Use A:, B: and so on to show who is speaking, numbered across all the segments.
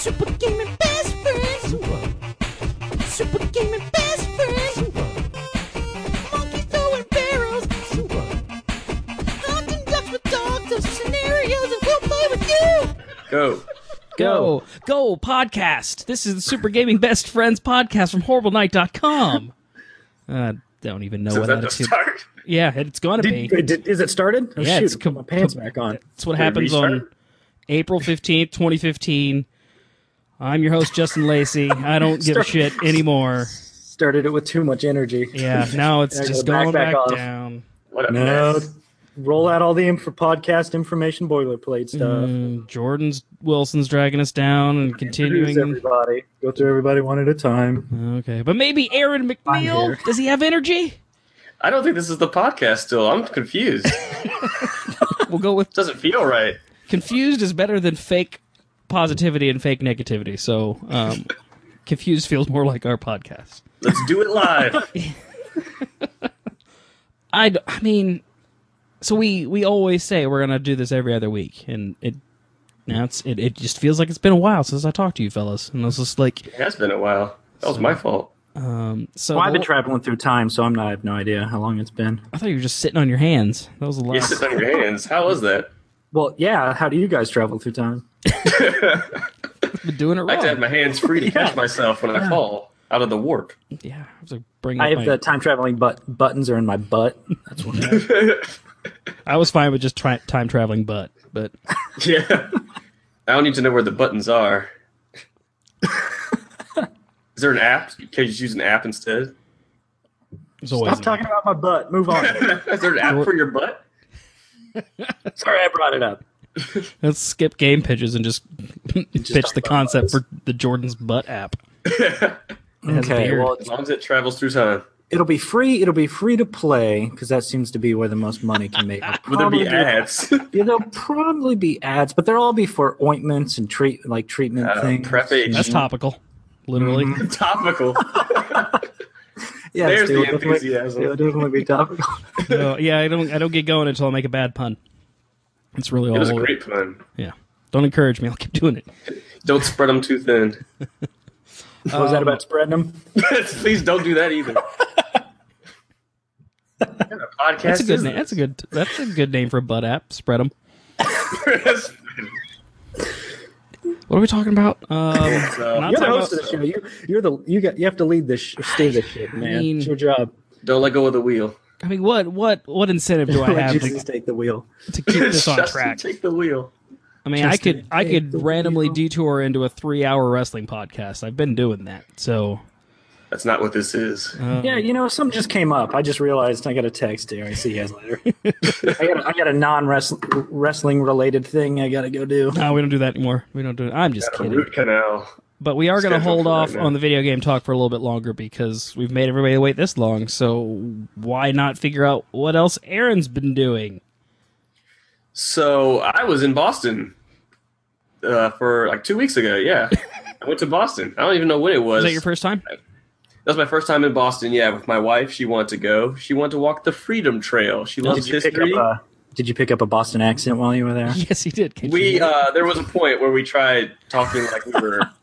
A: Super gaming best friends. Super gaming best friends. Monkeys throwing barrels. Super. Hunting ducks with dogs. Those scenarios that we'll play with you.
B: Go.
C: Go, go, podcast. This is the Super Gaming Best Friends podcast from HorribleNight.com. I uh, don't even know
B: So
C: what
B: that the
C: attitude.
B: start?
C: Yeah, it's going to be.
D: Did, did, is it started? Oh,
C: Yeah,
D: shoot,
C: it's com-
D: put my pants back on.
C: That's what
B: Did
C: happens on? April 15th, 2015. I'm your host, Justin Lacey. I don't give a shit anymore.
D: Started it with too much energy.
C: Yeah, now it's just
D: go back,
C: going
D: back
C: back,
D: off.
C: down.
B: What a
D: No,
B: mess.
D: roll out all the info podcast information boilerplate stuff.
C: Mm, Jordan's Wilson's dragging us down and
D: Introduce
C: continuing.
D: everybody. Go through everybody one at a time.
C: Okay, but maybe Aaron McNeil. Does he have energy?
B: I don't think this is the podcast still. I'm confused.
C: We'll go with
B: Doesn't feel right.
C: confused is better than fake positivity and fake negativity. So, um, confused feels more like our podcast.
B: Let's do it live.
C: I I mean, so we we always say we're gonna do this every other week, and it now it's it, it just feels like it's been a while since I talked to you fellas, and I was just like,
B: It has been a while. That was my fault.
C: um, so
D: Well, I've been traveling through time, so I'm not, I have no idea how long it's been.
C: I thought you were just sitting on your hands. That was the
B: You
C: last.
B: sit on your hands. How was that?
D: Well, yeah. How do you guys travel through time?
C: Been doing it
B: I like to have my hands free to catch myself when I fall out of the warp.
C: Yeah, I was like bringing.
D: I have
C: my-
D: the time traveling but buttons are in my butt. That's what.
C: I was fine with just try, time traveling, but but
B: Yeah. I don't need to know where the buttons are. Is there an app? Can you just use an app instead?
D: Stop talking about my butt. Move on.
B: Is there an app for your butt?
D: Sorry, I brought it up.
C: Let's skip game pitches and just, pitch the concept for the Jordan's butt app. It has a
D: Okay, well,
B: As long as it travels through time.
D: it'll be free. It'll be free to play because that seems to be where the most money can make.
B: Will there be ads?
D: Yeah, there'll probably be ads, but they'll all be for ointments and treat like treatment
B: Uh,
D: things.
B: Prep H.
C: That's topical, literally.
B: Topical.
D: Yeah,
B: There's
D: they will
B: the
D: definitely-
B: enthusiasm.
D: They'll definitely be topical.
C: So, yeah, I don't I don't get going until I make a bad pun. That's really all.
B: It was a
C: we'll-
B: great pun.
C: Yeah, don't encourage me. I'll keep doing it.
B: Don't spread them too thin.
D: What was that about spreading them?
B: Please don't do that either. What kind of podcast
C: That's a good name. That's a good. That's a good name for a butt app. Spread them. What are we talking about? Um,
B: So,
D: You're the host
C: about-
D: of the show. You, you're the you got you have to lead this sh- steer this shit, man.
C: mean-
D: it's your job.
B: don't let go of the wheel.
C: I mean, what what what incentive do I have
D: Jesus
C: to,
D: take the wheel.
C: to keep this on
B: Justin,
C: track?
B: Take the wheel.
C: I mean, I could I could randomly
D: wheel.
C: detour into a three hour wrestling podcast. I've been doing that. So
B: That's not what this is.
D: Uh, yeah, you know, something just came up. I just realized I got a text here. I see you guys later. I got a, I got a non wrestling wrestling related thing I got to go do.
C: no, we don't do that anymore. We don't do it. I'm just
B: A
C: kidding.
B: root canal.
C: But we are going to hold off
B: right
C: on the video game talk for a little bit longer because we've made everybody wait this long. So why not figure out what else Aaron's been doing?
B: So I was in Boston uh, for like two weeks ago. Yeah, I went to Boston. I don't even know when it was.
C: Was that your first time?
B: That was my first time in Boston. Yeah, with my wife. She wanted to go. She wanted to walk the Freedom Trail. She loves
D: Did you pick
B: history.
D: up a Did you pick up a Boston accent while you were there?
C: Yes, he did. Can't
B: we
C: you-
B: uh, there was a point where we tried talking like we were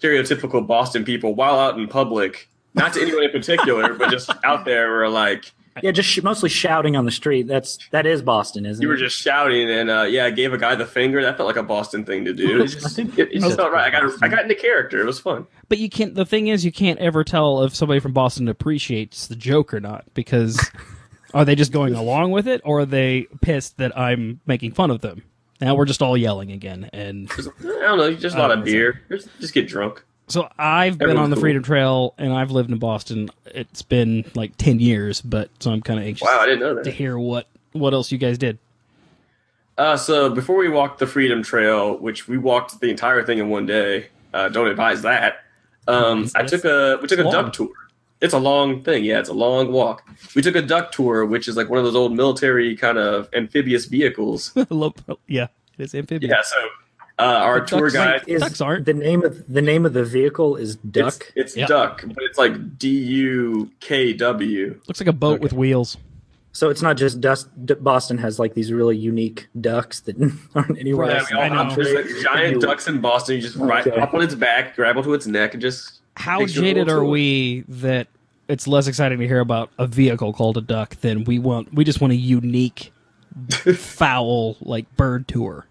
B: stereotypical Boston people while out in public. Not to anyone in particular, but just out there. We're like
D: Yeah, just sh- mostly shouting on the street. That's that is Boston, isn't
B: you
D: it?
B: You were just shouting, and uh, yeah, I gave a guy the finger. That felt like a Boston thing to do. It just,
D: I
B: it, it just felt right. I got I got into character. It was fun.
C: but you can't. The thing is, you can't ever tell if somebody from Boston appreciates the joke or not because are they just going along with it or are they pissed that I'm making fun of them? Now we're just all yelling again, and
B: I don't know. Just a lot of beer. Just, just get drunk.
C: So I've been on the
B: cool.
C: Freedom Trail and I've lived in Boston. It's been like ten years, but so I'm kind of anxious
B: Wow, I didn't know that.
C: to hear what what else you guys did.
B: Uh, so before we walked the Freedom Trail, which we walked the entire thing in one day, uh, don't advise that. Um, I took a we took a
C: long.
B: duck tour. It's a long thing, yeah. It's a long walk. We took a duck tour, which is like one of those old military kind of amphibious vehicles.
C: Yeah, it's amphibious.
B: yeah. So uh, our
C: But
B: tour
C: ducks-
B: guide,
D: Is
C: Ducks aren't.
D: the name of the name of the vehicle is Duck.
B: it's
C: Yeah.
B: duck, but it's like D U K W.
C: Looks like a boat
B: Okay.
C: with wheels.
D: So it's not just dust. Boston has like these really unique ducks that aren't anywhere
C: Right,
D: else.
B: Yeah, we
C: I know.
B: have there's giant ducks in Boston. You just right
D: Okay.
B: up on its back, grab onto its neck, and just
C: How
B: takes you a
C: jaded are we that it's less exciting to hear about a vehicle called a duck than we want? We just want a unique, foul like bird tour.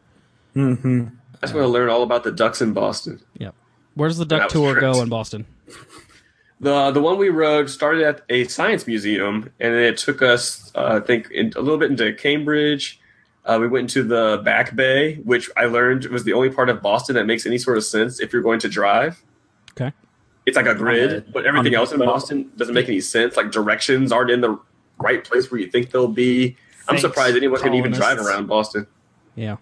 B: I just want to learn all about the ducks in Boston.
C: Yep. Where's the duck
B: That was
C: tour go in Boston?
B: The the one we rode started at a science museum, and then it took us, uh, I think, in, a little bit into Cambridge. Uh, we went into the Back Bay, which I learned was the only part of Boston that makes any sort of sense if you're going to drive.
C: Okay.
B: It's like a grid, but everything else in Boston doesn't make any sense. Like directions aren't in the right place where you think they'll be. I'm surprised anyone can even drive around Boston.
C: Yeah.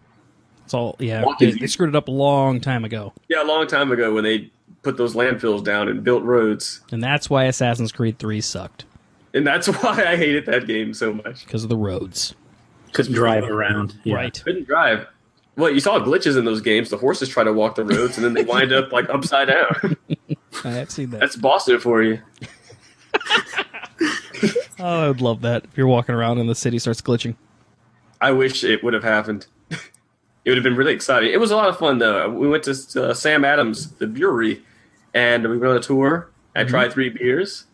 C: It's all yeah. They, they screwed it up a long time ago,
B: Yeah, a long time ago when they put those landfills down and built roads,
C: and that's why Assassin's Creed Three sucked
B: and that's why I hated that game so much.
C: because of the roads.
D: Couldn't drive around. Yeah.
C: Right.
B: couldn't drive. Well, you saw glitches in those games. The horses try to walk the roads and then they wind up like upside down.
C: I have seen that.
B: That's Boston for you.
C: oh, I would love that if you're walking around and the city starts glitching.
B: I wish it would have happened. It would have been really exciting. It was a lot of fun though. We went to uh, Sam Adams, the brewery, and we went on a tour. I tried three beers,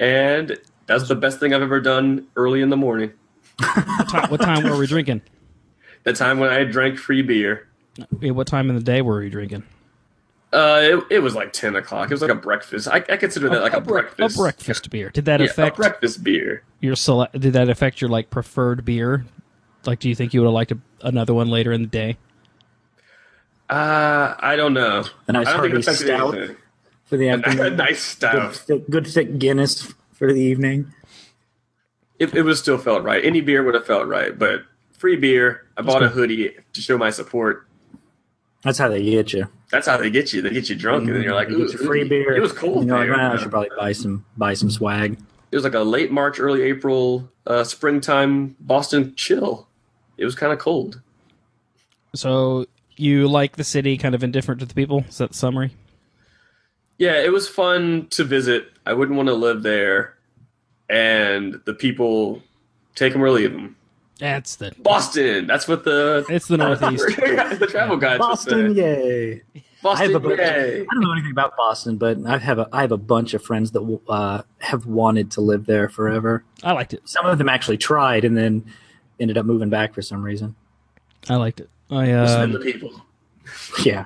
B: and that's the best thing I've ever done early in the morning.
C: What time, what time were we drinking?
B: The time when I drank free beer.
C: Yeah, What time in the day were we drinking?
B: Uh, it, it was like ten o'clock. It was like a breakfast. I, I consider that like a,
C: brec-
B: breakfast.
C: A breakfast beer. Did that
B: Yeah,
C: affect
B: a breakfast beer.
C: your select? Did that affect your like preferred beer? Like, do you think you would have liked a, another one later in the day?
B: Uh, I don't know.
D: A nice
B: I don't
D: hearty stout.
B: anything.
D: For the
B: A, a
D: afternoon.
B: nice
D: Good
B: stout.
D: thick, good thick Guinness for the evening.
B: It, it was still felt right. Any beer would have felt right, but free beer. I bought a hoodie to show my support.
D: That's how they get you.
B: That's how they get you. They get you drunk, and then you're like,
D: They
B: "Ooh,
D: get you free beer.
B: It was cold
D: You're like,
B: there.
D: I should probably buy some buy some swag.
B: It was like a late March, early April, uh, springtime Boston chill. It was kind of cold.
C: So you like the city, kind of indifferent to the people. Is that the summary?
B: Yeah, it was fun to visit. I wouldn't want to live there, and the people take them or leave them.
C: That's the
B: Boston. That's what the
C: it's the Northeast.
B: the travel guides would
D: Boston,
B: say.
D: yay! I
B: Boston,
D: have a bunch.
B: yay.
D: I don't know anything about Boston, but I have a I have a bunch of friends that uh, have wanted to live there forever.
C: I liked it.
D: Some of them actually tried and then ended up moving back for some reason.
C: I liked it. I
B: Spend
C: um, the
B: people.
D: Yeah,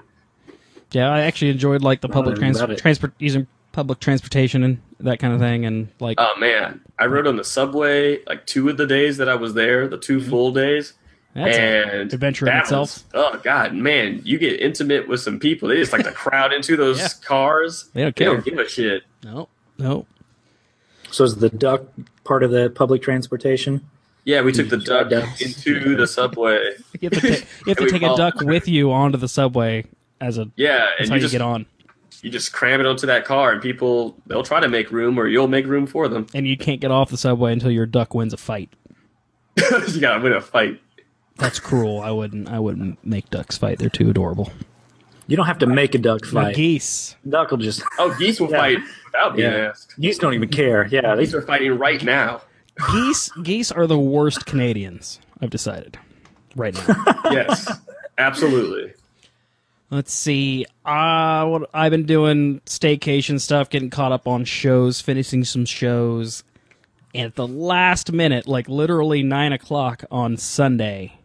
C: yeah, I actually enjoyed like the public trans- transport using public transportation and that kind of thing, and like
B: Oh man, I rode on the subway like two of the days that I was there, the 2 mm-hmm. full days.
C: that's a
B: and
C: adventure in itself.
B: was- oh god, man, you get intimate with some people. They just like to crowd into those
C: Yeah.
B: cars.
C: They don't
B: They don't give a shit.
C: no, no.
D: so is the duck part of the public transportation?
B: Yeah, we took the duck
D: ducks.
B: into the subway.
C: You have to, ta- you have to take a
B: call-
C: duck with you onto the subway as a.
B: Yeah,
C: That's
B: and
C: how
B: you
C: you
B: just
C: get on,
B: you just cram it onto that car, and people they'll try to make room, or you'll make room for them.
C: and you can't get off the subway until your duck wins a fight.
B: you gotta win a fight.
C: That's cruel. I wouldn't. I wouldn't make ducks fight. They're too adorable.
D: You don't have to make a duck
C: Now,
D: fight.
C: geese.
D: Duck will just
B: Oh, geese will
D: Yeah.
B: fight without being
D: Yeah.
B: asked.
D: geese don't even care. Yeah, they
B: Geese are fighting right now.
C: Geese. Geese are the worst Canadians. I've decided. Right now.
B: Yes, absolutely.
C: Let's see. Uh, what I've been doing staycation stuff, getting caught up on shows, finishing some shows, and at the last minute, like literally nine o'clock on Sunday,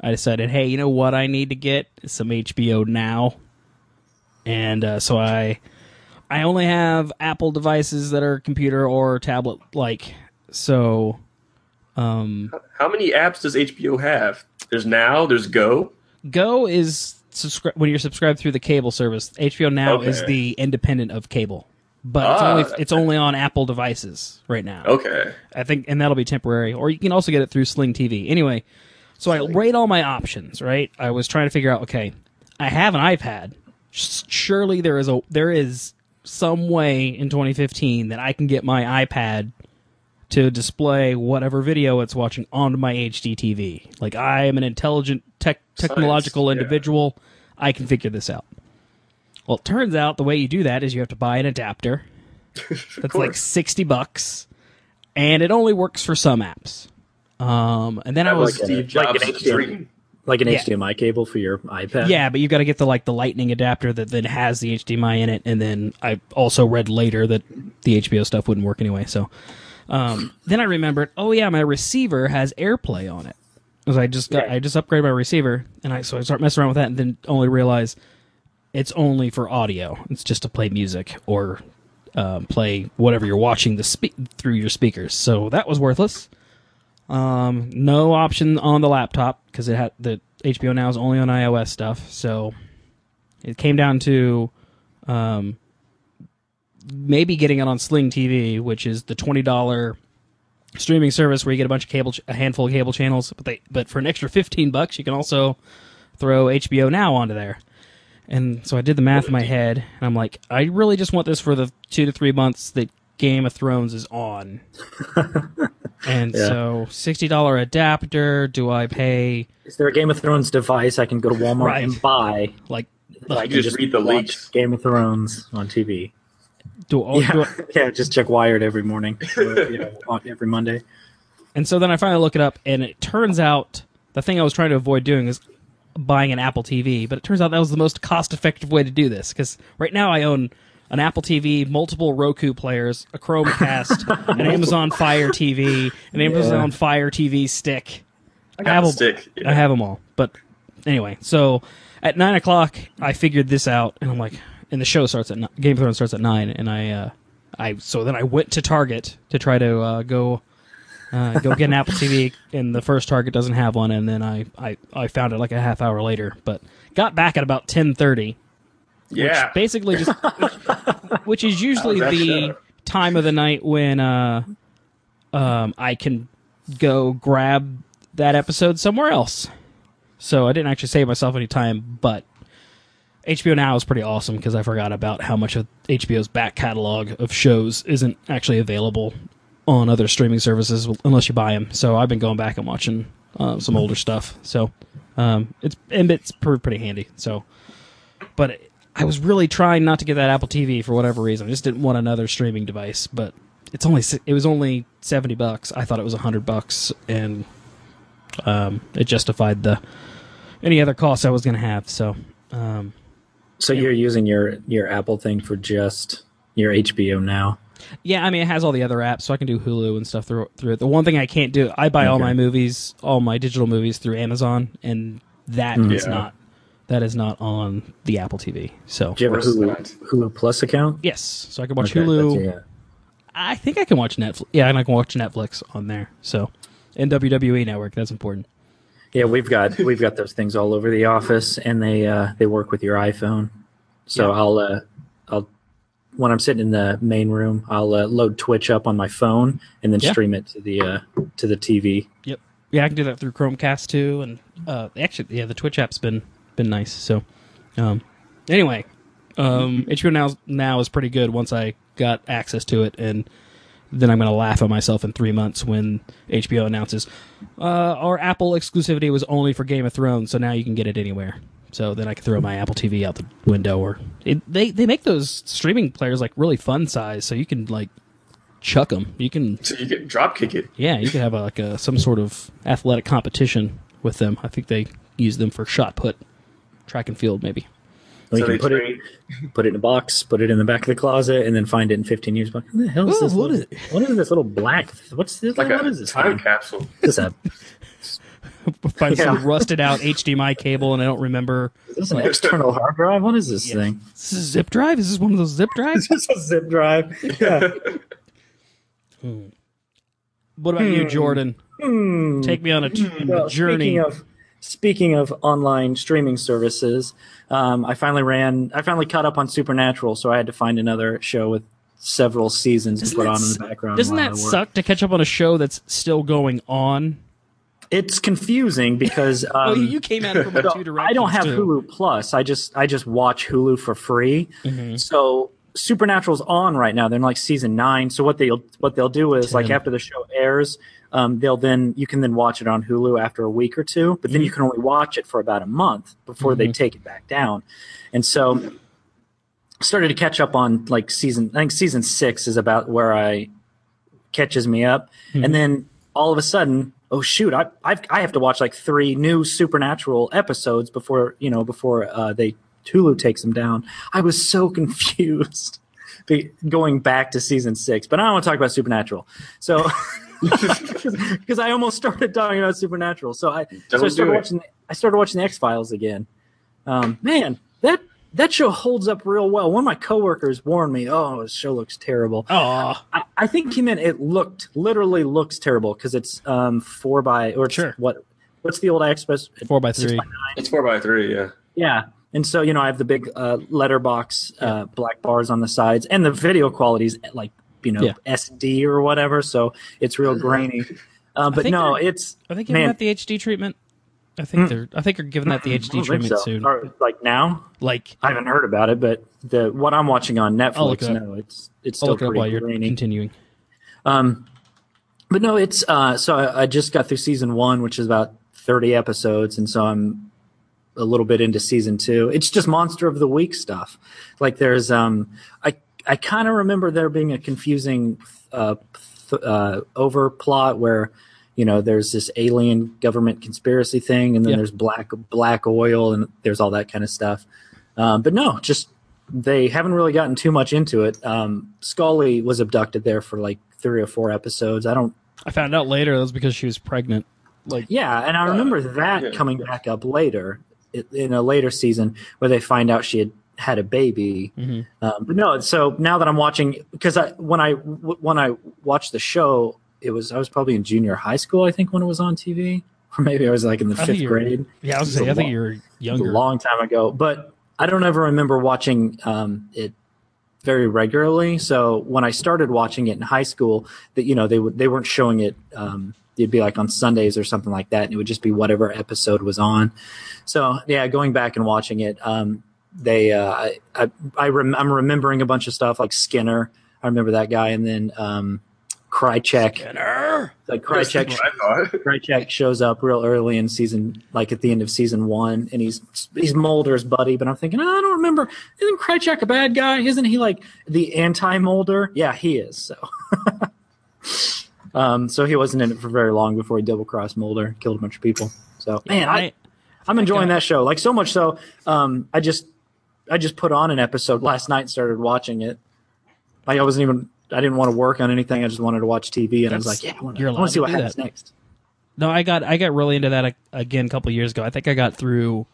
C: I decided, hey, you know what I need to get some HBO now, and uh, so I, I only have Apple devices that are computer or tablet like, so um,
B: How many apps does HBO have? There's Now. There's Go.
C: Go is when you're subscribed through the cable service. HBO Now is the independent of cable, but it's
B: Ah,
C: only it's only on Apple devices right now.
B: Okay.
C: I think, and that'll be temporary. Or you can also get it through Sling TV. Anyway, so I rate all my options. Right, I was trying to figure out. Okay, I have an iPad. Surely there is a there is some way in 2015 that I can get my iPad to display whatever video it's watching onto my HD TV. Like I am an intelligent tech technological
B: Science, yeah.
C: individual. I can figure this out. Well, it turns out the way you do that is you have to buy an adapter. That's like 60 bucks and it only works for some apps. Um, and then I
D: Have
C: was
D: like a-
B: Steve
D: like an HDMI. Like an
C: Yeah.
D: HDMI cable for your iPad.
C: Yeah, but you've got to get the like the lightning adapter that then has the HDMI in it, and then I also read later that the HBO stuff wouldn't work anyway. So um, then I remembered, oh yeah, my receiver has AirPlay on it. Because I just got,
D: Right.
C: I just upgraded my receiver, and I so I start messing around with that, and then only realize it's only for audio. It's just to play music or um, play whatever you're watching the spe- through your speakers. So that was worthless. Um, no option on the laptop because it had the HBO Now is only on iOS stuff. So it came down to um, maybe getting it on Sling TV, which is the twenty dollar streaming service where you get a bunch of cable, ch- a handful of cable channels. But they, but for an extra fifteen bucks, you can also throw HBO Now onto there. And so I did the math in my head, and I'm like, I really just want this for the two to three months that Game of Thrones is on. and
D: Yeah.
C: so sixty dollar adapter. Do I pay
D: Is there a Game of Thrones device I can go to Walmart
C: Right.
D: and buy?
C: like?
D: that I
B: You
D: can
B: just read the
D: watch
B: links.
D: Game of Thrones on TV.
C: Do, oh, do
D: Yeah, yeah. Just check Wired every morning, or, you know, every Monday.
C: And so then I finally look it up, and it turns out the thing I was trying to avoid doing is buying an Apple TV. But it turns out that was the most cost-effective way to do this because right now I own an Apple TV, multiple Roku players, a Chromecast, an Amazon Fire TV, an Amazon Fire TV stick.
B: I got
C: have a-
B: stick.
C: I have them all. But anyway, so at nine o'clock, I figured this out, and I'm like, and the show starts at ni- Game of Thrones starts at nine, and I, uh, I so then I went to Target to try to uh, go. Uh, go get an Apple TV, and the first Target doesn't have one, and then I, I, I found it like a half hour later, but got back at about ten thirty,
B: yeah.
C: basically just which, which is usually the time of the night when uh um I can go grab that episode somewhere else. So I didn't actually save myself any time, but HBO Now is pretty awesome because I forgot about how much of HBO's back catalog of shows isn't actually available on other streaming services unless you buy them. So I've been going back and watching uh, some older stuff. So um, it's and it's pretty handy. So, but I was really trying not to get that Apple TV for whatever reason. I just didn't want another streaming device. But it's only it was only seventy bucks. I thought it was hundred bucks, and um, it justified the any other costs I was going to have. So. Um,
D: So you're using your your Apple thing for just your HBO now.
C: Yeah, I mean it has all the other apps, so I can do Hulu and stuff through through it. The one thing I can't do, I buy all my movies, all my digital movies through Amazon, and that mm-hmm. is
B: Yeah.
C: not that is not on the Apple TV. So
D: Do you have a Hulu. Hulu Plus account?
C: yes, so I can watch
D: Okay,
C: Hulu.
D: yeah.
C: I think I can watch Netflix. Yeah, and I can watch Netflix on there. So and WWE Network, that's important.
D: Yeah, we've got we've got those things all over the office, and they uh, they work with your iPhone. So
C: Yeah.
D: I'll uh, I'll when I'm sitting in the main room, I'll uh, load Twitch up on my phone and then
C: Yeah.
D: stream it to the uh, to the TV.
C: Yep. Yeah, I can do that through Chromecast too, and uh, actually, yeah, the Twitch app's been been nice. So, um, anyway, um, HBO now now is pretty good once I got access to it, and then I'm gonna laugh at myself in three months when HBO announces uh, our Apple exclusivity was only for Game of Thrones, so now you can get it anywhere. So then I can throw my Apple TV out the window, or it, they they make those streaming players like really fun size, so you can like chuck them. You can
B: So you can drop kick it.
C: yeah, you could have a, like a some sort of athletic competition with them. I think they use them for shot put, track and field, maybe.
D: We
B: So
D: can put
B: train-
D: it put it in a box, put it in the back of the closet, and then find it in 15 years. What the hell is
C: Oh,
D: this?
C: what
D: little,
C: is-
D: what is this little black? What's this?
B: Like
D: what
B: a
D: is this?
B: time
D: thing?
B: capsule.
D: Is this a,
C: Find some rusted out HDMI cable, and I don't remember.
D: is this an external hard drive? What is this thing?
C: Is this a zip drive? Is this one of those zip drives?
D: Is this a zip drive? Yeah. Hmm.
C: What about you, hmm. Jordan? Hmm. Take me on a, t- a
D: Well,
C: journey.
D: Speaking of speaking of online streaming services, um, I finally ran. I finally caught up on Supernatural, so I had to find another show with several seasons to
C: Doesn't
D: put on in the background.
C: Doesn't that suck to catch up on a show that's still going on?
D: It's confusing because um,
C: oh, you came it from two directions.
D: I don't have
C: too.
D: Hulu Plus. I just I just watch Hulu for free.
C: Mm-hmm.
D: So Supernatural's on right now. They're in like season nine. So what they'll what they'll do is like after the show airs, um, they'll then you can then watch it on Hulu after a week or two. But then
C: Mm-hmm.
D: you can only watch it for about a month before they take it back down. And so started to catch up on like season. I think season six is about where I catches me up,
C: Mm-hmm.
D: and then all of a sudden oh shoot, I I've, I have to watch like three new Supernatural episodes before you know before uh, they Hulu takes them down. I was so confused going back to season six, but I don't want to talk about Supernatural. So. Because I almost started talking about Supernatural, so I so I
B: Don't
D: started
B: do it.
D: watching. I started watching the X Files again. Um, man, that that show holds up real well. One of my coworkers warned me, "Oh, this show looks terrible."
C: Oh,
D: I, I think he meant it looked literally looks terrible because it's um four by or
C: Sure.
D: what what's the old Express
C: four by three.
D: by?
B: It's four by three. Yeah.
D: Yeah, and so you know I have the big uh, letterbox uh, black bars on the sides, and the video quality is like you know
C: Yeah.
D: SD or whatever, so it's real grainy. Uh, but
C: think
D: no,
C: they're-
D: it's
C: Are they giving
D: man.
C: that the HD treatment? I think they're. I think they're giving that the HD treatment
D: so.
C: soon.
D: Or, like now,
C: Like,
D: I haven't heard about it, but the what I'm watching on Netflix,
C: it
D: no, it's it's
C: I'll
D: still
C: look it up
D: pretty
C: while you're
D: grainy.
C: continuing.
D: Um, but no, it's uh, so I, I just got through season one, which is about thirty episodes, and so I'm a little bit into season two. It's just monster of the week stuff. Like there's um, I I kind of remember there being a confusing uh, th- uh over plot where you know there's this alien government conspiracy thing, and then
C: Yeah.
D: there's black black oil, and there's all that kind of stuff. Um, but no, just they haven't really gotten too much into it. Um, Scully was abducted there for like three or four episodes. I don't.
C: I found out later that was because she was pregnant. Like,
D: Yeah, and I remember that
B: yeah.
D: coming back up later in a later season where they find out she had had a baby.
C: Mhm.
D: Um, but no, so now that I'm watching, because I when I when I watched the show, it was I was probably in junior high school, I think, when it was on TV, or maybe I was like in the
C: I
D: fifth grade.
C: yeah, I was
D: It
C: gonna say,
D: a
C: I think you're younger.
D: a long time ago, but I don't ever remember watching um, it very regularly. So when I started watching it in high school, that you know they would they weren't showing it. Um, it'd be like on Sundays or something like that, and it would just be whatever episode was on. So yeah, going back and watching it, um, they uh, I I, I rem- I'm remembering a bunch of stuff like Skinner. I remember that guy, and then um, Krycek. Like Krycek,
B: That's what I thought.
D: Krycek shows up real early in season, like at the end of season one, and he's he's Mulder's buddy. But I'm thinking, "Oh, I don't remember. Isn't Krycek a bad guy? Isn't he like the anti Mulder? Yeah, he is. So, um, so he wasn't in it for very long before he double crossed Mulder, killed a bunch of people. So, man, I, I'm enjoying
C: I-
D: that show. Like so much so, um, I just I just put on an episode last night and started watching it. Like I wasn't even I didn't want to work on anything. I just wanted to watch TV, and I was like, yeah, I want to see
C: to
D: what
C: do
D: happens
C: that.
D: next.
C: No, I got I got really into that uh, again a couple years ago. I think I got through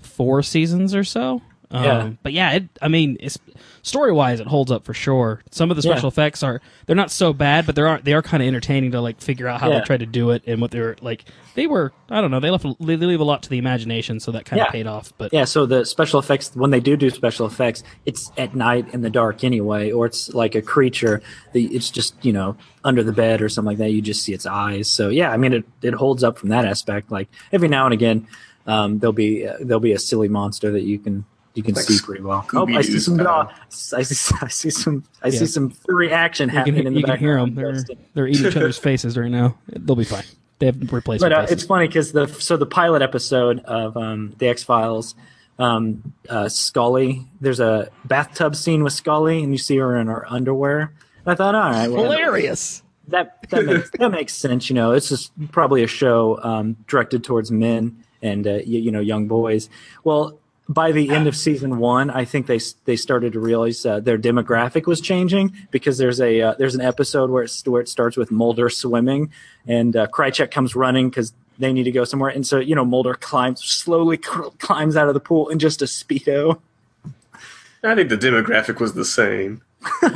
C: four seasons or so. Um,
D: Yeah.
C: But yeah, it, I mean, it's, story wise, it holds up for sure. Some of the special
D: Yeah.
C: effects are they're not so bad, but they are they are kind of entertaining to like figure out how
D: Yeah.
C: they tried to do it and what they're like. They were I don't know they left a- they leave a lot to the imagination, so that kind of
D: Yeah.
C: paid off. But
D: Yeah, so the special effects when they do do special effects, it's at night in the dark anyway, or it's like a creature. The, it's just you know under the bed or something like that. You just see its eyes. So yeah, I mean it, it holds up from that aspect. Like every now and again, um, there'll be uh, there'll be a silly monster that you can you can
B: Like
D: see pretty well. Oh, I see some
B: style.
D: I see I see some I
C: Yeah.
D: see some furry action
C: you can,
D: happening in the
C: you can hear them. They're they're eating each other's faces right now. They'll be fine. They have replacement
D: But uh, it's funny because the so the pilot episode of um, the X Files, um, uh, Scully. There's a bathtub scene with Scully, and you see her in her underwear. And I thought, all right, well,
C: hilarious.
D: that that makes that makes sense. You know, it's just probably a show um, directed towards men and uh, you, you know young boys. Well, by the end of season one, I think they they started to realize uh, their demographic was changing because there's a uh, there's an episode where it's where it starts with Mulder swimming and uh, Krycek comes running because they need to go somewhere, and so you know Mulder climbs slowly climbs out of the pool in just a speedo.
B: I think the demographic was the same.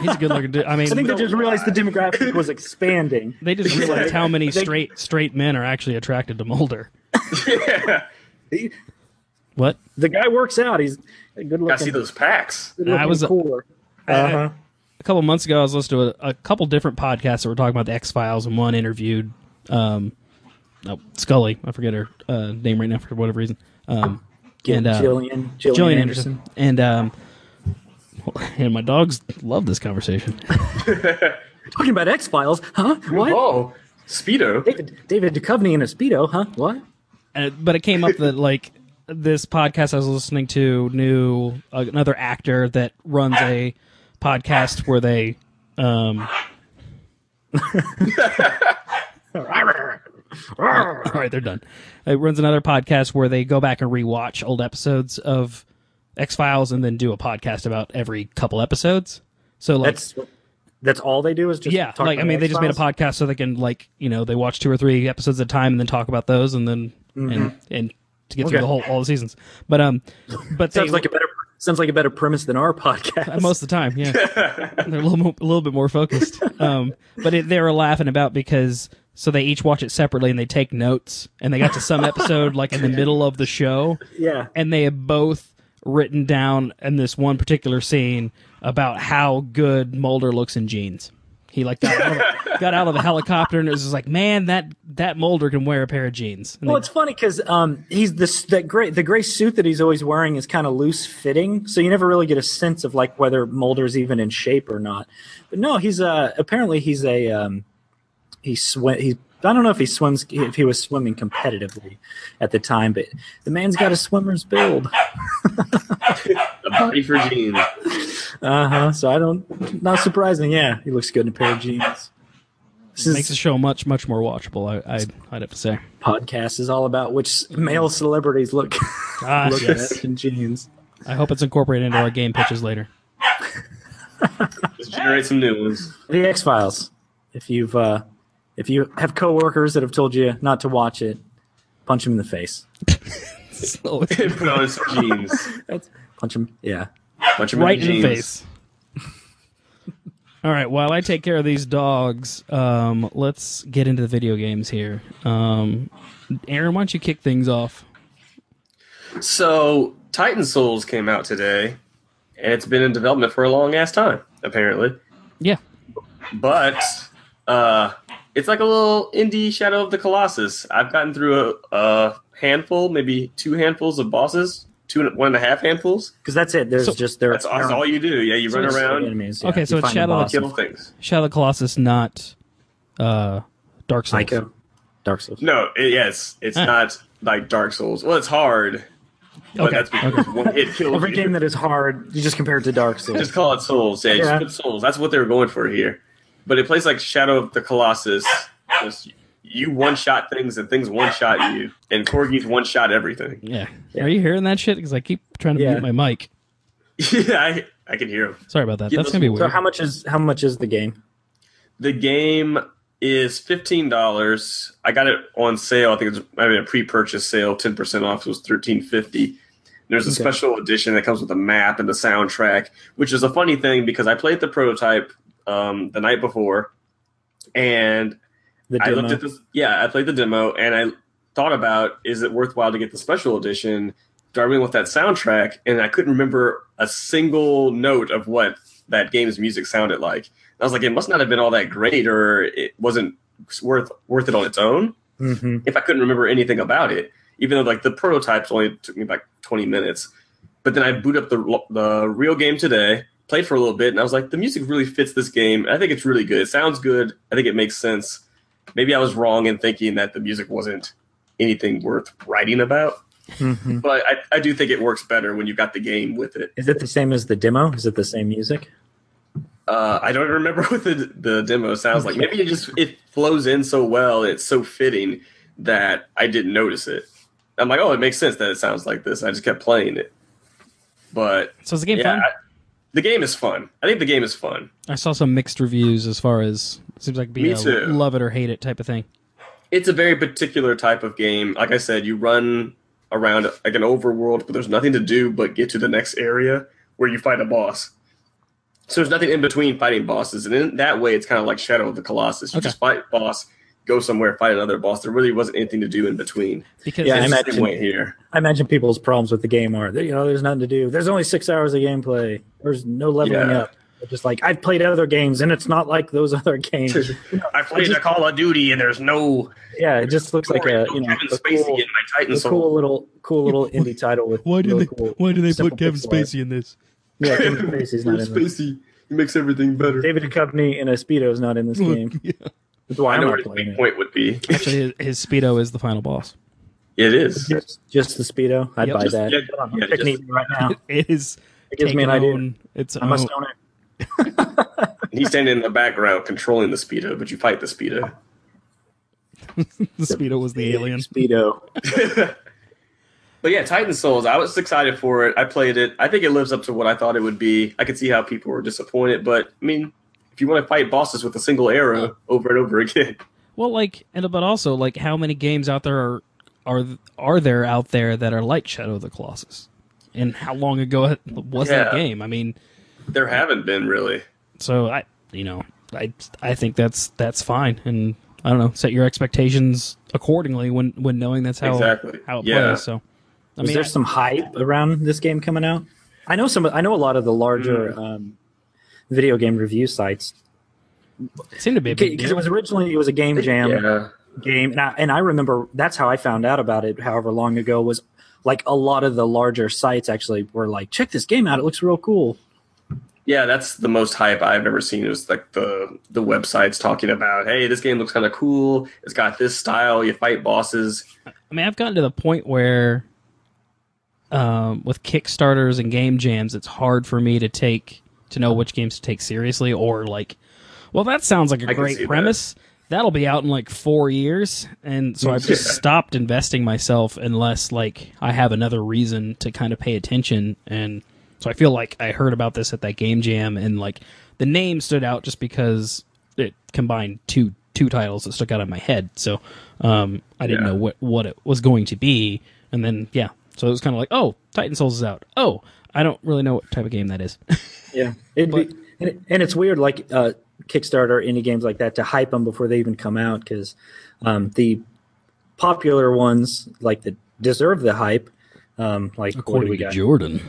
C: He's a good looking dude. I mean,
D: I think they just realized the demographic was expanding.
C: They just realized how many straight straight men are actually attracted to Mulder.
B: yeah.
D: He-
C: What?
D: the guy works out. He's a good
B: Gotta see those packs.
D: good
C: I was-
D: cooler. Uh-huh.
C: A couple months ago, I was listening to a, a couple different podcasts that were talking about the X Files, and one interviewed um, oh, Scully. I forget her uh, name right now for whatever reason. Um, and uh,
D: Gillian, Gillian,
C: Gillian
D: Anderson.
C: Anderson. And um, and my dogs love this conversation.
D: Talking about X Files, huh? What?
B: Oh, Speedo.
D: David David Duchovny in a speedo, huh? What?
C: Uh, but it came up that like this podcast I was listening to knew uh, another actor that runs a podcast where they um All right, they're done. It runs another podcast where they go back and rewatch old episodes of X Files and then do a podcast about every couple episodes. So like,
D: That's that's all they do is just
C: yeah, like I mean, they just made a
D: X-Files?
C: podcast so they can like you know they watch two or three episodes at a time and then talk about those and then and and to get through
D: Mm-hmm.
C: The whole all the seasons. But um, but they,
D: Sounds like a better sounds like a better premise than our podcast.
C: most of the time, yeah, they're a little mo- a little bit more focused. Um, but it, they were laughing about because so they each watch it separately and they take notes and they got to some episode like in the middle of the show
D: yeah.
C: and they have both written down in this one particular scene about how good Mulder looks in jeans. He like got out, of, got out of the helicopter and it was just like, man, that that Mulder can wear a pair of jeans. And
D: Well,
C: they-
D: it's funny because um, he's this that gray the gray suit that he's always wearing is kind of loose fitting, so you never really get a sense of like whether Mulder's even in shape or not. But no, he's uh apparently he's a um, he swim he I don't know if he swims if he was swimming competitively at the time, but the man's got a swimmer's build.
B: A body for jeans.
D: Uh huh. So I don't not surprising. Yeah, he looks good in a pair of jeans. This
C: makes the show much much more watchable. I, I'd I'd have to say.
D: podcast is all about which male celebrities look
C: Ah,
D: look
C: yes.
D: at in jeans.
C: I hope it's incorporated into our game pitches later.
B: Just generate some new ones.
D: The X Files. If you've uh, if you have coworkers that have told you not to watch it, punch them in the face.
C: So,
B: Put on some jeans.
D: That's, punch them. Yeah.
B: Bunch of
C: right
B: jeans.
C: in the face. All right. While I take care of these dogs, um, let's get into the video games here. Um, Aaron, why don't you kick things off?
B: So Titan Souls came out today, and it's been in development for a long ass time, apparently.
C: Yeah.
B: But uh, it's like a little indie Shadow of the Colossus. I've gotten through a, a handful, maybe two handfuls of bosses, two and one and a half handfuls.
D: Because that's it. There's
C: So-
D: just there.
B: That's, that's all you do. Yeah, you run
D: there's
B: around,
D: Enemies,
C: Okay,
D: You
C: so it's
D: find the
C: Shadow of
D: bosses.
B: kill things.
C: Shadow of the Colossus, not uh, Dark Souls.
D: Psycho. Dark Souls.
B: No, it, yes, it's
C: Ah.
B: not like Dark Souls. Well, it's hard. But
C: Okay,
B: that's because one hit kills
D: Every
B: you.
D: game that is hard, you just compare it to Dark Souls.
B: Just call it Souls. Yeah,
D: Yeah.
B: just put Souls. That's what they were going for here. But it plays like Shadow of the Colossus. Just you one shot things and things one shot you. And Corgis one shot everything.
C: Yeah.
D: Yeah.
C: Are you hearing that shit? Because I keep trying to
D: Yeah.
C: mute my mic.
B: yeah, I, I can hear them.
C: Sorry about that.
B: Yeah,
C: That's gonna be weird.
D: so how much is how much is the game?
B: The game is fifteen dollars. I got it on sale. I think it's I mean a pre-purchase sale, ten percent off. It was thirteen fifty. There's a
D: Okay.
B: special edition that comes with a map and the soundtrack, which is a funny thing because I played the prototype um, the night before, and
D: The
B: I looked at this. Yeah, I played the demo, and I thought about is it worthwhile to get the special edition? Do I really want that soundtrack? And I couldn't remember a single note of what that game's music sounded like. I was like, it must not have been all that great, or it wasn't worth worth it on its own.
D: Mhm.
B: If I couldn't remember anything about it, even though like the prototypes only took me like twenty minutes, but then I boot up the the real game today, played for a little bit, and I was like, the music really fits this game. I think it's really good. It sounds good. I think it makes sense. Maybe I was wrong in thinking that the music wasn't anything worth writing about,
D: Mhm.
B: but I, I do think it works better when you've got the game with it.
D: Is it the same as the demo? Is it the same music?
B: Uh, I don't remember what the the demo sounds like. Maybe it just it flows in so well. It's so fitting that I didn't notice it. I'm like, oh, it makes sense that it sounds like this. I just kept playing it. But
C: so is the game
B: yeah,
C: fun?
B: I- the game is fun. I think the game is fun.
C: I saw some mixed reviews as far as it seems like be
B: Me
C: a
B: too.
C: love it or hate it type of thing.
B: It's a very particular type of game. Like I said, you run around like an overworld, but there's nothing to do but get to the next area where you fight a boss. So there's nothing in between fighting bosses, and in that way, it's kind of like Shadow of the Colossus. You
C: Okay.
B: just fight boss, go somewhere, fight another boss. There really wasn't anything to do in between.
C: Because
D: Yeah, I
B: It's
D: imagine-
B: way here.
D: I imagine people's problems with the game are that you know there's nothing to do. There's only six hours of gameplay. There's no leveling
B: Yeah.
D: up. They're just like I've played other games and it's not like those other games.
B: I played a Call of Duty, and there's no
D: yeah, it just looks like a you know
B: Kevin
D: a
B: Spacey
D: cool,
B: in my Titan
D: a
B: Soul.
D: cool little cool little indie title with why do really cool, simple pixel art.
C: in this?
D: Yeah, Kevin Spacey's not
B: Where's
D: in this.
B: Spacey? He makes everything better.
D: David Duchovny in a speedo is not in this game.
C: yeah.
D: That's why
B: I
D: I'm
B: know
D: not
B: what his
D: playing
B: weak
D: it.
B: point would be.
C: Actually, his, his speedo is the final boss.
B: It is.
D: Just, just the speedo. I'd
C: Yep.
D: buy
B: Just-
D: that.
B: yeah,
D: Hold on, I'm
B: yeah,
D: checking
B: just-
D: it right now.
C: It is
D: It gives me an
C: taken
D: idea.
C: own- It's
D: I must
C: own-
D: own it.
B: He's standing in the background controlling the speedo, but you fight the speedo.
C: the speedo was the alien.
D: Speedo.
B: But yeah, Titan Souls, I was excited for it. I played it. I think it lives up to what I thought it would be. I could see how people were disappointed, but I mean, if you want to fight bosses with a single arrow over and over again,
C: Well, like, and but also like, how many games out there are are are there out there that are like Shadow of the Colossus? And how long ago was that game? I mean,
B: there haven't been really.
C: so I, you know, I I think that's that's fine, and I don't know, set your expectations accordingly when when knowing that's how
B: Exactly.
C: how it
B: Yeah.
C: plays. So, I
D: Was
C: mean,
D: there
C: I-
D: some hype around this game coming out? I know some. I know a lot of the larger um, video game review sites
C: it seemed to be
D: because it was originally it was a game jam
B: Yeah.
D: game, and I, and I remember that's how I found out about it. However long ago was like a lot of the larger sites actually were like, check this game out. It looks real cool.
B: Yeah, that's the most hype I've ever seen. Is like the the websites talking about, hey, this game looks kind of cool. It's got this style. You fight bosses.
C: I mean, I've gotten to the point where, um, with Kickstarters and game jams, it's hard for me to take to know which games to take seriously or like, well, that sounds like a
B: I
C: great premise. That'll be out in like four years, and so I've just stopped investing myself unless like I have another reason to kind of pay attention. And so I feel like I heard about this at that game jam, and like the name stood out just because it combined two two titles that stuck out in my head. So um, I didn't
B: Yeah.
C: know what what it was going to be, and then yeah, so it was kind of like, oh, Titan Souls is out. Oh, I don't really know what type of game that is.
D: Yeah, it'd be, and, it, and it's weird, like uh, Kickstarter, indie games like that, to hype them before they even come out because um, the popular ones, like that, deserve the hype. Um, like what do we got?
C: Jordan,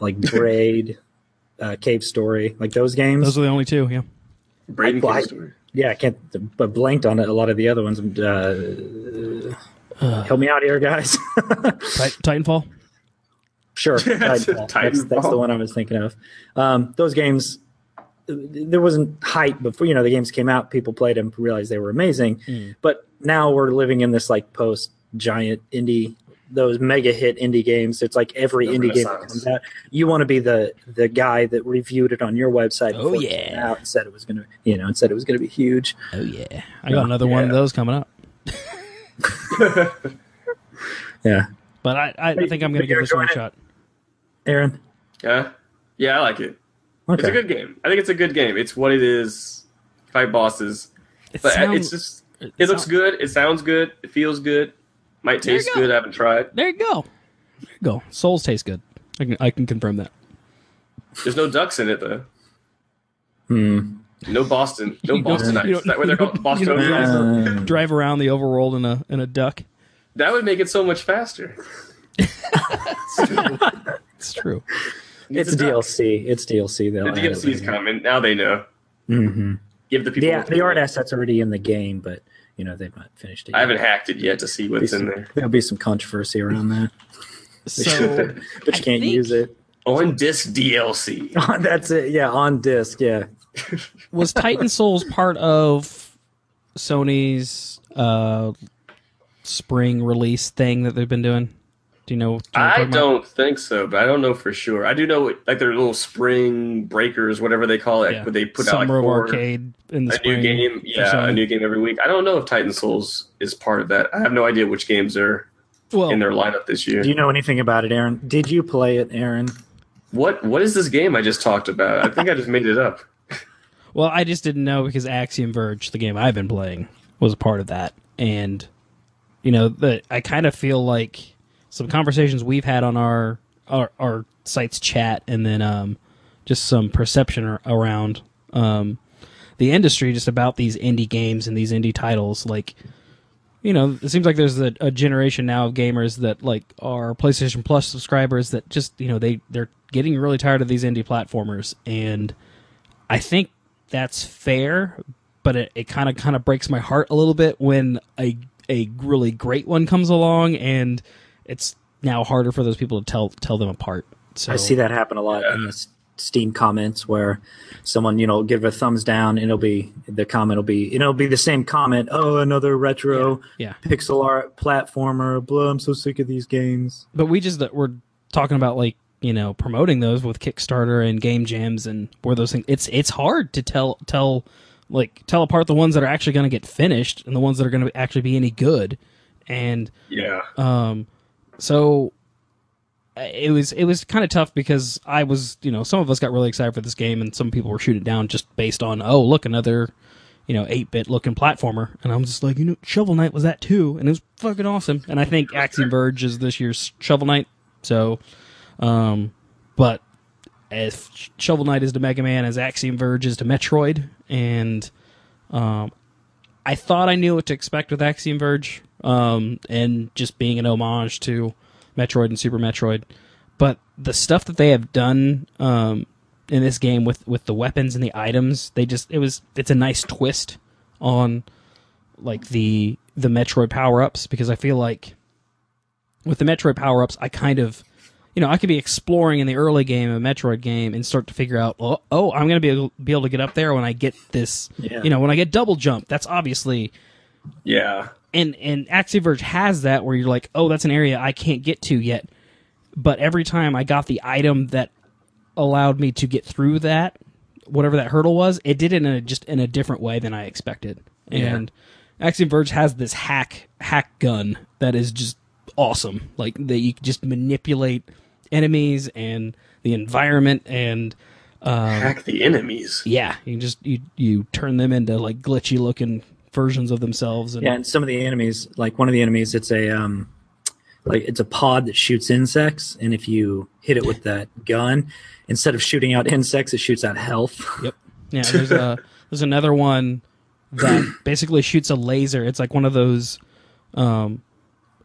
D: Like Braid, uh, Cave Story, like those games.
C: those are the only two. Yeah,
B: Braden
D: Well, I-
B: Cave Story.
D: yeah, I can't, but blanked on a lot of the other ones. Uh, help me out here, guys.
C: Titanfall.
D: Sure, Titanfall. That's, that's the one I was thinking of. Um, those games, there wasn't hype before. You know, the games came out, people played them, realized they were amazing.
C: Hmm.
D: But now we're living in this like post giant indie, those mega hit indie games. It's like every
B: The
D: indie game that comes out, you want to be the the guy that reviewed it on your website.
C: Oh,
D: before it
C: yeah.
D: out and said it was gonna, you know, and said it was gonna be huge.
C: Oh yeah, I got another one of those coming up.
D: Yeah,
C: But I, I think I'm going to give this one a shot.
D: Aaron.
B: Yeah, yeah, I like it.
D: Okay.
B: It's a good game. I think it's a good game. It's what it is. Fight bosses.
C: It
B: But
C: sounds-
B: it's just it looks
C: sound-
B: good. It sounds good. It feels good. Might taste
C: go.
B: good. I haven't tried.
C: There you go. There you go. Souls taste good. I can I can confirm that.
B: There's no ducks in it though.
D: Hmm.
B: No Boston. No
C: You don't-
B: Boston
C: you
B: Ice.
C: don't-
B: Is that what they're called?
C: you don't
B: Boston.
C: drive-
D: Uh,
C: Drive around the overworld in a in a duck.
B: That would make it so much faster.
C: It's true.
D: it's
B: a.
D: DLC. It's DLC. They'll
B: The
D: add it
B: DLC's coming. Now they know.
D: Mm-hmm.
B: Give the people.
D: Yeah,
B: what
D: the
B: they
D: art assets already in the game, but you know they've not finished it.
B: I
D: yet.
B: haven't hacked it yet to see what's in there.
D: There'll be some controversy around that,
C: So
D: but
C: I
D: you can't use it.
B: On disc DLC.
D: That's it. Yeah, on disc. Yeah.
C: was Titan Souls part of Sony's uh, spring release thing that they've been doing? Do you know? do you know I'm
B: I
C: about?
B: don't think so, but I don't know for sure. I do know like their little spring breakers, whatever they call it,
C: Yeah.
B: where they put out like four,
C: Arcade in the
B: a
C: spring.
B: new game. Yeah, a new game every week. I don't know if Titan Souls is part of that. I have no idea which games are
C: well,
B: in their lineup this year.
D: Do you know anything about it, Aaron? Did you play it, Aaron?
B: What what is this game I just talked about? I think I just made it up.
C: Well, I just didn't know because Axiom Verge, the game I've been playing, was a part of that, and you know, the I kind of feel like some conversations we've had on our our, our site's chat, and then um, just some perception ar- around um, the industry, just about these indie games and these indie titles, like. You know, it seems like there's a, a generation now of gamers that like are PlayStation Plus subscribers that just you know they they're getting really tired of these indie platformers, and I think that's fair, but it, it kind of kind of breaks my heart a little bit when a a really great one comes along and it's now harder for those people to tell tell them apart. So
D: I see that happen a lot in the Steam comments where someone, you know, give a thumbs down and it'll be the comment will be it'll be the same comment. Oh, another retro
C: Yeah,
D: pixel art platformer. Blah. I'm so sick of these games.
C: but we just that we're talking about like you know promoting those with Kickstarter and game jams and where those things. It's it's hard to tell tell like tell apart the ones that are actually going to get finished and the ones that are going to actually be any good. And
B: Yeah.
C: um, so uh, it was it was kind of tough because I was you know some of us got really excited for this game and some people were shooting down just based on oh look another you know eight bit looking platformer. And I'm just like you know Shovel Knight was that too and it was fucking awesome. And I think Axiom Verge is this year's Shovel Knight. So um but as Shovel Knight is to Mega Man as Axiom Verge is to Metroid and um I thought I knew what to expect with Axiom Verge, um, and just being an homage to Metroid and Super Metroid. But the stuff that they have done um, in this game with, with the weapons and the items, they just it was it's a nice twist on like the the Metroid power ups because I feel like with the Metroid power ups, I kind of you know, I could be exploring in the early game, a Metroid game, and start to figure out, oh, oh I'm going to be able, be able to get up there when I get this,
D: Yeah.
C: you know, when I get double jump. That's obviously
B: Yeah.
C: And and Axiom Verge has that where you're like, oh, that's an area I can't get to yet. But every time I got the item that allowed me to get through that, whatever that hurdle was, it did it in a, just in a different way than I expected. And Axiom Verge has this hack hack gun that is just awesome. Like that you can just manipulate enemies and the environment and um,
B: Hack the enemies.
C: yeah, you just you you turn them into like glitchy looking versions of themselves and
D: Yeah, and some of the enemies, like one of the enemies, it's a um, like it's a pod that shoots insects, and if you hit it with that gun, instead of shooting out insects, it shoots out health.
C: Yep. Yeah. There's a there's another one that basically shoots a laser. It's like one of those um,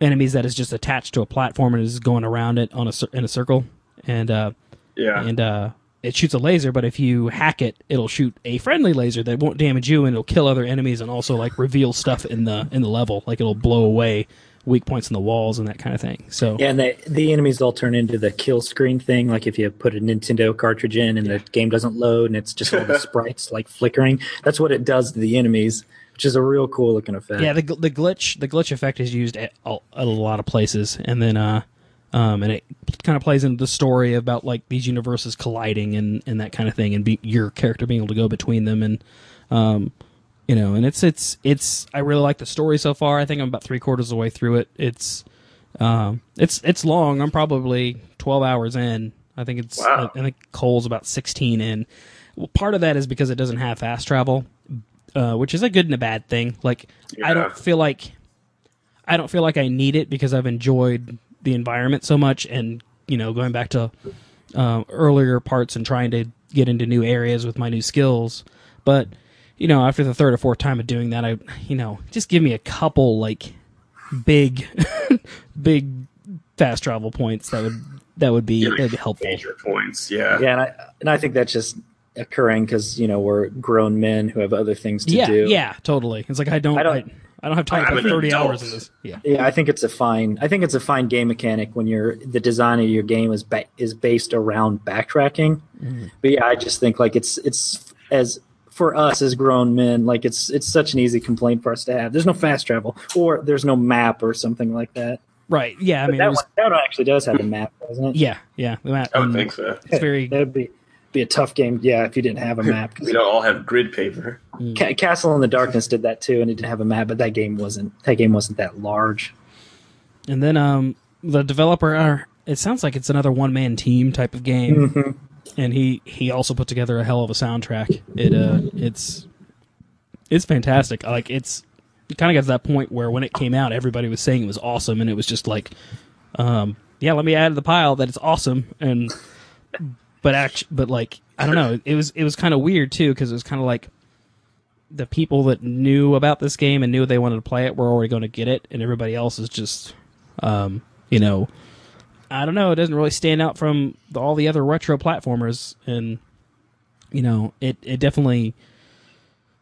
C: enemies that is just attached to a platform and is going around it on a cir- in a circle, and uh,
B: Yeah.
C: and uh, it shoots a laser. But if you hack it, it'll shoot a friendly laser that won't damage you and it'll kill other enemies and also like reveal stuff in the in the level. Like it'll blow away weak points in the walls and that kind of thing. So
D: Yeah, and the the enemies all turn into the kill screen thing. Like if you put a Nintendo cartridge in and the game doesn't load and it's just all the sprites like flickering. That's what it does to the enemies, which is a real cool looking effect.
C: Yeah, the the glitch the glitch effect is used at, a- at a lot of places, and then uh, um, and it kind of plays into the story about like these universes colliding and and that kind of thing, and be, your character being able to go between them, and um, you know, and it's it's it's I really like the story so far. I think I'm about three quarters of the way through it. It's um, it's it's long. I'm probably 12 hours in. I think it's
B: Wow.
C: I, I think Cole's about 16 in. Well, part of that is because it doesn't have fast travel, uh, which is a good and a bad thing. Like I don't feel like I don't feel like I need it because I've enjoyed the environment so much, and you know, going back to uh, earlier parts and trying to get into new areas with my new skills. But you know, after the third or fourth time of doing that, I you know, just give me a couple like big, big fast travel points that would that would be
B: Yeah,
C: that'd be helpful.
B: Major points. Yeah.
D: yeah, and I and I think that's just occurring because you know we're grown men who have other things to
C: Yeah,
D: do.
C: yeah, totally. It's like I don't, I
D: I
C: don't,
D: don't-
C: I, don't have time
B: I'm
C: for thirty
B: adult.
C: hours in this. Yeah,
D: Yeah, I think it's a fine. I think it's a fine game mechanic when you're the design of your game is ba- is based around backtracking. But yeah, I just think like it's it's as for us as grown men, like it's it's such an easy complaint for us to have. There's no fast travel, or there's no map, or something like that.
C: right. Yeah, I
D: But
C: mean,
D: that
C: it was,
D: one, that one actually does have a map, doesn't it?
C: yeah, yeah. The map,
B: I would
C: um,
B: think so.
C: It's very
D: That would be be a tough game. Yeah, if you didn't have a map.
B: We don't all have grid paper.
D: Ca- Castle in the Darkness did that too, and it didn't have a map, but that game wasn't that game wasn't that large.
C: And then um, the developer, uh, it sounds like it's another one man team type of game,
D: Mm-hmm.
C: and he he also put together a hell of a soundtrack. It uh, it's it's fantastic. Like it's it kind of got to that point where when it came out, everybody was saying it was awesome, and it was just like, um, yeah, let me add to the pile that it's awesome, and but act, but like I don't know, it was it was kind of weird too because it was kind of like the people that knew about this game and knew they wanted to play it were already going to get it, and everybody else is just, um, you know, I don't know. It doesn't really stand out from the, all the other retro platformers, and you know, it it definitely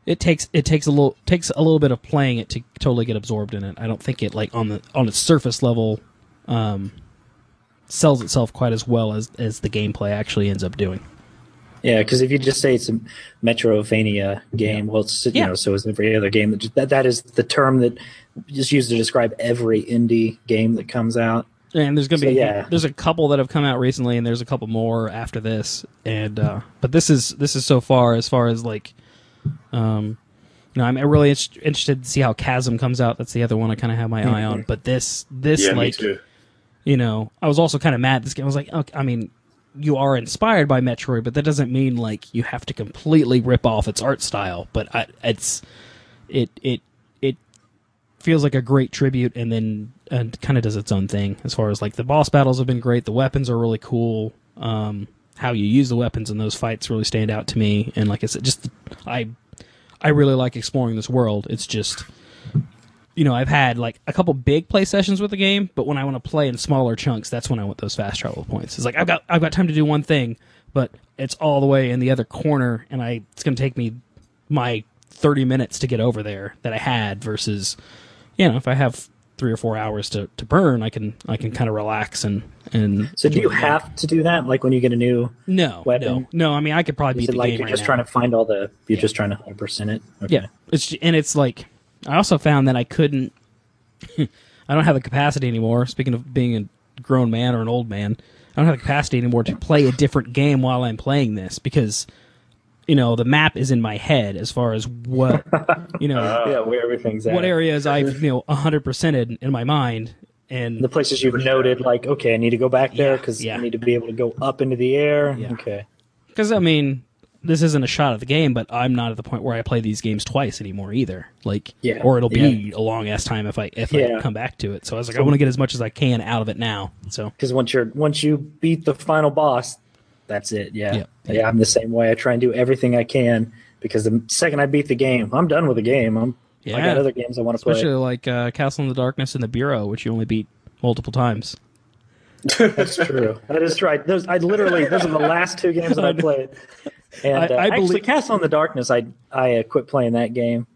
C: it takes it takes a little takes a little bit of playing it to totally get absorbed in it. I don't think it like on the on its surface level um, sells itself quite as well as as the gameplay actually ends up doing.
D: Yeah, because if you just say it's a Metroidvania game, well, it's you
C: Yeah.
D: know, so is every other game. That, that that is the term that is used to describe every indie game that comes out.
C: And there's gonna
D: So,
C: be
D: yeah.
C: there's a couple that have come out recently, and there's a couple more after this. And uh, but this is this is so far as far as like Um, no, I'm really inter- interested to see how Chasm comes out. That's the other one I kind of have my eye
D: Mm-hmm.
C: on. But this, this
B: Yeah, me
C: like,
B: too.
C: You know, I was also kind of mad. This game I was like, okay, I mean, you are inspired by Metroid, but that doesn't mean like you have to completely rip off its art style. But I, it's it it it feels like a great tribute, and then and kind of does its own thing as far as like the boss battles have been great. The weapons are really cool. Um, how you use the weapons in those fights really stand out to me. And like I said, just I I really like exploring this world. It's just you know, I've had like a couple big play sessions with the game, but when I want to play in smaller chunks, that's when I want those fast travel points. It's like I've got I've got time to do one thing, but it's all the way in the other corner, and I it's going to take me my thirty minutes to get over there that I had versus, you know, if I have three or four hours to, to burn, I can I can kind of relax and and.
D: So do you have to do that? Like when you get a new,
C: no
D: weapon?
C: no no? I mean, I could probably
D: is
C: beat the
D: like
C: game
D: you're
C: right
D: just
C: now.
D: trying to find all the? You're just trying to hundred percent it. Okay.
C: Yeah, it's and it's like I also found that I couldn't. I don't have the capacity anymore. Speaking of being a grown man or an old man, I don't have the capacity anymore to play a different game while I'm playing this because you know the map is in my head as far as what you know
D: Yeah, where everything's at.
C: what areas I've you know hundred percented in my mind and
D: The places you've noted, like, okay, I need to go back there
C: Yeah,
D: because
C: yeah.
D: I need to be able to go up into the air.
C: Yeah.
D: Okay.
C: because I mean this isn't a shot at the game, but I'm not at the point where I play these games twice anymore either. Like,
D: Yeah,
C: or it'll be
D: yeah.
C: a long ass time if I if
D: Yeah.
C: I come back to it. So I was like, I want to get as much as I can out of it now. So
D: Because once you're once you beat the final boss, that's it. Yeah.
C: Yeah.
D: yeah. I'm the same way. I try and do everything I can because the second I beat the game, I'm done with the game. I'm
C: yeah.
D: I got other games I want to play.
C: especially like uh, Castle in the Darkness and the Bureau, which you only beat multiple times.
D: That's true. That is right. Those I literally those are the last two games that I played. And
C: I-
D: uh,
C: I
D: actually,
C: believe-
D: Castle in the Darkness, I I uh, quit playing that game.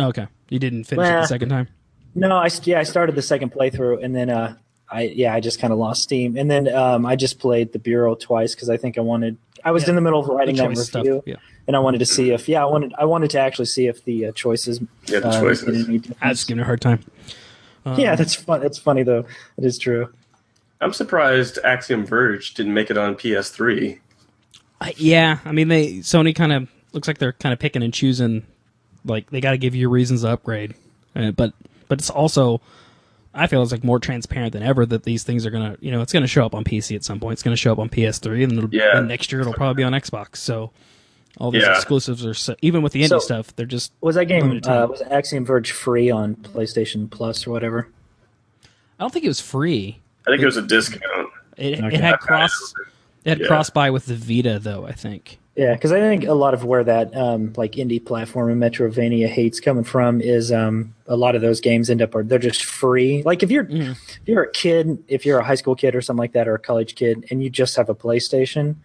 C: Okay, you didn't finish it
D: Well,
C: the second time.
D: No, I yeah I started the second playthrough and then uh I yeah I just kind of lost steam and then um I just played the Bureau twice because I think I wanted I was
C: Yeah.
D: in the middle of writing
C: The
D: that
C: choice
D: review
C: stuff, yeah.
D: and I wanted to see if yeah I wanted I wanted to actually see if the uh, choices
B: Yeah, the
D: uh,
B: choices.
D: made any
C: I
D: difference.
C: was giving her a hard time.
D: yeah that's fun that's funny though it is true
B: I'm surprised Axiom Verge didn't make it on PS3.
C: I, yeah, I mean they Sony kind of looks like they're kind of picking and choosing. Like they got to give you reasons to upgrade, uh, but but it's also I feel it's like more transparent than ever that these things are gonna you know it's gonna show up on PC at some point. It's gonna show up on PS3, and, it'll,
B: Yeah.
C: and next year it'll probably be on Xbox. So all these
B: Yeah.
C: exclusives are so, even with the indie
D: So-
C: stuff, they're just
D: was that game
C: Limited time.
D: uh, was Axiom Verge free on PlayStation Plus or whatever
C: I don't think it was free.
B: I think it was a discount.
C: It,
D: Okay.
C: it had cross it had
B: Yeah.
C: cross buy with the Vita though. I think.
D: Yeah, because I think a lot of where that um, like indie platform and Metroidvania hates coming from is um, a lot of those games end up are they're just free. Like if you're
C: Mhm.
D: if you're a kid, if you're a high school kid or something like that, or a college kid, and you just have a PlayStation,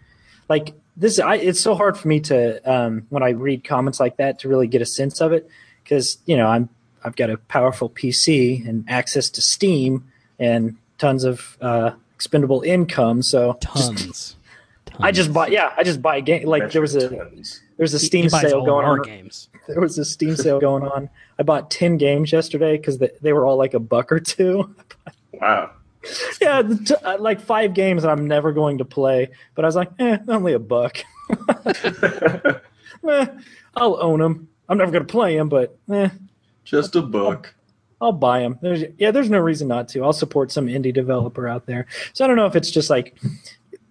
D: like this, I, it's so hard for me to um, when I read comments like that to really get a sense of it because you know I'm I've got a powerful PC and access to Steam and tons of uh, expendable income, so just-
C: Tons.
D: I just bought. yeah I just buy a game like there was a
B: Tons.
D: there's a Steam
C: he buys
D: sale going on.
C: games.
D: There was a Steam sale going on. I bought ten games yesterday because they, they were all like a buck or two.
B: Wow.
D: yeah, t- uh, like five games that I'm never going to play. But I was like, eh, only a buck. Eh, I'll own them. I'm never going to play them, but eh,
B: Just a book.
D: I'll buy them. There's, yeah, there's no reason not to. I'll support some indie developer out there. So I don't know if it's just like,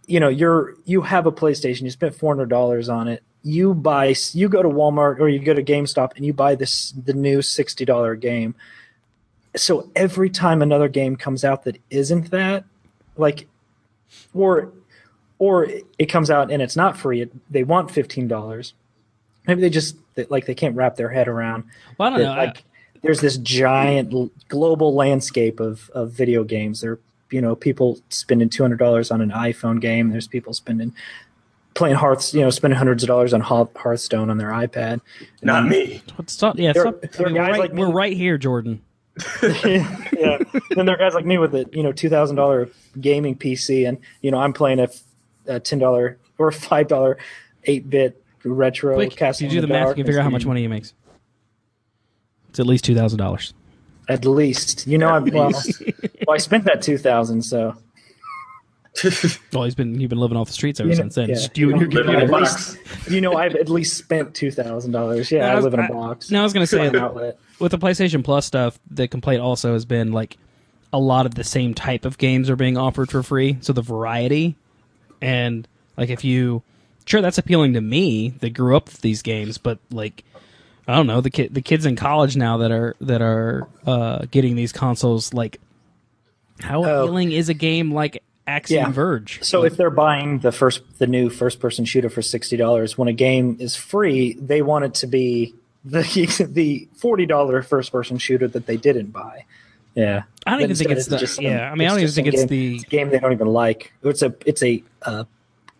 D: you know, you're you have a PlayStation, you spent four hundred dollars on it. You buy, you go to Walmart or you go to GameStop and you buy this the new sixty dollar game. So every time another game comes out that isn't that, like, or or it comes out and it's not free, it, they want fifteen dollars. Maybe they just they, like they can't wrap their head around
C: Well, I don't
D: that,
C: know. I-
D: like there's this giant global landscape of, of video games. There, you know, people spending two hundred dollars on an iPhone game. There's people spending playing Hearths, you know, spending hundreds of dollars on Hearthstone on their iPad.
B: Not me.
C: Stop, yeah,
D: There-
C: stop.
D: there
C: I mean, we're, right,
D: like me-
C: we're right here, Jordan.
D: yeah. Then there are guys like me with a you know two thousand dollar gaming PC, and you know I'm playing a, a ten dollar or five dollar eight bit retro.
C: Quick,
D: Castle
C: you do
D: in
C: the math, you can figure out how much money he makes. It's at least two thousand dollars.
D: At least, you know, I'm well. well, I spent that two thousand, so
C: Well, he's been you've been living off the streets ever
D: You know-
C: since then.
D: yeah.
C: Just you and your
B: Living a box.
D: you know, I've at least spent two thousand dollars. Yeah,
C: No, I
D: I live in a box.
C: No, I was gonna say
D: outlet.
C: with the PlayStation Plus stuff, the complaint also has been like a lot of the same type of games are being offered for free. So the variety and like if you sure that's appealing to me that grew up with these games, but like I don't know the kid the kids in college now that are that are uh, getting these consoles like how
D: Oh.
C: appealing is a game like Axiom
D: Yeah.
C: Verge?
D: So if they're buying the first, the new first-person shooter for sixty dollars, when a game is free, they want it to be the the forty dollar first-person shooter that they didn't buy. Yeah,
C: I don't
D: But
C: even think
D: instead
C: it's the
D: just some-
C: yeah. I mean, I don't even think it's
D: game,
C: the
D: it's a game they don't even like. It's a it's a uh,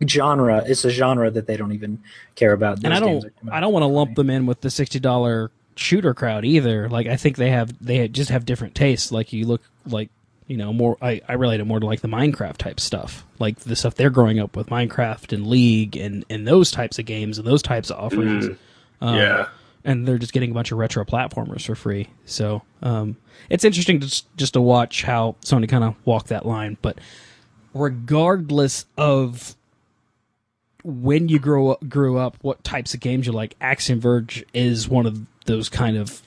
D: genre. It's a genre that they don't even care about.
C: and I don't
D: games are coming
C: I don't want to lump them in with the sixty dollar shooter crowd either. Like I think they have they just have different tastes. Like you look like you know more. I I relate it more to like the Minecraft type stuff, like the stuff they're growing up with Minecraft and League and and those types of games and those types of offerings. Um,
B: yeah.
C: and they're just getting a bunch of retro platformers for free. So um, it's interesting to just, just to watch how Sony kind of walk that line. But regardless of when you grow up, grew up, what types of games you like, Axiom Verge is one of those kind of.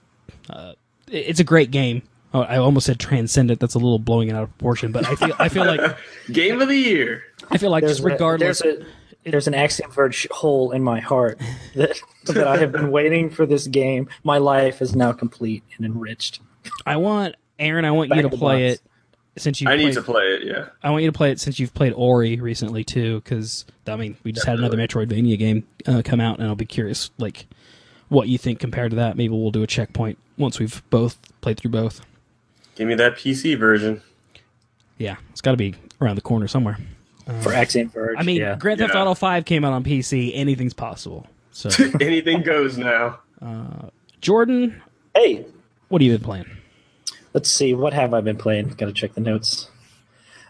C: Uh, it's a great game. Oh, I almost said transcendent. That's a little blowing it out of proportion, but I feel I feel like
B: Game of the year.
C: I feel like just
D: a-
C: regardless.
D: there's a there's an Axiom Verge hole in my heart that that I have been waiting for this game. My life is now complete and enriched.
C: I want Aaron. I want you to play
D: box.
C: it since you.
B: I need to play it. Yeah.
C: I want you to play it since you've played Ori recently too, because I mean we just had another Metroidvania game uh, come out, and I'll be curious like what you think compared to that. Maybe we'll do a checkpoint once we've both played through both.
B: Give me that PC version.
C: Yeah, it's got to be around the corner somewhere.
D: For Axiom Verge.
C: I mean,
D: yeah.
C: Grand Theft
B: Yeah.
C: Auto Five came out on PC. Anything's possible. So,
B: Anything goes now.
C: Jordan,
D: hey,
C: what have you been playing?
D: Let's see. What have I been playing? Got to check the notes.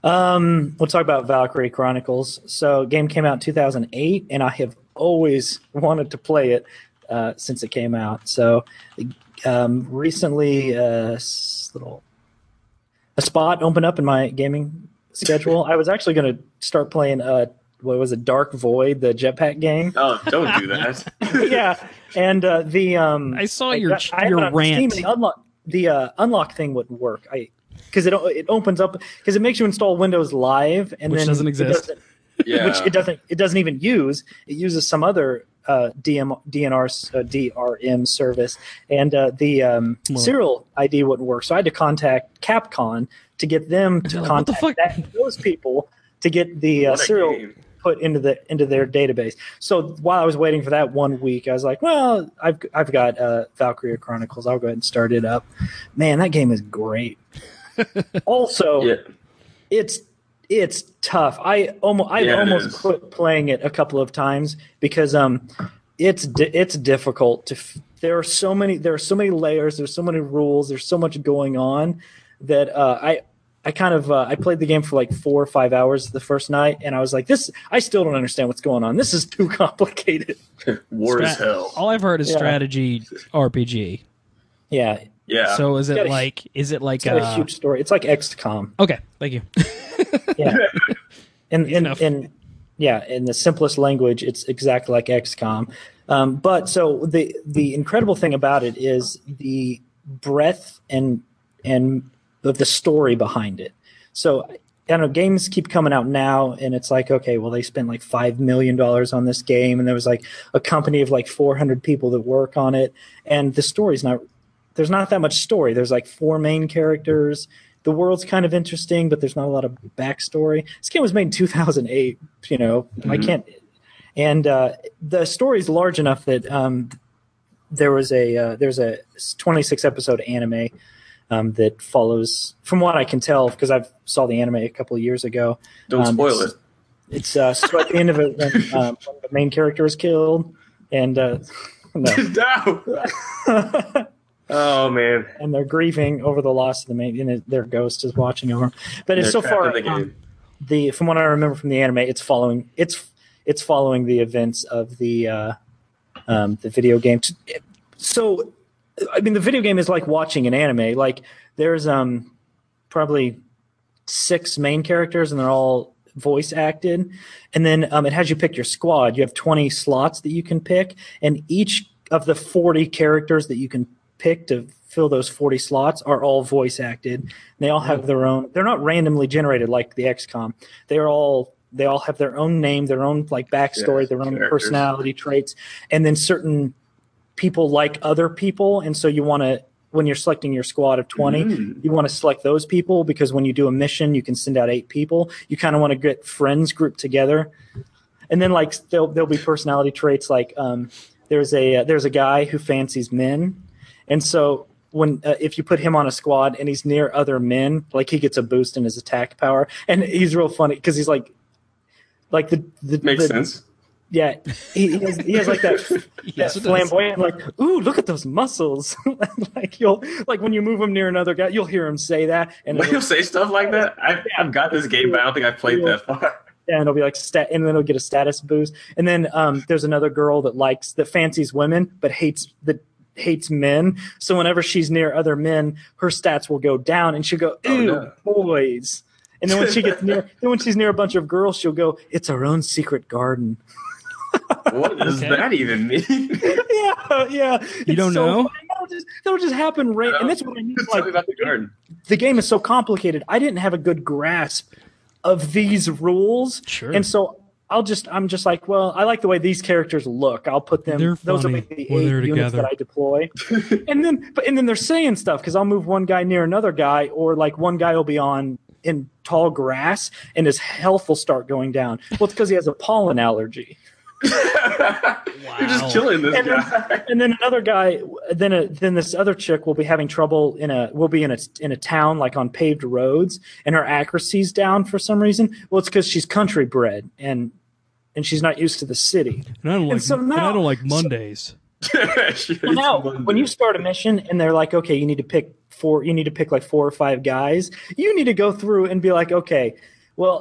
D: Um, we'll talk about Valkyria Chronicles. So, game came out in 2008, and I have always wanted to play it uh, since it came out. So, um, recently, uh, little a spot opened up in my gaming schedule. I was actually going to start playing. Uh, what was it? Dark Void, the jetpack game.
B: Oh, don't do that.
D: yeah, and uh, the um,
C: I saw your
D: got- I
C: your
D: it
C: rant.
D: Steam, and the unlock the uh, unlock thing wouldn't work. I because it it opens up because it makes you install Windows Live and
C: Which
D: then
C: doesn't
D: it
C: exist.
D: doesn't-
B: Yeah.
D: which it doesn't it doesn't even use. It uses some other uh, DM DNR uh, DRM service, and uh, the um,
C: More like-
D: serial ID wouldn't work. So I had to contact Capcom to get them to
C: They're like, "What the
D: contact that, those people to get the uh, serial
B: game.
D: Put into the into their database. So while I was waiting for that one week, I was like, well, I've I've got uh, Valkyria Chronicles. I'll go ahead and start it up. Man, that game is great. also,
B: Yeah.
D: it's it's tough. I almost I've
B: Yeah,
D: almost quit playing it a couple of times because um it's di- it's difficult to f- there are so many there are so many layers there's so many rules there's so much going on that uh, I I kind of uh, I played the game for like four or five hours the first night and I was like this I still don't understand what's going on this is too complicated
B: War as
C: Stra-
B: hell.
C: All I've heard is
D: Yeah.
C: strategy RPG.
D: yeah
B: Yeah.
C: So is
D: got
C: it
D: a-
C: like is it like
D: it's a
C: uh,
D: huge story it's like XCOM
C: Okay, thank you.
D: yeah and and, and yeah in the simplest language it's exactly like xcom um, but so the the incredible thing about it is the breadth and and of the story behind it so I don't know games keep coming out now and it's like okay well they spent like five million dollars on this game and there was like a company of like 400 people that work on it and the story's not there's not that much story there's like four main characters the world's kind of interesting, but there's not a lot of backstory. This game was made in 2008. You know, I can't. And uh, the story's large enough that um, there was a uh, there's a 26 episode anime um, that follows, from what I can tell, because I saw the anime a couple of years ago.
B: Don't
D: um,
B: spoil
D: it's-
B: it.
D: It's uh, so at the end of it when, um, when the main character is killed, and uh, no.
B: no. oh man.
D: and they're grieving over the loss of the main. And their ghost is watching over. But it's so far
B: the
D: um, the from what I remember from the anime, it's following it's it's following the events of the uh, um, the video game. So, I mean, the video game is like watching an anime. Like there's um probably six main characters, and they're all voice acted, and then um, it has you pick your squad. You have twenty slots that you can pick, and each of the forty characters that you can pick to fill those 40 slots are all voice acted. They all have their own. They're not randomly generated like the XCOM. They're all they all have their own name, their own like backstory,
B: Yes,
D: their own
B: characters.
D: personality traits, and then certain people like other people, and so you want to when you're selecting your squad of 20
B: Mm.
D: you want to select those people because when you do a mission you can send out eight people. You kind of want to get friends grouped together. And then like there'll, there'll be personality traits like um, there's a uh, there's a guy who fancies men. And so when uh, if you put him on a squad and he's near other men like he gets a boost in his attack power. And he's real funny because he's like like the, the
B: Makes
D: the-
B: sense.
D: Yeah he, he, has, he has like that
C: Yes,
D: that
C: it does.
D: flamboyant, like, ooh, look at those muscles. like you'll like when you move him near another guy, you'll hear him say that, and
B: When
D: it'll,
B: say stuff like that, I've, I've got this game, but I don't think I've played that far.
D: yeah, and it'll be like stat, and then it'll get a status boost. And then um, there's another girl that likes that fancies women, but hates that hates men. So whenever she's near other men, her stats will go down, and she'll go,
B: Oh, no.
D: boys. And then when she gets near, then when she's near a bunch of girls, she'll go, "It's our own secret garden."
B: What does
C: Okay.
B: that even mean?
D: yeah, yeah.
C: You don't
D: so
C: know?
D: funny. That'll just, that'll just happen, right? And that's what I mean.
B: Tell
D: Like,
B: me about the garden.
D: the game is so complicated. I didn't have a good grasp of these rules,
C: Sure.
D: and so I'll just I'm just like, well, I like the way these characters look. I'll put them.
C: They're
D: those will
C: funny
D: be the
C: when
D: eight
C: they're
D: units
C: together.
D: that I deploy, and then but and then they're saying stuff because I'll move one guy near another guy, or like one guy will be on in tall grass and his health will start going down. Well, it's because he has a pollen allergy.
B: You're just killing this
D: and
B: guy.
D: then, and then another guy then a, then this other chick will be having trouble in a will be in a in a town like on paved roads and her accuracy's down for some reason well it's because she's country bred and and she's not used to the city
C: And I don't like.
D: so
C: and I don't like Mondays.
D: well, now when you start a mission and they're like okay you need to pick four you need to pick like four or five guys you need to go through and be like okay well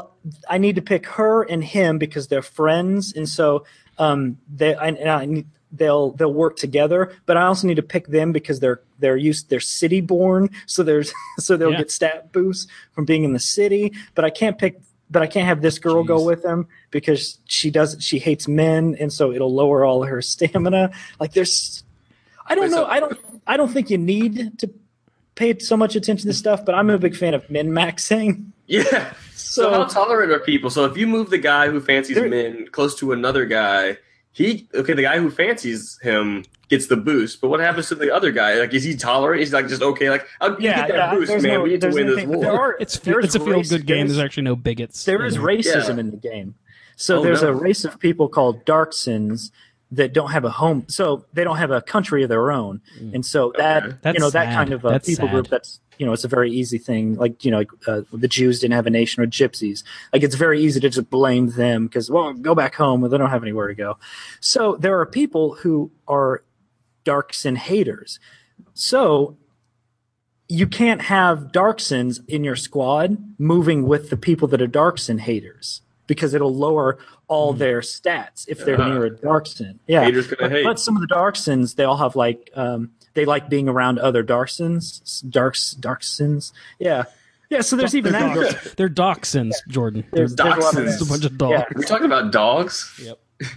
D: i need to pick her and him because they're friends and so um they I, and I need, they'll they'll work together but i also need to pick them because they're they're used they're city born so there's so they'll
C: Yeah.
D: get stat boosts from being in the city but i can't pick but I can't have this girl go with him because she does she hates men and so it'll lower all her stamina. Like there's I don't
B: Wait,
D: know.
B: so-
D: I don't. I don't think you need to pay so much attention to this stuff. But I'm a big fan of min maxing.
B: Yeah. So, how tolerant are people? So if you move the guy who fancies men close to another guy, he okay, the guy who fancies him gets the boost. But what happens to the other guy? Like, is he tolerant? He's like just okay. Like, I'll
D: yeah,
B: get that
D: yeah,
B: boost, man.
D: no-
B: we need to win this war.
D: There are,
C: It's
D: there's
C: it's a feel good game.
D: there's-
C: There's actually no bigots.
D: There is racism
B: Yeah.
D: in the game. So
B: Oh,
D: there's
B: no.
D: a race of people called Darcsens that don't have a home. So they don't have a country of their own. Mm. And so that
B: Okay.
D: You know that
C: sad.
D: kind of a
C: That's
D: people
C: sad.
D: group that's you know it's a very easy thing. Like you know like, uh, the Jews didn't have a nation or gypsies. Like it's very easy to just blame them because well go back home they don't have anywhere to go. So there are people who are Darcsen haters. So you can't have Darcsens in your squad moving with the people that are Darcsen haters because it'll lower all their stats if they're
B: Yeah.
D: near a Darcsen. Yeah,
B: Haters gonna
D: but,
B: hate.
D: but some of the Darcsens they all have like um, they like being around other Darcsens, Darks, Darcsens. Yeah, yeah. So there's even that.
C: Dox- They're dachshunds, Jordan. They're
D: There's, there's a
B: Dachshunds.
C: just a bunch of dogs.
D: Yeah.
B: We're talking about dogs.
C: Yep.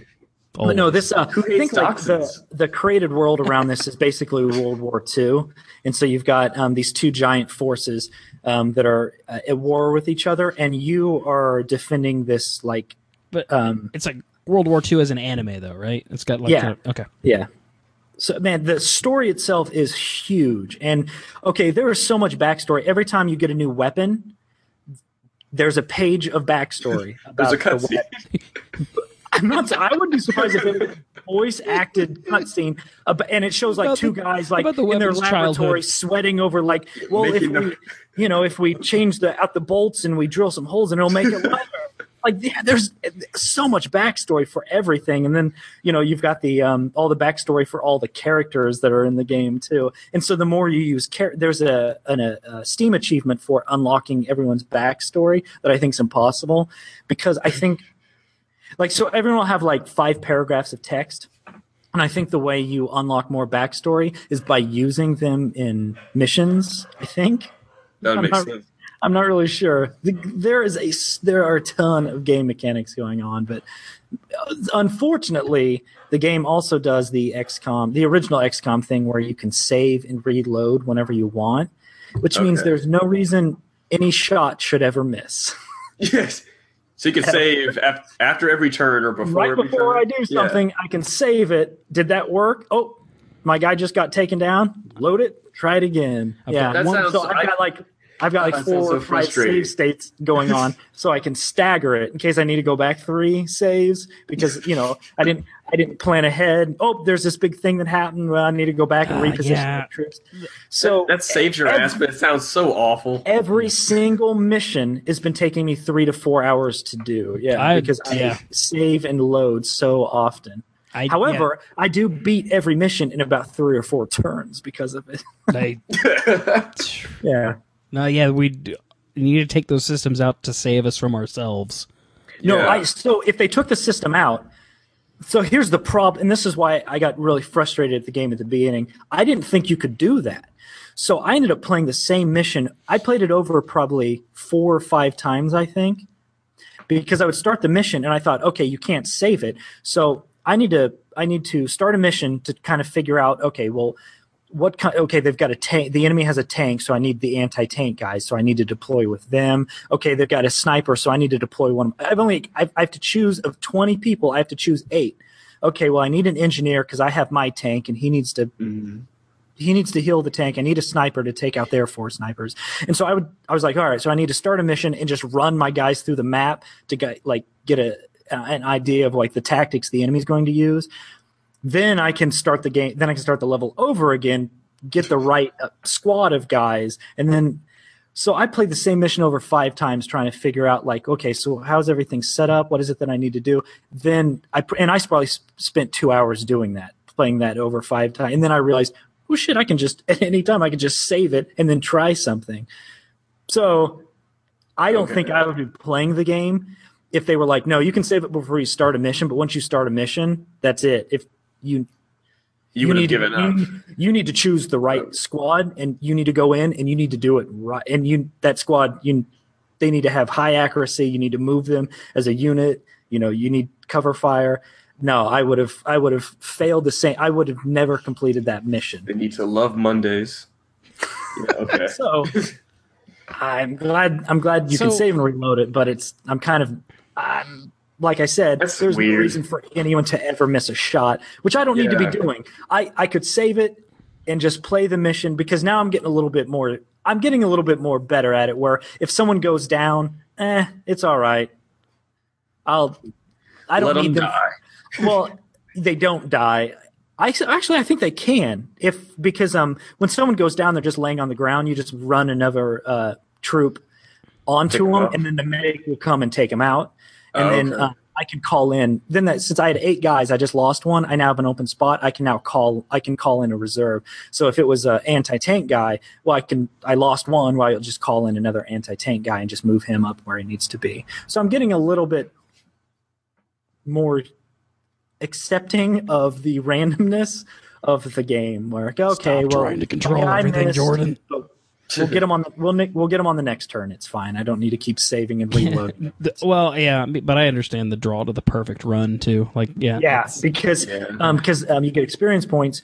D: But no, this uh,
B: Who
D: I think like the, the created world around this is basically World War II, and so you've got um, these two giant forces um, that are uh, at war with each other, and you are defending this like
C: But
D: um,
C: it's like World War II as an anime, though, right? It's got like
D: Yeah.
C: kind of- okay.
D: Yeah. So man, the story itself is huge. And okay, there is so much backstory. Every time you get a new weapon, there's a page of backstory.
B: There's a
D: about the
B: cutscene.
D: weapon. I'm not. I wouldn't be surprised if it was a voice acted cutscene, uh, and it shows like
C: About
D: two
C: the-
D: guys like
C: the
D: in their laboratory
C: childhood.
D: sweating over like, well, if
B: Making
D: we, you know, if we change the out the bolts and we drill some holes and it'll make it lighter. Like yeah, there's so much backstory for everything, and then you know you've got the um, all the backstory for all the characters that are in the game too. And so the more you use, char- there's a, an, a, Steam achievement for unlocking everyone's backstory that I think is impossible because I think like so everyone will have like five paragraphs of text. And I think the way you unlock more backstory is by using them in missions. I think
B: That makes sense.
D: I'm not really sure. The, there is a s- there are a ton of game mechanics going on, but uh, unfortunately, the game also does the XCOM, the original XCOM thing, where you can save and reload whenever you want, which means there's no reason any shot should ever miss.
B: Yes. So you can save af- after every turn or before
D: right
B: every
D: before
B: turn?
D: I do
B: Yeah.
D: something, I can save it. Did that work? Oh, my guy just got taken down. Load it. Try it again. yeah.
B: That
D: one-
B: sounds-
D: so I've
B: I-
D: got like I've got like four
B: so
D: or five save states going on, so I can stagger it in case I need to go back three saves because you know I didn't I didn't plan ahead. Oh, there's this big thing that happened. Well, I need to go back and
C: Ah,
D: reposition
C: yeah.
D: my troops. So
B: That saves your
D: every-
B: ass, but it sounds so awful.
D: Every single mission has been taking me three to four hours to do. Yeah,
C: I-
D: because I
C: yeah.
D: save and load so often.
C: I,
D: However, I do beat every mission in about three or four turns because of it.
C: yeah, they,
D: Yeah.
C: No, yeah, we need to take those systems out to save us from ourselves.
D: No,
B: Yeah.
D: I so if they took the system out, so here's the problem, and this is why I got really frustrated at the game at the beginning. I didn't think you could do that. So I ended up playing the same mission. I played it over probably four or five times, I think, because I would start the mission and I thought, okay, you can't save it. So I need to I need to start a mission to kind of figure out, okay, well, what kind okay they've got a tank the enemy has a tank so i need the anti-tank guys so i need to deploy with them. Okay they've got a sniper so i need to deploy one i've only i I have to choose of 20 people i have to choose eight. Okay well i need an engineer because i have my tank and he needs to
B: Mhm.
D: he needs to heal the tank i need a sniper to take out their four snipers. And so i would i was like all right so i need to start a mission and just run my guys through the map to get like get a an idea of like the tactics the enemy's going to use then I can start the game. Then I can start the level over again, get the right uh, squad of guys, and then. So I played the same mission over five times, trying to figure out like, okay, so how's everything set up? What is it that I need to do? Then I and I probably spent two hours doing that, playing that over five times, and then I realized, oh shit, I can just at any time I can just save it and then try something. So I don't
B: Okay.
D: think I would be playing the game if they were like, no, you can save it before you start a mission, but once you start a mission, that's it. If you
B: You, would have
D: need
B: given
D: to,
B: up.
D: You, you need to choose the right squad, and you need to go in and you need to do it right. And you that squad, you they need to have high accuracy. You need to move them as a unit. You know, you need cover fire. No, I would have I would have failed the same. I would have never completed that mission.
B: They need to love Mondays. Yeah, okay.
D: So I'm glad I'm glad you can save and reload it, but it's I'm kind of I'm like I said,
B: That's
D: there's no reason for anyone to ever miss a shot, which I don't need to be doing. I I could save it and just play the mission because now I'm getting a little bit more I'm getting a little bit more better at it where if someone goes down, eh, it's all right. I'll I don't
B: Let
D: need
B: them
D: them
B: die.
D: well, they don't die. I actually I think they can if because um when someone goes down, they're just laying on the ground. You just run another uh, troop onto
B: 'em
D: them,
B: up.
D: and then the medic will come and take them out. And
B: Oh,
D: then
B: okay.
D: uh, I can call in. Then that since I had eight guys, I just lost one. I now have an open spot. I can now call. I can call in a reserve. So if it was an anti tank guy, well, I can. I lost one. Well, I'll just call in another anti tank guy and just move him up where he needs to be. So I'm getting a little bit more accepting of the randomness of the game. Where okay,
C: Stop
D: well,
C: trying to control everything,
D: missed,
C: Jordan.
D: But We'll get them on. The, we'll we'll get them on the next turn. It's fine. I don't need to keep saving and reloading.
C: The- well, yeah, but I understand the draw to the perfect run too. Like, yeah,
D: yeah, because
B: Yeah.
D: um because um you get experience points.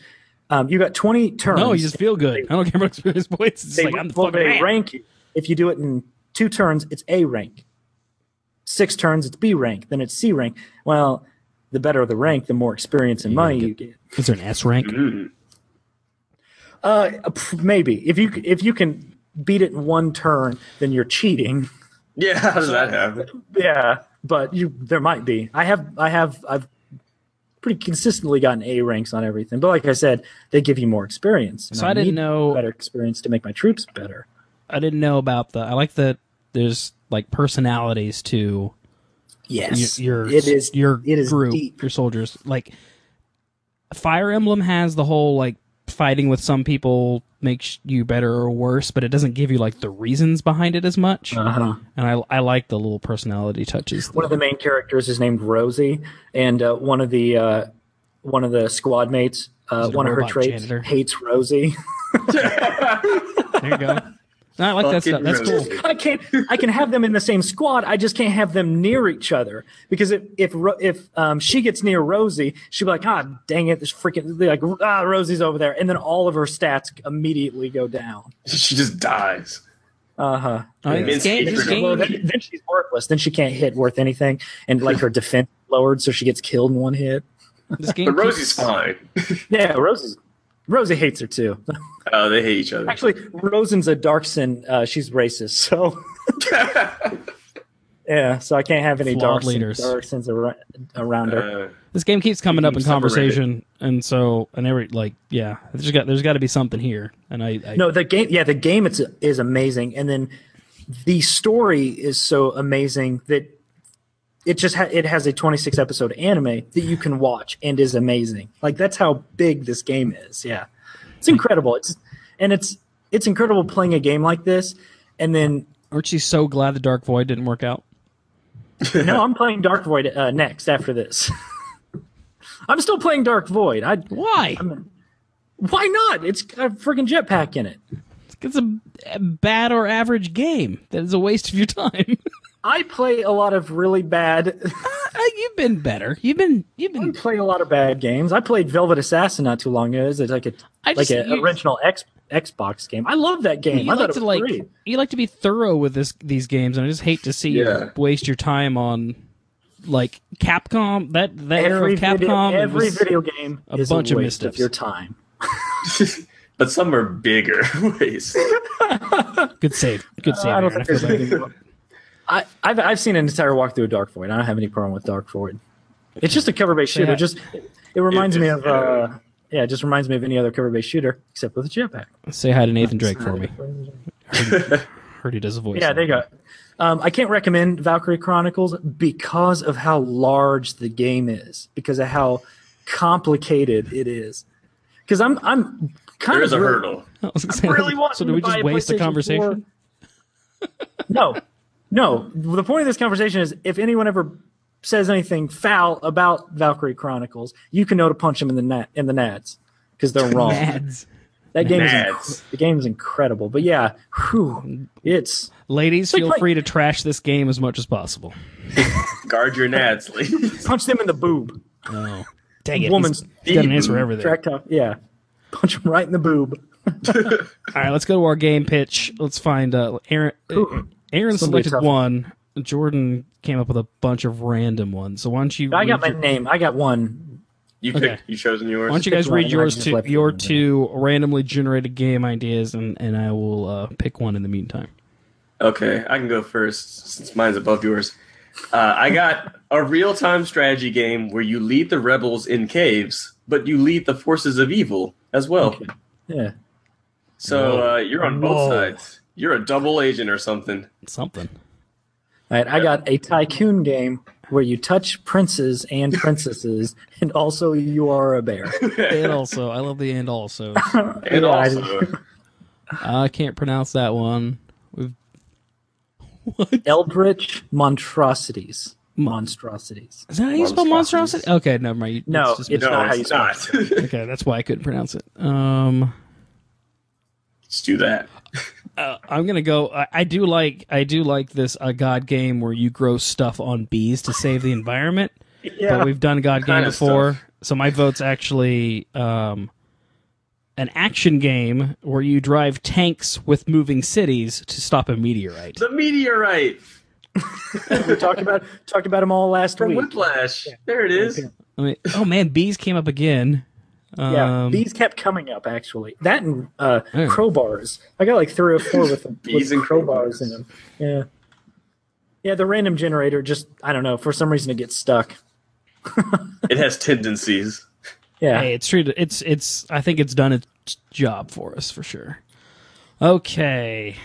D: Um, you got twenty turns.
C: no, you just feel good. I don't care about experience points. It's
D: they,
C: like I'm the
D: well,
C: fucking
D: rank you. If you do it in two turns, it's A rank. Six turns, it's B rank. Then it's C rank. Well, the better the rank, the more experience and money you get.
C: Is there an S rank?
B: Mm.
D: Uh, maybe if you if you can beat it in one turn, then you're cheating.
B: Yeah, how does that happen?
D: Yeah, but you there might be. I have I have I've pretty consistently gotten A ranks on everything. But like I said, they give you more experience.
C: So I didn't
D: need
C: know-
D: better experience to make my troops better.
C: I didn't know about the. I like that. There's like personalities to
D: Yes,
C: y- your
D: it is
C: your
D: it is
C: group,
D: deep.
C: your soldiers. Like Fire Emblem has the whole like fighting with some people makes you better or worse, but it doesn't give you like the reasons behind it as much.
D: Uh-huh.
C: And I I like the little personality touches.
D: One of the main characters is named Rosie, and uh, one of the uh, one of the squad mates, uh,
C: Is it a
D: one of her traits
C: janitor?
D: hates Rosie.
C: There you go. I like that stuff. That's cool.
D: I can't. I can have them in the same squad. I just can't have them near each other because if if if um, she gets near Rosie, she'll be like, "Ah, dang it! This freaking like ah, Rosie's over there," and then all of her stats immediately go down.
B: She just dies.
D: Uh huh.
C: I mean, this game, this
B: Well,
D: Well,
C: game,
D: then, then she's worthless. Then she can't hit worth anything, and like her defense lowered, so she gets killed in one hit.
C: this game.
B: But Rosie's fine.
D: Yeah, Rosie's Rosie hates her too.
B: Oh, they hate each other.
D: Actually, Rosen's a Darcsen. Uh, she's racist, so yeah. So I can't have any
C: Flawed
D: Darcsens,
C: leaders.
D: Darcsens ar- around her.
B: Uh,
C: This game keeps coming up in
B: Keep
C: conversation, and so and every like, yeah, there's got there's got to be something here, and I, I
D: No, the game. Yeah, the game it's, is amazing, and then the story is so amazing that it just ha- it has a 26 episode anime that you can watch and is amazing. Like that's how big this game is. Yeah, it's incredible. It's and it's it's incredible playing a game like this, and then
C: aren't you so glad the Dark Void didn't work out?
D: no, I'm playing Dark Void uh, next after this. I'm still playing Dark Void. I
C: Why?
D: why not? It's got a freaking jetpack in it.
C: It's a bad or average game. That is a waste of your time.
D: I play a lot of really bad.
C: Uh, you've been better. You've been you've
D: I
C: been
D: play a lot of bad games. I played Velvet Assassin not too long ago. It's like a
C: I
D: like an original X, Xbox game. I love that game.
C: you
D: I
C: like
D: thought
C: to
D: it was
C: like
D: great.
C: you like to be thorough with this these games, and I just hate to see
B: Yeah.
C: you waste your time on like Capcom. That that era
D: Every
C: of Capcom.
D: video, every video game
C: a
D: is
C: bunch
D: a
C: of
D: waste of
C: missteps.
D: your time.
B: but some are bigger ways.
C: Good save. Good save.
D: I don't
C: Aaron. I
D: think
C: feel
D: there's anything. I, I've I've seen an entire walkthrough of Dark Void. I don't have any problem with Dark Void. It's just a cover-based shooter.
C: Yeah.
D: Just it reminds
B: It
D: me of uh, yeah, it just reminds me of any other cover-based shooter except with a jetpack.
C: Say hi to Nathan Drake for me. Heard, heard he does a voice.
D: Yeah, there you go. Um, I can't recommend Valkyria Chronicles because of how large the game is, because of how complicated it is. Because I'm I'm kind
B: There
D: of
B: is a
D: really-
B: hurdle.
C: I was gonna say,
D: really wanting
C: so do we
D: to
C: just waste the conversation?
D: 4. No, no. The point of this conversation is if anyone ever says anything foul about Valkyria Chronicles, you can know to punch them in the nat in the nads because they're wrong.
C: Nads.
D: That game is inc- the game is incredible. But yeah, whew, it's
C: Ladies,
D: like
C: feel
D: play-
C: free to trash this game as much as possible.
B: Guard your nads, ladies.
D: punch them in the boob.
C: Oh, dang it!
D: Woman's
C: He's, he's got an answer for everything.
D: Track top, yeah. Punch them right in the boob.
C: All right, let's go to our game pitch. Let's find uh, Aaron. uh, Aaron
D: It's gonna be a
C: selected
D: tough
C: one. Jordan came up with a bunch of random ones. So why don't you?
D: I got my
C: your-
D: name. I got one.
B: You
C: Okay.
B: picked. You chosen yours.
C: why don't you guys read yours to your
D: it there.
C: two randomly generated game ideas, and and I will uh, pick one in the meantime.
B: Okay, I can go first since mine's above yours. Uh, I got a real-time strategy game where you lead the rebels in caves, but you lead the forces of evil as well.
D: Okay. Yeah.
B: So uh, you're on both
D: Whoa.
B: sides. You're a double agent or something.
C: Something.
D: All right. I got a tycoon game where you touch princes and princesses, and also you are a bear.
C: and also, I love the and also.
B: And
D: Yeah, I
B: also,
C: I can't pronounce that one. We've
D: Eldritch monstrosities. Monstrosities.
C: Is that how you spell monstrosity? Okay, never mind. You-
D: No,
C: just
D: it's
B: no,
D: not how you
B: it's
D: spell
B: not.
C: okay. That's why I couldn't pronounce it. Um,
B: Let's do that.
C: Uh, I'm gonna go. I, I do like. I do like this a god game where you grow stuff on bees to save the environment.
D: Yeah.
C: But we've done god game before,
B: stuff.
C: so my vote's actually um, an action game where you drive tanks with moving cities to stop a meteorite.
B: The meteorite
D: we talked about talked about them all last
B: from
D: week.
B: Whiplash. There it is.
C: I mean, oh man, bees came up again.
D: Yeah,
C: Um,
D: bees kept coming up actually. That and uh,
C: Yeah.
D: crowbars. I got like three or four with, with
B: Bees and
D: crowbars
B: crowbars.
D: in them. Yeah, yeah. The random generator just I don't know for some reason it gets stuck.
B: It has tendencies.
D: Yeah,
C: Hey, it's treated. It's it's. I think it's done its job for us for sure. Okay.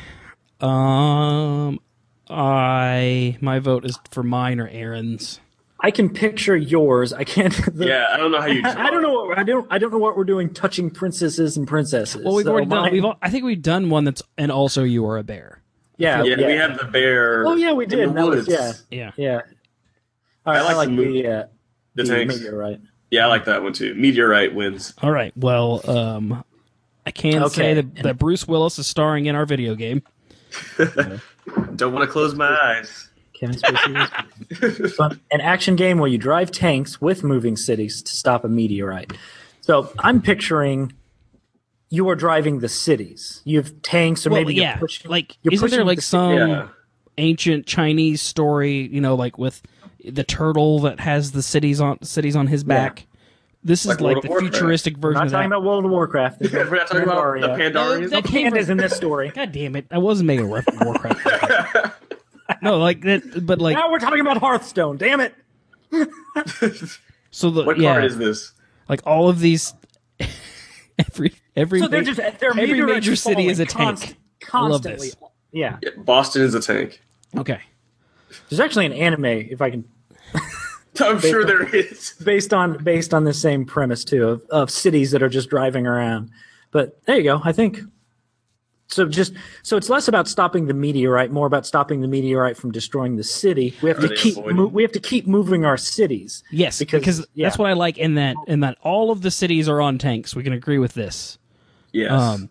C: Um, I my vote is for mine or Aaron's.
D: I can picture yours. I can't. The,
B: Yeah, I don't know how you.
D: I, I don't know. What, I don't. I don't know what we're doing. Touching princesses and princesses.
C: Well, we've
D: So
C: already done. We've. al- I think we've done one that's and also you are a bear.
D: yeah,
B: Yeah,
D: yeah,
B: we have the bear.
D: Oh yeah, we
B: in
D: did.
B: the
D: That was, yeah,
C: Yeah.
D: yeah. All right, I
B: like
D: like,
B: the mo-
D: the uh,
B: The
D: the
B: tanks.
D: meteorite.
B: Yeah, I like that one too. Meteorite wins.
C: All right. Well, um, I can
D: Okay.
C: say that, that Bruce Willis is starring in our video game.
B: Don't want to close my eyes.
D: Kevin Spacey. is- So, an action game where you drive tanks with moving cities to stop a meteorite. So I'm picturing you are driving the cities. You have tanks, or
C: Well,
D: maybe
C: yeah,
D: you're pushing.
C: like
D: you're
C: isn't there like
D: the
C: some
B: Yeah.
C: ancient Chinese story? You know, like with the turtle that has the cities on cities on his back. This is
B: Like
C: like,
B: World of
C: the
B: Warcraft.
C: futuristic
D: We're
C: version
D: not
C: of
D: talking
C: that.
D: about World of Warcraft. There's
B: We're not talking about the
D: Pandaria.
B: Pandarians.
C: that came
D: pandas in this story.
C: God damn it! I wasn't making a reference to Warcraft. no, like that, but like
D: Now we're talking about Hearthstone. Damn it!
C: so the
B: what
C: yeah,
B: card is this?
C: like all of these. every every
D: So they're
C: ma-
D: just they're
C: every major city is a
D: const-
C: tank. I love
D: Constantly.
C: this.
D: Yeah.
B: Yeah, Boston is a tank.
C: Okay,
D: There's actually an anime, if I can
B: I'm sure there is.
D: based on based on the same premise too of, of cities that are just driving around. But there you go. I think so. Just so it's less about stopping the meteorite, more about stopping the meteorite from destroying the city. We have
B: Are
D: to keep mo- we have to keep moving our cities.
C: yes,
D: Because-
C: because,
D: yeah.
C: that's what I like in that in that all of the cities are on tanks. We can agree with this.
B: Yes.
C: Um,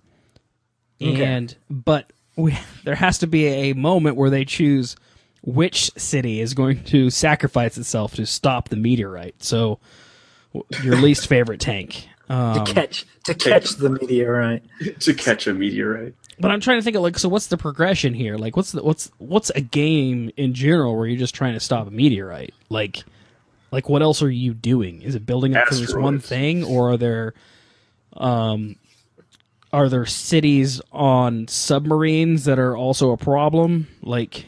D: Okay.
C: and but we, there has to be a moment where they choose which city is going to sacrifice itself to stop the meteorite. So, your least favorite tank. Um,
D: to catch to catch the meteorite.
B: to catch a meteorite.
C: But I'm trying to think of like, so what's the progression here? Like, what's the what's what's a game in general where you're just trying to stop a meteorite? Like, like what else are you doing? Is it building up to this one thing, or are there, um, are there cities on submarines that are also a problem? Like,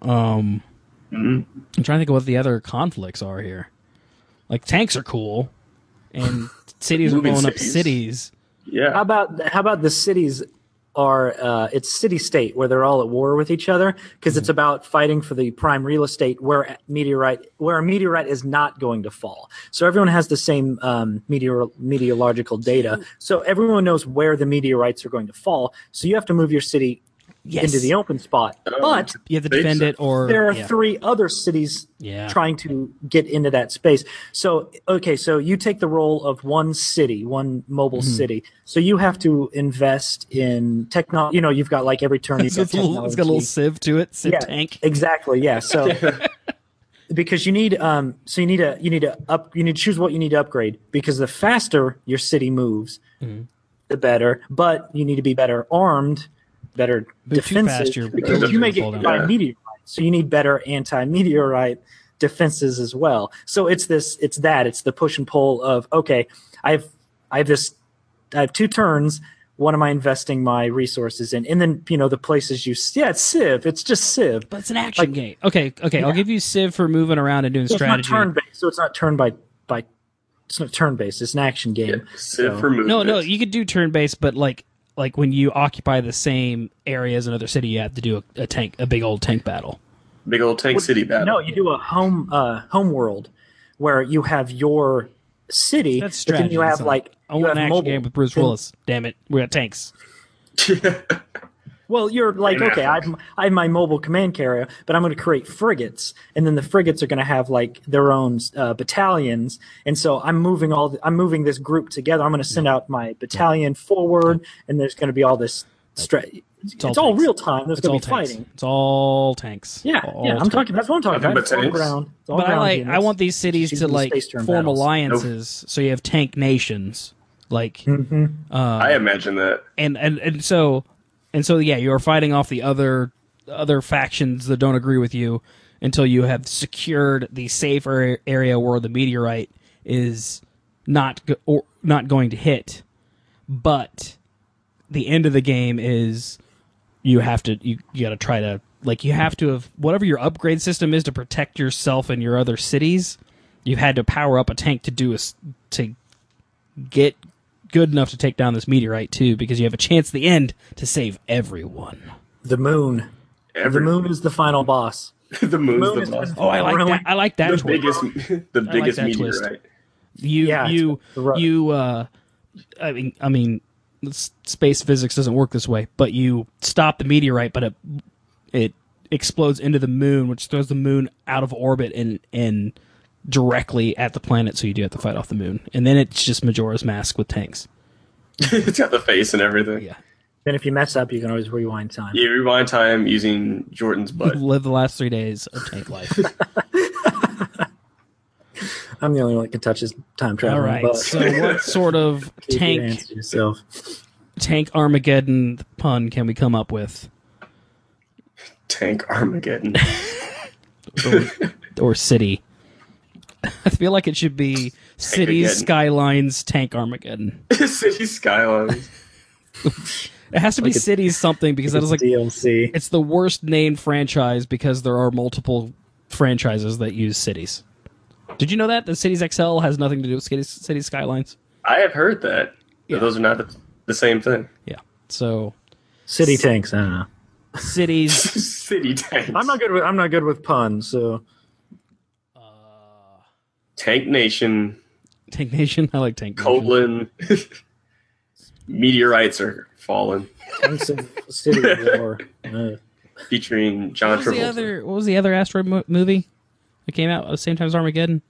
C: um, I'm trying to think of what the other conflicts are here. Like tanks are cool, and cities are
B: Moving
C: blowing up
B: cities.
C: cities.
B: Yeah.
D: How about how about the cities are uh, it's city state where they're all at war with each other because it's about fighting for the prime real estate where meteorite where a meteorite is not going to fall. So everyone has the same um, meteor meteorological data. So everyone knows where the meteorites are going to fall. So you have to move your city
C: Yes,
D: into the open spot. But
C: you have to
B: Base-
C: defend it, or
D: there are
C: yeah.
D: three other cities
C: Yeah.
D: trying to get into that space. So, okay, so you take the role of one city, one mobile
C: Mm-hmm.
D: city. So you have to invest in technology. You know, you've got like every turn you've got
C: it's, a little, it's got a little sieve to it, sieve
D: yeah,
C: tank.
D: Exactly. Yeah. So because you need um so you need a you need to up you need to choose what you need to upgrade because the faster your city moves,
C: Mm-hmm.
D: the better. But you need to be better armed, better
C: But too
D: defenses
C: fast, you're-
D: because
B: you're
D: you may get hit by
B: Yeah.
D: a meteorite. So you need better anti-meteorite defenses as well. So it's this it's that it's the push and pull of okay, I've I have this I have two turns. What am I investing my resources in? And then you know the places you yeah it's Civ. It's just Civ.
C: But it's an action
D: Like-
C: game. Okay, okay, I'll give you Civ for moving around and doing
D: So
C: strategy.
D: It's not turn based, so it's not turn by by. It's not turn based. It's an action game.
B: Civ
D: So-
B: for movement.
C: no, no, you could do turn based, but like like when you occupy the same area as another city, you have to do a, a tank, a big old tank battle.
B: Big old tank city battle.
D: No, you do a home uh, home world where you have your city,
C: That's
D: but then you have
C: That's not-
D: like
C: I
D: you
C: want
D: have
C: an action
D: mobile.
C: game with Bruce Willis. Damn it, we got tanks.
D: Well, you're like
B: Ben
D: okay, I have, I have my mobile command carrier, but I'm going to create frigates, and then the frigates are going to have like their own uh, battalions, and so I'm moving all the, I'm moving this group together. I'm going to send out my battalion forward, and there's going to be all this. Stra- it's all,
C: all
D: real time. There's going to be
C: tanks.
D: fighting.
C: It's all tanks.
D: Yeah,
C: All
D: yeah. I'm
C: tanks.
D: talking. That's what I'm talking about.
B: but
D: It's all
B: tanks.
D: ground. It's all
C: But I
D: ground
C: like. I want these cities
D: She's
C: to like form
D: battles.
C: alliances, so you have tank nations. Like,
D: Mm-hmm.
B: I imagine that.
C: and and and so and so yeah you're fighting off the other other factions that don't agree with you until you have secured the safe ar- area where the meteorite is not go- or not going to hit. But the end of the game is you have to you, you got to try to like you have to have whatever your upgrade system is to protect yourself and your other cities you've had to power up a tank to do a to get good enough to take down this meteorite too because you have a chance at the end to save everyone
D: the moon.
B: Every,
D: The moon is the final boss.
B: the moon's
D: moon
B: the
D: is
B: boss.
C: oh i like
D: Really?
C: that i like that
B: The
C: twist.
B: biggest, the biggest
C: that
B: meteorite.
C: twist. you
D: Yeah,
C: you
D: the
C: you uh i mean i mean space physics doesn't work this way but you stop the meteorite but it it explodes into the moon which throws the moon out of orbit and and directly at the planet so you do have to fight off the moon and then it's just majora's mask with tanks
B: it's got the face and everything.
C: yeah
D: Then if you mess up, you can always rewind time.
B: You rewind time using Jordan's butt.
C: Live the last three days of tank life.
D: I'm the only one that can touch his time travel.
C: All right.
D: But
C: So, what sort of tank
D: yourself.
C: tank Armageddon pun can we come up with,
B: Tank Armageddon.
C: or, or city? I feel like it should be cities skylines tank Armageddon.
B: City Skylines.
C: It has to be
D: Like a-
C: cities something because that is like
D: DLC.
C: it's the worst named franchise because there are multiple franchises that use cities. Did you know that the Cities XL has nothing to do with cities, cities skylines?
B: I have heard that.
C: Yeah.
B: Those are not the, the same thing.
C: Yeah. So
D: City tanks. I don't know.
C: cities.
B: City tanks.
D: I'm not good with I'm not good with puns. So
B: Tank Nation,
C: Tank Nation. I like Tank Nation.
B: colon, meteorites are falling,
D: tanks of City War. Uh,
B: featuring John
C: What was the
B: Travolta.
C: other? What was the other asteroid mo- movie that came out at the same time as Armageddon?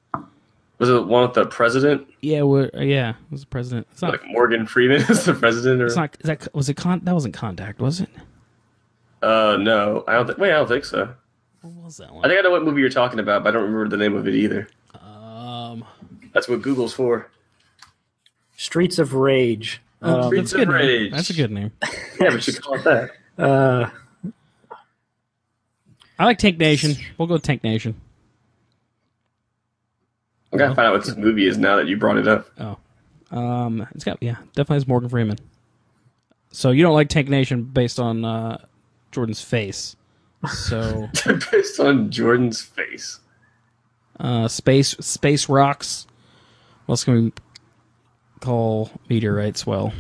B: Was it one with the president?
C: Yeah, we yeah, it was the president. It's not.
B: Like Morgan Freeman is the president? Or
C: It's not. Is that was it? Con, that wasn't Contact, was it?
B: uh, no, I don't. think. wait, I don't think so.
C: What was that one?
B: I think I know what movie you're talking about, but I don't remember the name of it either.
C: Um,
B: That's what Google's for.
D: Streets of Rage. Um,
B: Streets
C: that's a good.
B: of
C: Name.
B: Rage.
C: That's a good name.
B: Yeah, we should call it that.
D: uh,
C: I like Tank Nation. We'll go with Tank Nation.
B: I gotta find out what this movie is now that you brought it up.
C: Oh, um, it's got yeah, definitely has Morgan Freeman. So you don't like Tank Nation based on uh, Jordan's face. So
B: Based on Jordan's face.
C: Uh, space space rocks. What else can we call meteorites? Well,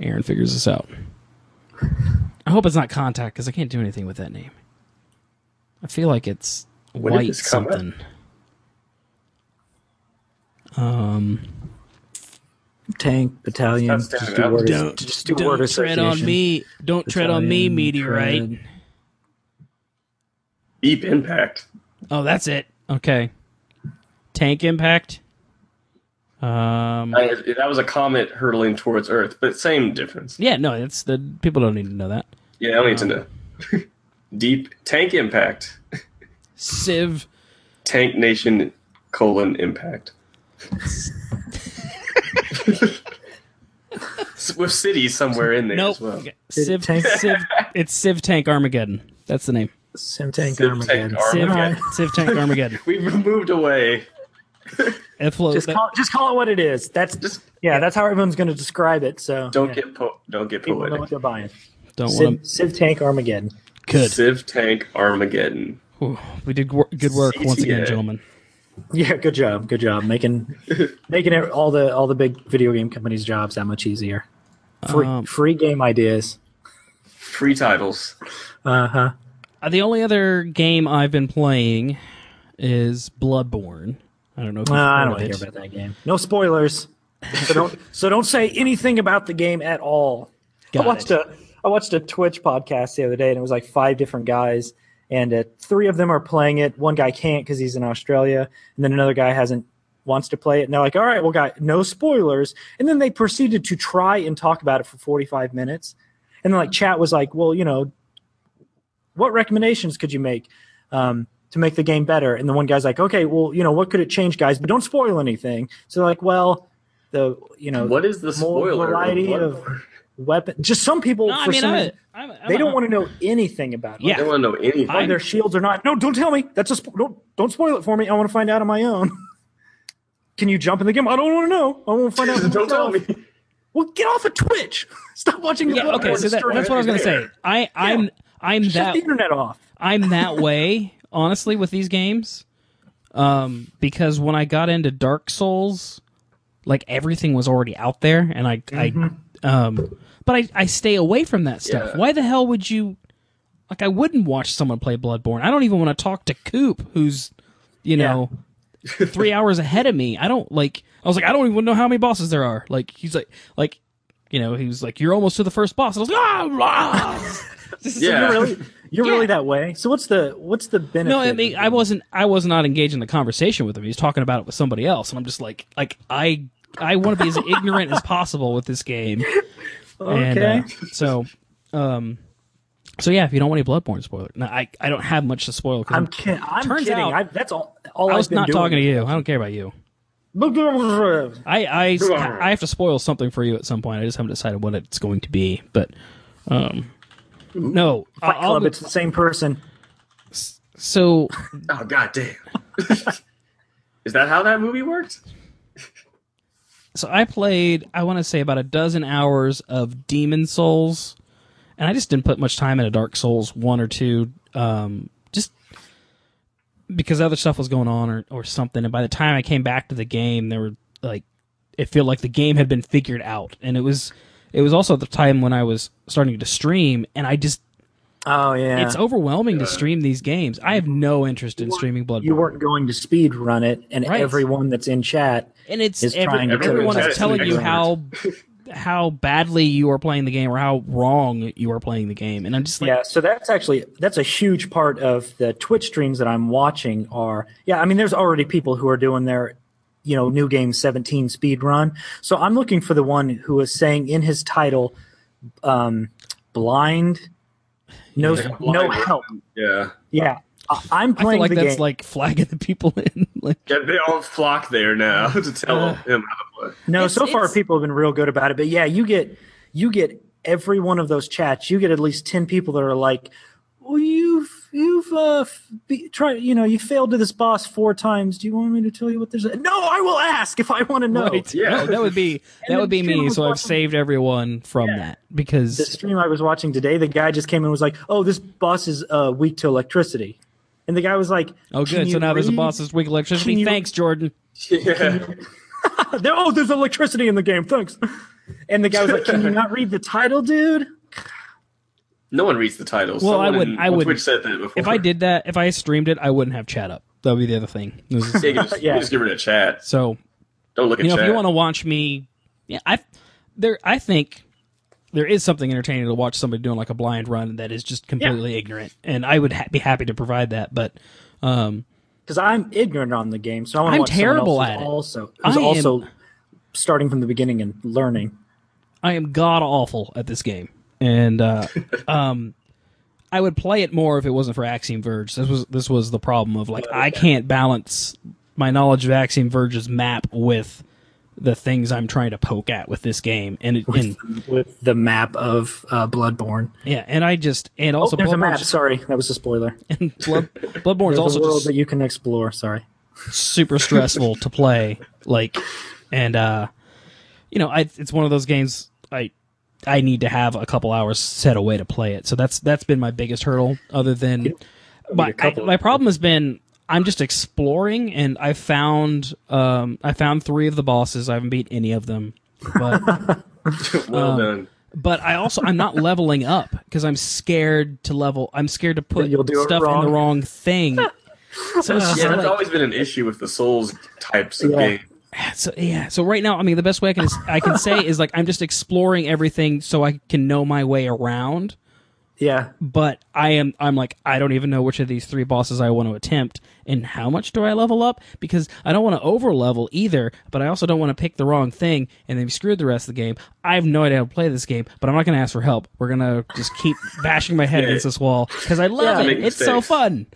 C: Aaron figures this out. I hope it's not contact because I can't do anything with that name. I feel like it's
B: When
C: white
B: this come
C: something. Um,
D: tank battalion. Just do, word,
C: don't,
D: just do
C: don't
D: word
C: tread on me. Don't tread on me, meteorite.
D: tread.
B: Deep Impact.
C: Oh, that's it. Okay. Tank impact. Um.
B: I, that was a comet hurtling towards Earth, but same difference.
C: Yeah, no, it's the people don't need to know that.
B: Yeah, I don't need to know. Deep Tank Impact.
C: Civ.
B: Tank Nation colon impact. With cities somewhere in there
C: Nope.
B: as well.
C: Okay. Civ.
D: Tank-
C: Civ. It's Civ Tank Armageddon. That's the name.
D: Sim tank
B: Civ
D: Armageddon.
B: Tank
C: Civ,
B: Armageddon.
C: Civ Tank Armageddon.
B: We've moved away.
C: It flows.
D: Just call, just call it what it is. That's
B: Just
D: yeah. That's how everyone's going to describe it. So
B: don't
D: yeah,
B: get po- don't get
D: people know
B: poetic.
D: what they're buying.
C: don't want
D: Civ, Civ Tank Armageddon.
C: to. Good.
B: Civ Tank Armageddon.
C: Whew. We did wor- good work once again, gentlemen.
D: Yeah, good job, good job making making it, all the all the big video game companies' jobs that much easier. Free
C: Um,
D: free game ideas.
B: Free titles.
D: Uh huh.
C: Uh, the only other game I've been playing is Bloodborne. I don't know if
D: Well, I don't
C: of
D: want to
C: it.
D: hear about that game. No spoilers. So don't so don't say anything about the game at all.
C: Got
D: I watched
C: it.
D: a I watched a Twitch podcast the other day, and it was like five different guys, and uh, three of them are playing it. One guy can't because he's in Australia, and then another guy hasn't wants to play it. And they're like, "All right, well, guy, no spoilers." And then they proceeded to try and talk about it for forty five minutes, and then like chat was like, "Well, you know, what recommendations could you make?" Um, to make the game better, and the one guy's like, "Okay, well, you know, what could it change, guys? But don't spoil anything." So like, well, the you know,
B: What is the
D: more
B: spoiler?
D: variety
B: What-
D: of weapon. Just some people,
C: No, I mean,
D: some
C: I,
D: reason,
C: I'm, I'm,
D: they don't want to know anything about it.
C: Yeah.
B: They don't want to know anything.
D: Are their shields or not? No, don't tell me. That's a spo- don't don't spoil it for me. I want to find out on my own. Can you jump in the game? I don't want to know. I want to find out. for
B: don't tell me.
D: Well, get off of Twitch. Stop watching.
C: Yeah, okay, so that, that's what I was gonna say. I, I'm, I'm
D: Shut
C: that,
D: the internet off.
C: I'm that way, honestly, with these games. Um, because when I got into Dark Souls, like everything was already out there, and I, I, um, but I, I stay away from that stuff.
B: Yeah.
C: Why the hell would you? Like, I wouldn't watch someone play Bloodborne. I don't even want to talk to Coop, who's, you know, three hours ahead of me. I don't like. I was like, I don't even know how many bosses there are. Like, he's like, like, you know, he was like, you're almost to the first boss. And I was like, ah, ah. This is-
B: Yeah.
D: Really, you're
C: Yeah.
D: really that way. So what's the what's the benefit?
C: No, I mean, I wasn't. I was not engaged in the conversation with him. He was talking about it with somebody else, and I'm just like, like I, I want to be as ignorant as possible with this game. And,
D: Okay.
C: uh, so, um, so yeah, if you don't want any Bloodborne spoiler, no, I I don't have much to spoil.
D: I'm,
C: I'm,
D: kid- I'm
C: Turns
D: kidding.
C: out-
D: I, that's all. all
C: I was not
D: doing.
C: talking to you. I don't care about you. I, I, I have to spoil something for you at some point. I just haven't decided what it's going to be. But um, no,
D: Fight
C: I'll-
D: Club.
C: I'll-
D: It's the same person.
C: so
B: Oh god damn. Is that how that movie works?
C: so I played. I want to say about a dozen hours of Demon Souls, and I just didn't put much time into Dark Souls one or two. Um, just because other stuff was going on or, or something. And by the time I came back to the game, there were like it felt like the game had been figured out, and it was it was also the time when I was starting to stream, and I just
D: Oh yeah.
C: it's overwhelming to stream these games. I have no interest in streaming Bloodborne.
D: you weren't going to speed run it, and
C: Right.
D: everyone that's in chat.
C: and it's
D: is
C: every,
D: trying to
C: everyone
B: tell
C: is
B: you
C: telling you how how badly you are playing the game or how wrong you are playing the game, and I'm just like,
D: Yeah, so that's actually that's a huge part of the Twitch streams that I'm watching. Are yeah, I mean, there's already people who are doing their, you know, new game 17 speed run. So I'm looking for the one who is saying in his title, um, blind, no,
B: Like a
D: no
B: blind-
D: help.
B: Yeah.
D: Yeah, I- I'm
C: I feel
D: playing
C: like
D: the
C: that's
D: game.
C: like flagging the people in. Like,
B: Yeah, they all flock there now to tell
C: Uh,
B: him how to play.
D: No,
C: It's-
D: so far people have been real good about it. But yeah, you get you get every one of those chats. You get at least ten people that are like, "Well, you've you've uh f- be, tried. You know, you failed to this boss four times. Do you want me to tell you what there's?" A-? No, I will ask if I want to know.
C: right?
B: Yeah.
C: No, that would be that would be me.
D: was
C: So I've saved everyone from
D: Yeah.
C: that because
D: The stream I was watching today, the guy just came in and was like, "Oh, this boss is uh, weak to electricity," and the guy was like,
C: oh, good. So
D: you
C: now there's a boss that's weak to
D: electricity. you-
C: Thanks, Jordan.
B: Yeah.
D: There, oh, there's electricity in the game. Thanks." And the guy was like, "Can you not read the title, dude?"
B: No one reads the titles.
C: Well, I wouldn't-
B: in-
C: I wouldn't.
B: Twitch said that before.
C: If I did that, if I streamed it, I wouldn't have chat up. That would be the other thing. This is-
B: Yeah, you just,
D: Yeah.
B: can just give it a chat.
C: so
B: Don't look at
C: you know,
B: chat.
C: if you want to watch me, yeah, I there, I think there is something entertaining to watch somebody doing like a blind run that is just completely ignorant, and I would ha- be happy to provide that. But um,
D: because I'm ignorant on the game, so I want to
C: I'm
D: watch someone
C: terrible
D: else
C: at
D: who's
C: it.
D: Also,
C: I
D: who's
C: am-
D: also starting from the beginning and learning.
C: I am god awful at this game, and uh, um, I would play it more if it wasn't for Axiom Verge. This was this was the problem of like I can't balance my knowledge of Axiom Verge's map with the things I'm trying to poke at with this game, and it, and
D: with the map of uh, Bloodborne.
C: yeah, and I just and also
D: oh, there's a map. Sorry, that was a spoiler.
C: and Blood, Bloodborne's
D: There's
C: also
D: a world that you can explore. Sorry.
C: super stressful to play. Like, and uh, you know, I it's one of those games I I need to have a couple hours set away to play it. So that's that's been my biggest hurdle. Other than my
D: a couple.
C: my problem has been I'm just exploring, and I found um I found three of the bosses. I haven't beat any of them, but
B: well
C: um,
B: done.
C: but I also I'm not leveling up because I'm scared to level. I'm scared to put
D: You'll do it
C: stuff in the wrong thing. So it's just
B: Yeah, that's always been an issue with the Souls types of
D: Yeah.
B: games.
C: So yeah. So right now i mean the best way i can i can say is like i'm just exploring everything so i can know my way around.
D: Yeah.
C: but i am i'm like i don't even know which of these three bosses i want to attempt and how much do i level up? Because i don't want to over level either but i also don't want to pick the wrong thing and then be screwed the rest of the game. I have no idea how to play this game but i'm not going to ask for help. We're going to just keep bashing my head
B: Yeah.
C: against this wall because i love
D: Yeah.
C: it. It's so fun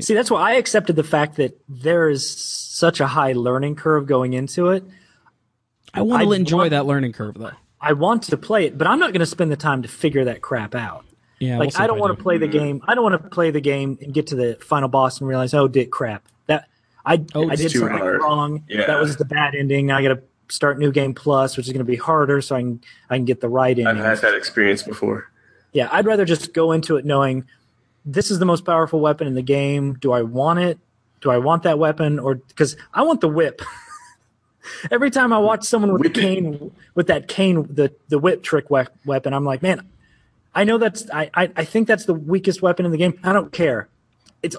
D: See, that's why I accepted the fact that there is such a high learning curve going into it.
C: i want to
D: I
C: enjoy
D: want-
C: that learning curve though
D: I want to play it, but I'm not going to spend the time to figure that crap out.
C: yeah we'll
D: Like I don't want
C: do.
D: to play the game. I don't want to play the game and get to the final boss and realize, oh, dick crap. That I
C: Oh,
D: I did something
B: hard.
D: wrong.
B: Yeah.
D: That was the bad ending. Now I got to start new game plus, which is going to be harder, so I can I can get the right
B: I've had that experience before.
D: Yeah, I'd rather just go into it knowing this is the most powerful weapon in the game. Do I want it? Do I want that weapon or because I want the whip? Every time I watch someone with
B: Whip
D: the
B: it.
D: cane, with that cane, the the whip trick we- weapon, I'm like, man, I know that's I, I I think that's the weakest weapon in the game. I don't care. It's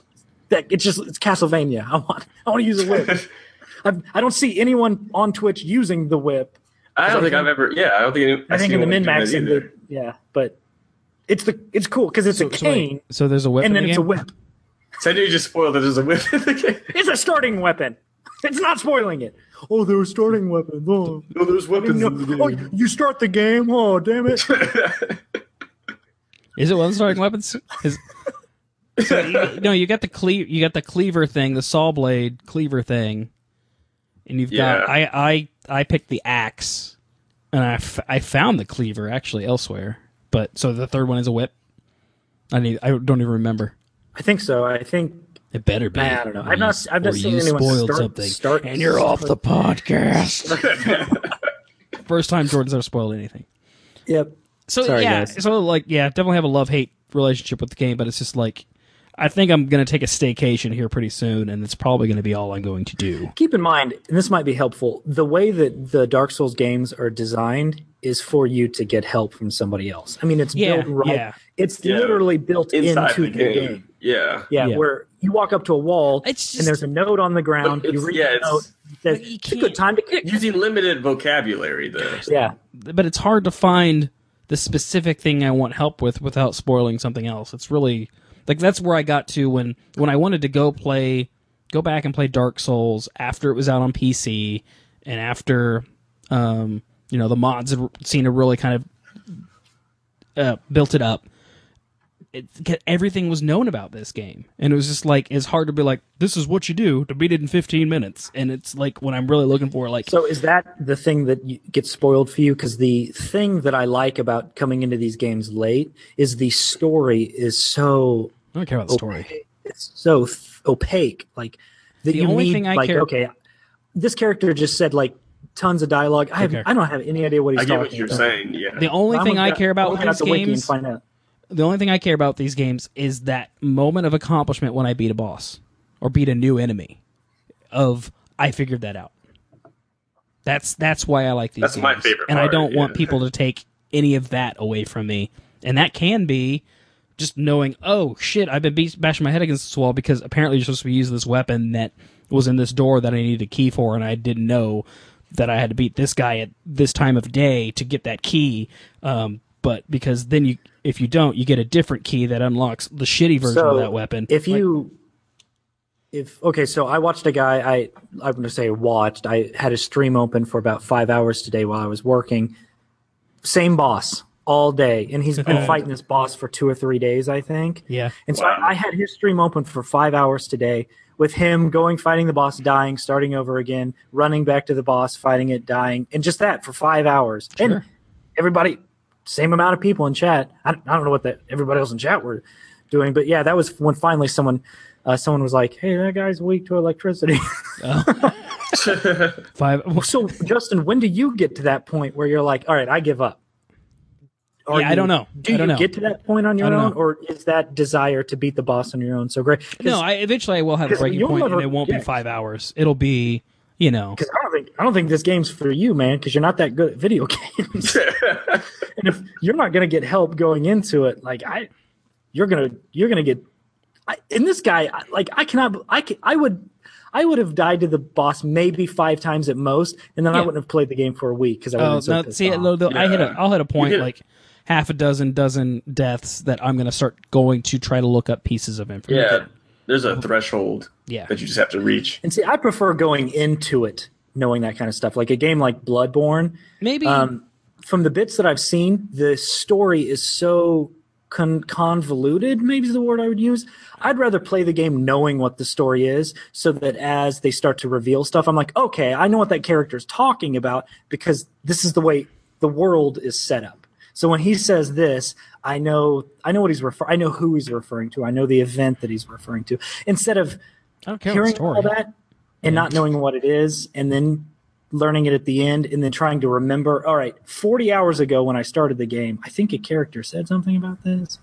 D: that it's just it's Castlevania. I want I want to use a whip. I, I don't see anyone on Twitch using the whip.
B: I don't
D: I
B: think
D: think-
B: I've ever. Yeah, I don't think. Any,
D: I
B: I've
D: think in the min max yeah, but it's the it's cool because it's a
C: So wait,
D: cane
C: so there's a whip
D: and
C: in
D: then
C: the
D: it's a whip.
B: So I knew you just spoiled that there's a whip in the game.
D: It's a starting weapon. It's not spoiling it. Oh, there were starting weapons. Oh,
B: No, there's weapons
D: No.
B: in the game.
D: oh, you start the game. Oh, damn it.
C: Is it one of the starting weapons? Is, so you, no, you got the cle- you got the cleaver thing, the saw blade cleaver thing, and you've got I I I picked the axe, and I, f- I found the cleaver actually elsewhere. But so the third one is a whip. I need I don't even remember.
D: I think so. I think
C: It better be.
D: I don't know. I've not- I've not seen
C: you
D: anyone
C: spoiled
D: start-
C: something,
D: start-
C: and you're off the podcast. First time Jordan's ever spoiled anything.
D: Yep.
C: So
D: Sorry,
C: yeah,
D: guys.
C: so like yeah, definitely have a love hate relationship with the game, but it's just like I think I'm gonna take a staycation here pretty soon, and it's probably gonna be all I'm going to do.
D: Keep in mind, and this might be helpful, the way that the Dark Souls games are designed is for you to get help from somebody else. I mean, it's
C: Yeah,
D: built right.
C: yeah.
D: It's
B: Yeah.
D: literally built
B: Inside
D: into
B: the game. Yeah.
D: Yeah,
C: Yeah.
D: where you walk up to a wall
C: It's
D: and there's a note on the ground.
B: But
D: You read
B: yeah,
D: the
B: it's-
D: note. It says,
C: you
D: it's a good time to kick.
B: Using limited vocabulary though.
D: Yeah.
C: But it's hard to find the specific thing I want help with without spoiling something else. It's really like that's where I got to when when I wanted to go play, go back and play Dark Souls after it was out on PC and after, um, you know, the mods had seen a really kind of uh, built it up. It, everything was known about this game, and it was just like it's hard to be like, "This is what you do to beat it in 15 minutes." And it's like when I'm really looking for like,
D: So is that the thing that you, gets spoiled for you? Because the thing that I like about coming into these games late is the story is so
C: I don't care about the story.
D: it's so th- opaque. Like that
C: The
D: you
C: only
D: need
C: thing I
D: like
C: care-
D: okay, this character just said like tons of dialogue. I have,
C: Okay.
D: I don't have any idea what he's
B: I get
D: talking
B: what you're
D: about.
B: saying. Yeah.
C: The only
D: I'm
C: thing
D: gonna-
C: I care about
D: I'm
C: with
D: gonna
C: these
D: have and
C: games,
D: find out.
C: the only thing I care about these games is that moment of accomplishment when I beat a boss or beat a new enemy. Of I figured that out. That's that's why I like these.
B: That's my
C: games.
B: favorite
C: and I don't want people to take any of that away from me. And that can be just knowing, oh shit, I've been beat, bashing my head against this wall because apparently you're supposed to be using this weapon that was in this door that I needed a key for, and I didn't know that I had to beat this guy at this time of day to get that key. Um, but because then you, if you don't, you get a different key that unlocks the shitty version
D: So
C: of that weapon.
D: If you, if okay, so I watched a guy. I I'm going to say watched. I had a stream open for about five hours today while I was working. Same boss all day, and he's been fighting this boss for two or three days, I think.
C: yeah,
D: And so
B: Wow.
D: I, I had his stream open for five hours today with him going, fighting the boss, dying, starting over again, running back to the boss, fighting it, dying, and just that for five hours. And everybody, same amount of people in chat. I, I don't know what that everybody else in chat were doing, but yeah, that was when finally someone, uh, someone was like, "Hey, that guy's weak to electricity."
C: five.
D: so, Justin, when do you get to that point where you're like, "All right, I give up"? Are
C: Yeah, I don't know.
D: Do
C: I don't
D: you
C: know.
D: get to that point on your own,
C: know.
D: or is that desire to beat the boss on your own so great?
C: No, I eventually I will have a breaking point,
D: never-
C: and it won't
D: yeah.
C: be five hours. It'll be, you know,
D: because I don't think I don't think this game's for you, man. Because you're not that good at video games, and if you're not gonna get help going into it, like I, you're gonna you're gonna get. I, and this guy, like I cannot, I can, I would. I would have died to the boss maybe five times at most, and then I wouldn't have played the game for a week because I would have
C: Oh
D: been so
C: no!
D: pissed
C: See,
D: off.
C: though, though, I hit a,
B: Yeah.
C: I'll hit a point
B: hit-
C: like half a dozen, dozen deaths that I'm going to start going to try to look up pieces of information.
B: yeah. There's a threshold
C: Yeah.
B: that you just have to reach.
D: And see, I prefer going into it knowing that kind of stuff. Like a game like Bloodborne,
C: Maybe.
D: um, from the bits that I've seen, the story is so con- convoluted. Maybe is the word I would use. I'd rather play the game knowing what the story is, so that as they start to reveal stuff, I'm like, okay, I know what that character is talking about because this is the way the world is set up. So when he says this, I know I know what he's refer- I know who he's referring to. I know the event that he's referring to. Instead of
C: I don't care about
D: hearing
C: story.
D: all that and not knowing what it is and then learning it at the end and then trying to remember all right 40 hours ago when i started the game i think a character said something about this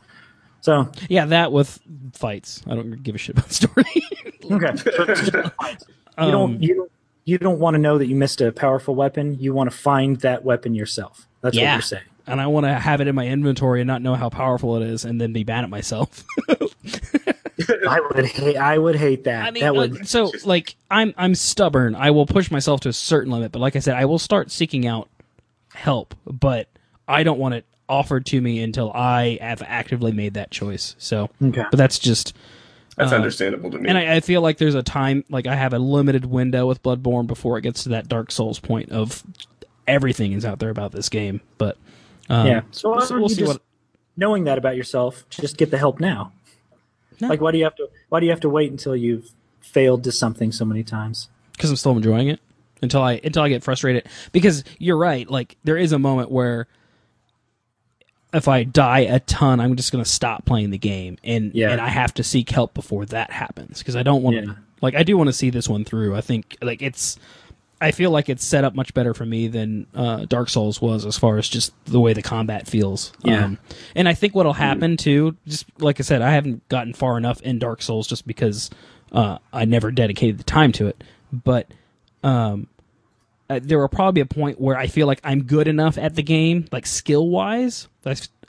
D: so
C: Yeah, that with fights. I don't give a shit about the story.
D: okay So it's just- you
C: Um,
D: don't you don't you don't want to know that you missed a powerful weapon you want to find that weapon yourself that's what you're saying
C: and I want to have it in my inventory and not know how powerful it is, and then be mad at myself.
D: i would hate i would hate that
C: I mean,
D: that
C: uh,
D: would
C: so like I'm I'm stubborn. I will push myself to a certain limit, but like I said, I will start seeking out help, but I don't want it offered to me until I have actively made that choice. So,
D: Okay.
C: but that's just
B: That's
C: Uh,
B: understandable to me.
C: And I, I feel like there's a time, like I have a limited window with Bloodborne before it gets to that Dark Souls point of everything is out there about this game. But um,
D: yeah. So why
C: we'll,
D: don't
C: we'll
D: you
C: see
D: just,
C: what.
D: knowing that about yourself, just get the help now.
C: No.
D: Like, why do you have to? Why do you have to wait until you've failed to something so many times?
C: because I'm still enjoying it until I until I get frustrated. Because you're right, like there is a moment where if I die a ton, I'm just going to stop playing the game, and
D: Yeah.
C: and I have to seek help before that happens because I don't want to.
D: Yeah.
C: Like I do want to see this one through. I think like it's. I feel like it's set up much better for me than uh, Dark Souls was as far as just the way the combat feels.
D: Yeah.
C: Um, and I think what'll happen too, just like I said, I haven't gotten far enough in Dark Souls just because uh, I never dedicated the time to it. But um, uh, there will probably be a point where I feel like I'm good enough at the game, like skill wise,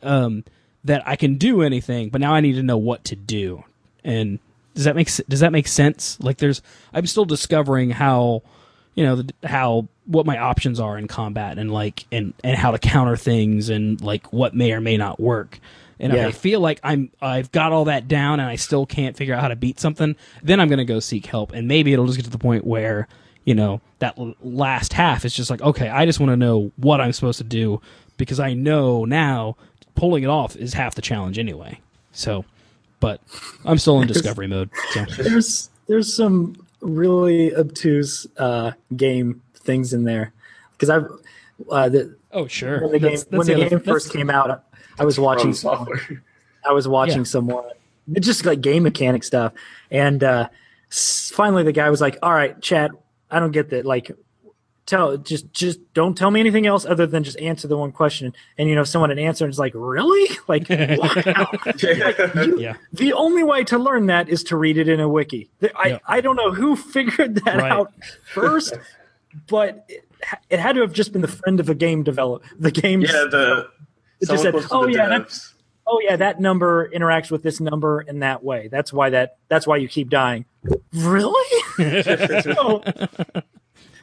C: um, that I can do anything. But now I need to know what to do. And does that make does that make sense? Like, there's I'm still discovering how you know the, how what my options are in combat and like and and how to counter things and like what may or may not work. And if I feel like I'm I've got all that down and I still can't figure out how to beat something, then I'm going to go seek help and maybe it'll just get to the point where, you know, that l- last half is just like, okay, I just want to know what I'm supposed to do because I know now pulling it off is half the challenge anyway. So, but I'm still in discovery mode. So,
D: There's there's some really obtuse uh, game things in there because I've uh, the,
C: oh sure.
D: when the game
C: That's-
D: when
C: that's
D: the
C: other-
D: game
C: that's-
D: first came out, I was watching
B: From software.
D: I was watching
C: Yeah.
D: someone just like game mechanic stuff, and uh, finally the guy was like, "All right, Chad, I don't get that. Like, tell just just don't tell me anything else other than just answer the one question." And you know, someone had answered, and it's like, "Really? Like, wow."
C: Yeah.
D: The only way to learn that is to read it in a wiki. I,
C: Yeah.
D: I don't know who figured that
C: Right.
D: out first, but it, it had to have just been the friend of a game developer. The game,
B: yeah, the
D: It just said, "Oh,
B: the
D: yeah, that- oh yeah, that number interacts with this number in that way. That's why that. That's why you keep dying. Really?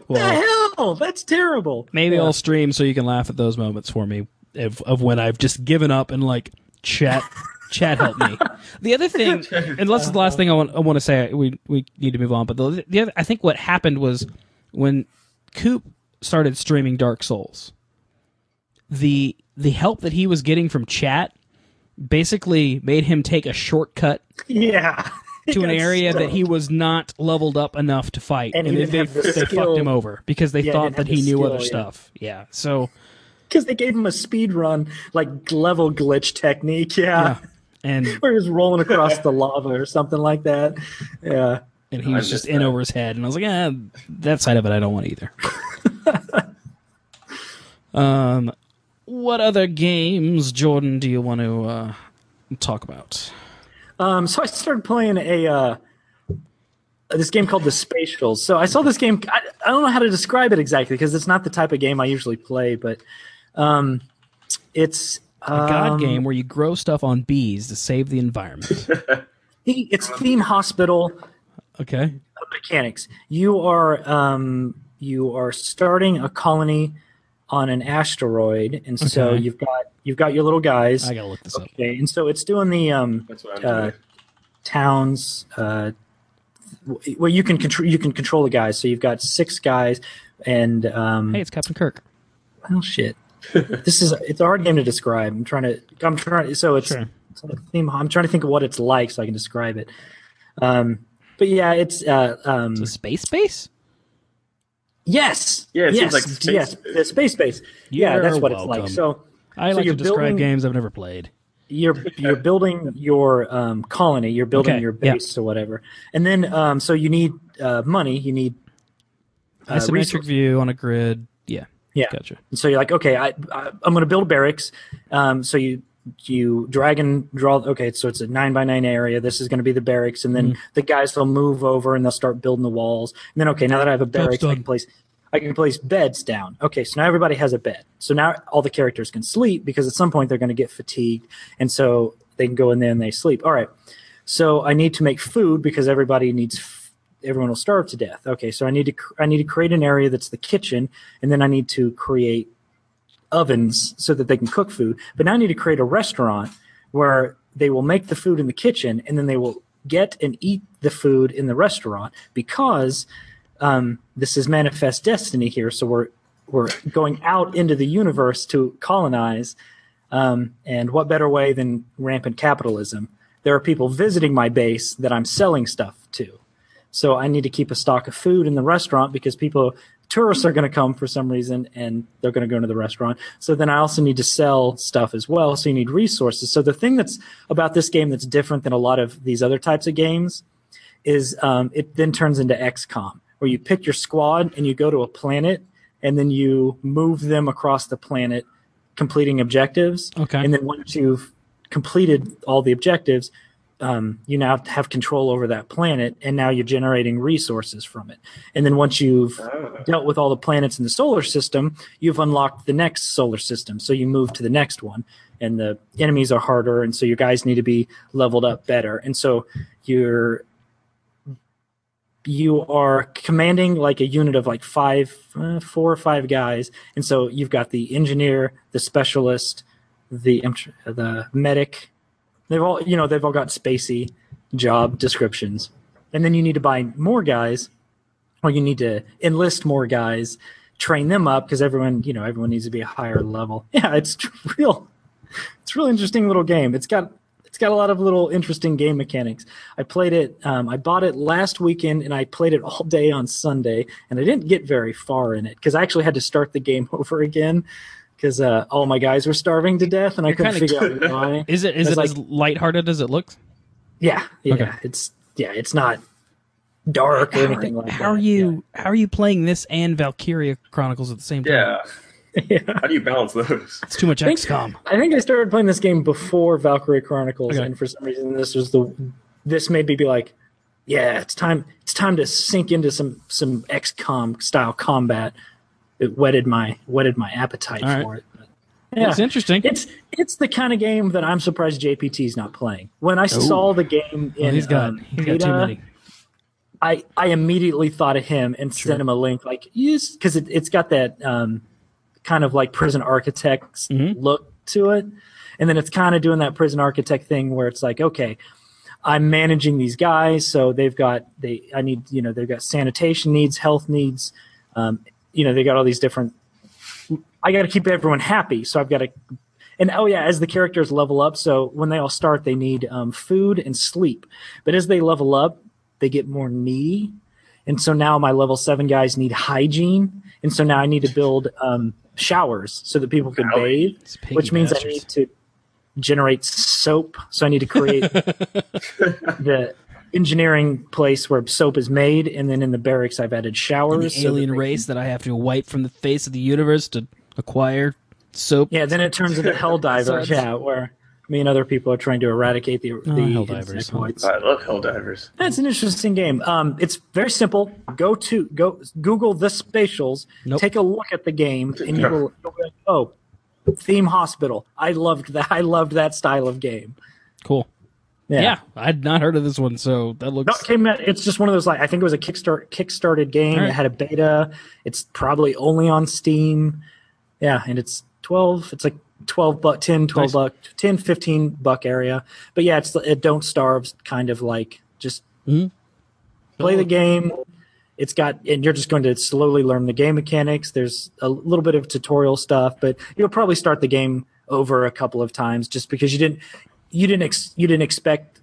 C: Well,
D: the hell? That's terrible.
C: maybe
D: Yeah.
C: I'll stream so you can laugh at those moments for me of, of when I've just given up and like chat chat help me. The other thing, and that's the last thing I want I want to say. We we need to move on. But the the other, I think what happened was when Coop started streaming Dark Souls, the the help that he was getting from chat basically made him take a shortcut
D: Yeah.
C: to an area
D: so-
C: that he was not leveled up enough to fight,
D: And
C: and, they, they,
D: the
C: they fucked him over because they
D: Yeah,
C: thought that he
D: the
C: knew
D: skill,
C: other
D: yeah.
C: stuff. Yeah, so
D: because they gave him a speed run like level glitch technique. Yeah.
C: yeah, and
D: Where he was rolling across the lava or something like that. Yeah.
C: and he
B: I
C: was just
B: missed
C: in over his head, and I was like, eh, that side of it I don't want either. um, what other games, Jordan, do you want to uh, talk about?
D: Um, so I started playing a uh, this game called The Spatials. So I saw this game. I, I don't know how to describe it exactly because it's not the type of game I usually play, but um, it's
C: A god
D: um,
C: game where you grow stuff on bees to save the environment.
D: It's theme hospital
C: Okay,
D: mechanics. You are um, you are starting a colony on an asteroid, and so you've got you've got your little guys.
C: I gotta look this up.
D: Okay, and so it's doing the um,
B: That's
D: uh, towns uh, w- where you can control you can control the guys. So you've got six guys, and um,
C: Hey, it's Captain Kirk.
D: well, shit. this is it's a hard game to describe. I'm trying to I'm trying so it's,
C: Sure.
D: it's a theme. I'm trying to think of what it's like so I can describe it. Um, but yeah, it's uh, um,
C: The space base.
D: Yes,
B: Yeah, it
D: yes,
B: seems like space
D: yes,
B: base.
D: the space base. yeah,
C: You're
D: that's what it's like. So
C: I
D: So
C: like to
D: you're
C: describe
D: building-
C: games I've never played.
D: you're you're building your um, colony, you're building
C: Okay,
D: your
C: yeah.
D: base or whatever, and then um, so you need uh, money, you need uh,
C: Isometric
D: resource-
C: view on a grid. Yeah,
D: Yeah.
C: gotcha.
D: And so you're like, okay, I, I I'm going to build barracks. Um, so you you drag and draw. Okay, so it's a nine by nine area. This is going to be the barracks, and then
C: Mm-hmm.
D: the guys will move over and they'll start building the walls. And then okay, now that I have a barracks, I can place I can place beds down. Okay, so now everybody has a bed. So now all the characters can sleep because at some point they're going to get fatigued, and so they can go in there and they sleep. All right. So I need to make food because everybody needs. Everyone will starve to death. Okay, so I need to I need to create an area that's the kitchen, and then I need to create ovens so that they can cook food. But now I need to create a restaurant where they will make the food in the kitchen and then they will get and eat the food in the restaurant because um, this is manifest destiny here. So we're we're going out into the universe to colonize. Um, and what better way than rampant capitalism? There are people visiting my base that I'm selling stuff to. So I need to keep a stock of food in the restaurant because people, tourists are going to come for some reason and they're going to go into the restaurant. So then I also need to sell stuff as well. So you need resources. So the thing that's about this game that's different than a lot of these other types of games is um, it then turns into XCOM, where you pick your squad and you go to a planet and then you move them across the planet, completing objectives.
C: Okay.
D: And then once you've completed all the objectives, um, you now have control over that planet, and now you're generating resources from it. And then once you've
B: Oh.
D: dealt with all the planets in the solar system, you've unlocked the next solar system. So you move to the next one, and the enemies are harder, and so your guys need to be leveled up better. And so you're you are commanding like a unit of like five, uh, four or five guys, and so you've got the engineer, the specialist, the the medic. They've all you know they've all got spacey job descriptions, and then you need to buy more guys, or you need to enlist more guys, train them up because everyone you know everyone needs to be a higher level. Yeah, it's real. It's a really interesting little game. It's got it's got a lot of little interesting game mechanics. I played it. Um, I bought it last weekend, and I played it all day on Sunday, and I didn't get very far in it because I actually had to start the game over again because uh, all my guys were starving to death, and I couldn't
C: kinda-
D: figure out why.
C: Is it is it
D: like-
C: as lighthearted as it looks?
D: Yeah, yeah,
C: Okay.
D: it's yeah, it's not dark or
C: How
D: anything
C: are,
D: like
C: how
D: that.
C: are you how are you playing this and Valkyria Chronicles at the same time?
B: Yeah.
D: Yeah.
B: How do you balance those?
C: It's too much
D: think-
C: XCOM.
D: I think I started playing this game before Valkyria Chronicles,
C: Okay.
D: and for some reason, this was the this made me be like, yeah, it's time. It's time to sink into some some XCOM style combat. It whetted my whetted my appetite
C: right.
D: for it. But, yeah,
C: It's interesting.
D: it's it's the kind of game that I'm surprised JPT's not playing. When I saw the game in
C: Well, he's got he's got too many.
D: I, I immediately thought of him and sent him a link like yes because it, it's got that um, kind of like prison architects
C: Mhm.
D: look to it and then it's kind of doing that prison architect thing where it's like okay i'm managing these guys so they've got they i need you know they've got sanitation needs health needs um, you know they got all these different i got to keep everyone happy so i've got to and oh yeah as the characters level up so when they all start they need um, food and sleep but as they level up they get more needy and so now my level seven guys need hygiene and so now i need to build um, showers so that people can
B: Golly.
D: bathe which means i need to generate soap so i need to create the engineering place where soap is made and then in the barracks i've added
C: And
D: showers
C: the
D: so that
C: alien
D: can-
C: race that I have to wipe from the face of the universe to acquire soap.
D: yeah then it turns into hell
C: So
D: divers
C: it's-
D: yeah where me and other people are trying to eradicate the, the
C: Helldivers.
D: insectoids.
B: I love Helldivers.
D: It's an interesting game. Um, it's very simple. Go to go Google the Spatials.
C: Nope.
D: Take a look at the game, and you will. You'll be like, oh, theme hospital. I loved that. I loved that style of game.
C: Cool.
D: Yeah.
C: Yeah. I'd not heard of this one, so that
D: No,
C: looks
D: it came out- it's just one of those like I think it was a kickstart kickstarted game.
C: Right.
D: It had a beta. It's probably only on Steam. Yeah, and it's 12 it's like 12 buck 10 12
C: Nice.
D: buck 10 15 buck area. But yeah, it's it don't starve kind of like just
C: Mhm.
D: play the game. It's got and you're just going to slowly learn the game mechanics. There's a little bit of tutorial stuff, but you'll probably start the game over a couple of times just because you didn't you didn't ex, you didn't expect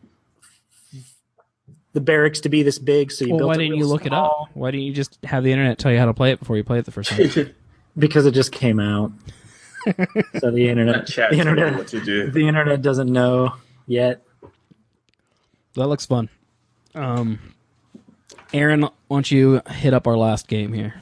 D: the barracks to be this big, so you
C: Well,
D: built
C: why
D: it
C: didn't you look it up? Why didn't you just have the internet tell you how to play it before you play it the first time?
D: Because it just came out. so the internet, the internet,
B: what to do.
D: the internet doesn't know yet.
C: that looks fun. Um, Aaron, why don't you hit up our last game here?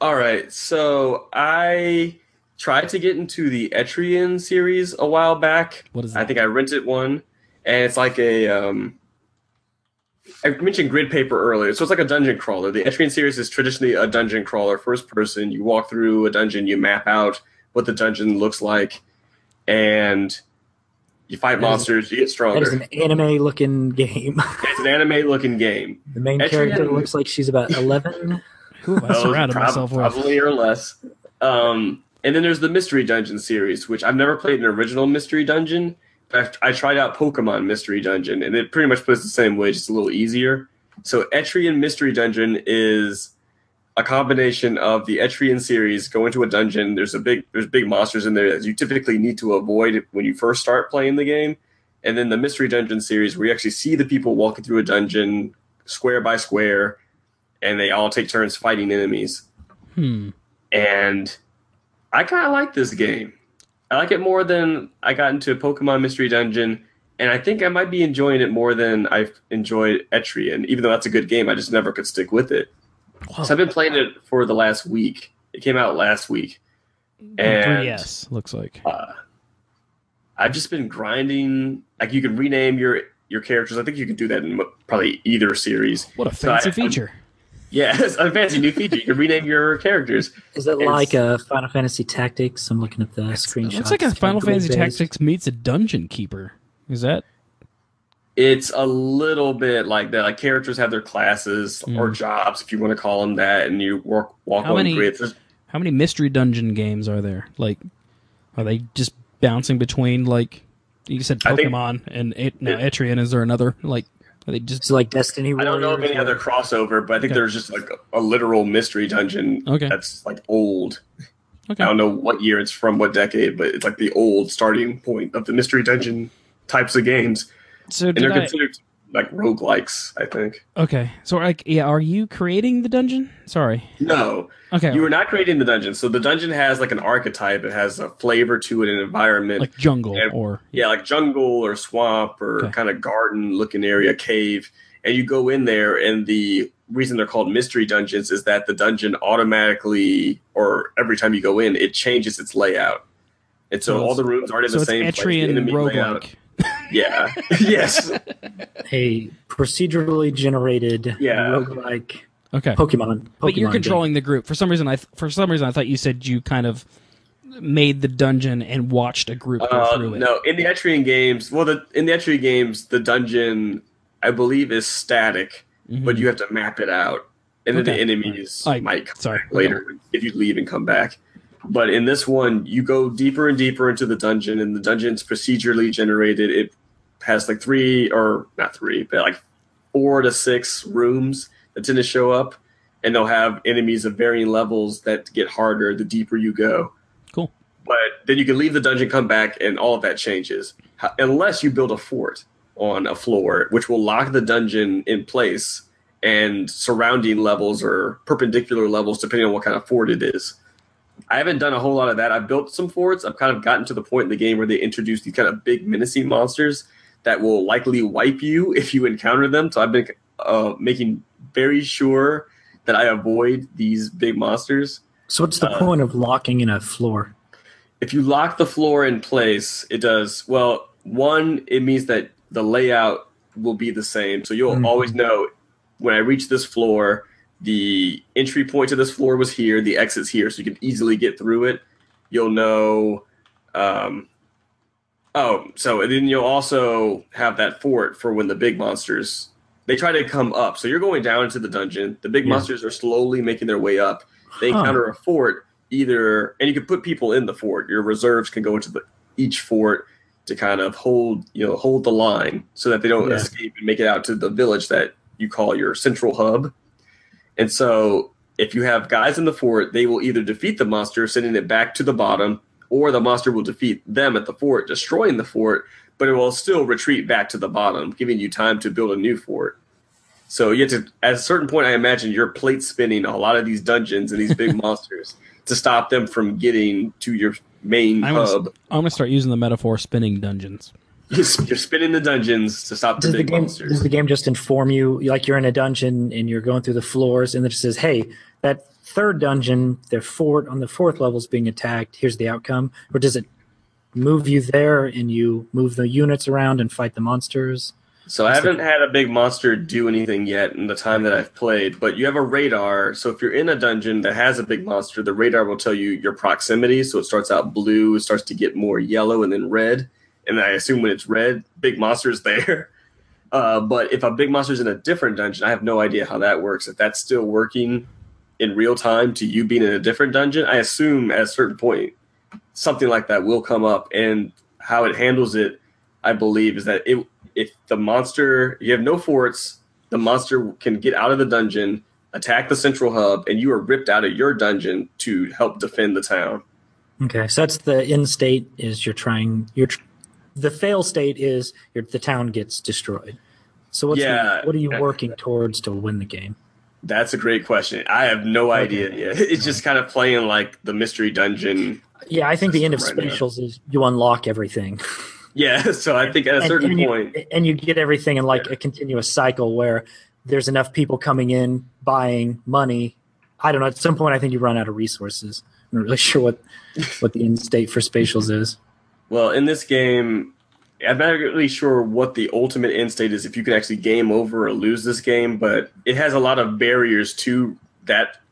B: All right, so I tried to get into the Etrian series a while back.
C: What is that?
B: I think I rented one, and it's like a. Um, I mentioned grid paper earlier, so it's like a dungeon crawler. The Etrian series is traditionally a dungeon crawler, first person. You walk through a dungeon, you map out what the dungeon looks like, and you fight
D: That is-
B: monsters. You get
D: That
B: stronger.
D: is an anime-looking game.
B: it's an anime-looking game.
D: the main
B: Etrian-
D: character looks like she's about eleven.
C: Who have I surrounded
B: prob-
C: myself with?
B: Probably or less. Um, and then there's the Mystery Dungeon series, which I've never played an original Mystery Dungeon, I, I tried out Pokemon Mystery Dungeon, and it pretty much plays the same way, just a little easier. So Etrian Mystery Dungeon is a combination of the Etrian series. Go into a dungeon. There's a big there's big monsters in there that you typically need to avoid when you first start playing the game, and then the Mystery Dungeon series where you actually see the people walking through a dungeon square by square, and they all take turns fighting enemies.
C: Hmm.
B: And I kind of like this game. I like it more than I got into Pokemon Mystery Dungeon, and I think I might be enjoying it more than I've enjoyed Etrian. Even though that's a good game, I just never could stick with it. So I've been playing it for the last week. It came out last week, and
C: 3DS looks like.
B: uh, I've just been grinding. Like you can rename your your characters. I think you can do that in probably either series.
C: What a
B: So I-
C: fancy feature.
B: Yeah, it's a fancy new feature. You can rename your characters.
D: Is it
B: It's-
D: like a Final Fantasy Tactics? I'm looking at the screenshot.
C: Looks like a Final Fantasy Tactics meets a Dungeon Keeper. Is that?
B: It's a little bit like that. Like characters have their classes hmm. or jobs, if you want to call them that, and you work walk
C: How
B: on
C: many-
B: grids.
C: How many mystery dungeon games are there? Like, are they just bouncing between like you said
B: I think-
C: Pokemon and it, now Etrian? Is there another like? Are they just
D: Is it like Destiny
B: I don't know of any
D: or-
B: other crossover, but I think
C: Okay.
B: there's just like a, a literal mystery dungeon
C: Okay.
B: that's like old.
C: okay?
B: I don't know what year it's from, what decade, but it's like the old starting point of the mystery dungeon types of games.
C: So
B: And they're
C: I,
B: considered like roguelikes, I think.
C: okay. So like, yeah, are you creating the dungeon? Sorry.
B: No,
C: Okay.
B: you are not creating the dungeon. So the dungeon has like an archetype. It has a flavor to it, an environment.
C: like jungle
B: Yeah.
C: or
B: yeah, like jungle or swamp or
C: Okay.
B: kind of garden looking area, cave. And you go in there, and the reason they're called mystery dungeons is that the dungeon automatically, or every time you go in, it changes its layout. And so
C: So
B: all the rooms aren't in
C: so
B: the same place. The
C: Etrian
B: enemy layout-
C: roguelike.
B: Yeah. yes.
D: a procedurally generated
B: Yeah.
D: roguelike
C: Okay.
D: Pokemon.
C: but you're
D: Pokemon
C: controlling the group. For some reason, I th- for some reason I thought you said you kind of made the dungeon and watched a group go
B: Uh,
C: through it.
B: no, in the Etrian games, well, the in the Etrian games, the dungeon, I believe, is static,
C: Mhm.
B: but you have to map it out, and then the enemies
C: I-
B: might come
C: sorry.
B: back later if you leave and come back. But in this one, you go deeper and deeper into the dungeon, and the dungeon's procedurally generated. It has like three, or not three, but like four to six rooms that tend to show up, and they'll have enemies of varying levels that get harder the deeper you go
C: Cool.
B: but then you can leave the dungeon, come back, and all of that changes. Unless you build a fort on a floor, which will lock the dungeon in place, and surrounding levels or perpendicular levels, depending on what kind of fort it is. I haven't done a whole lot of that. I've built some forts. I've kind of gotten to the point in the game where they introduce these kind of big menacing monsters that will likely wipe you if you encounter them. So I've been uh, making very sure that I avoid these big monsters.
D: So what's the
B: Uh,
D: point of locking in a floor?
B: if you lock the floor in place, it does well. One, it means that the layout will be the same, so you'll
D: Mhm.
B: always know when I reach this floor, the entry point to this floor was here, the exit's here, so you can easily get through it. You'll know. Um, oh, so and then you'll also have that fort for when the big monsters they try to come up. So you're going down into the dungeon. The big
D: Yeah.
B: monsters are slowly making their way up. They
D: Huh.
B: encounter a fort either, and you can put people in the fort. Your reserves can go into the each fort to kind of hold you know hold the line so that they don't
D: Yeah.
B: escape and make it out to the village that you call your central hub. And so if you have guys in the fort, they will either defeat the monster, sending it back to the bottom, or the monster will defeat them at the fort, destroying the fort, but it will still retreat back to the bottom, giving you time to build a new fort. So you have to, at a certain point, I imagine you're plate spinning a lot of these dungeons and these big monsters to stop them from getting to your main
C: I'm gonna,
B: hub.
C: I'm gonna start using the metaphor spinning dungeons.
B: You're spinning the dungeons to stop the
D: Does the
B: big
D: game
B: monsters.
D: does the game just inform you like you're in a dungeon and you're going through the floors and it just says, "Hey, that third dungeon, their fort on the fourth level is being attacked. Here's the outcome." Or does it move you there and you move the units around and fight the monsters?
B: So I haven't had a big monster do anything yet in the time that I've played, but you have a radar. So if you're in a dungeon that has a big monster, the radar will tell you your proximity. So it starts out blue, it starts to get more yellow, and then red. And I assume when it's red, big monster's there. Uh, but if a big monster's in a different dungeon, I have no idea how that works. If that's still working in real time to you being in a different dungeon, I assume at a certain point something like that will come up, and how it handles it I believe, is that it, if the monster you have no forts, the monster can get out of the dungeon, attack the central hub, and you are ripped out of your dungeon to help defend the town.
D: Okay, so that's the end state. Is you're trying. You're the fail state is your, the town gets destroyed. So what's
B: Yeah.
D: the, what are you working towards to win the game?
B: That's a great question. I have no idea yet. It's just kind of playing like the mystery dungeon.
D: Yeah, I think the end of
B: Right now.
D: is you unlock everything.
B: Yeah, so I think at a certain
D: and, you,
B: point,
D: and you get everything in like a continuous cycle where there's enough people coming in buying money. I don't know. At some point, I think you run out of resources. I'm not really sure what what the end state for spatials is.
B: Well, in this game, I'm not really sure what the ultimate end state is if you can actually game over or lose this game, but it has a lot of barriers to that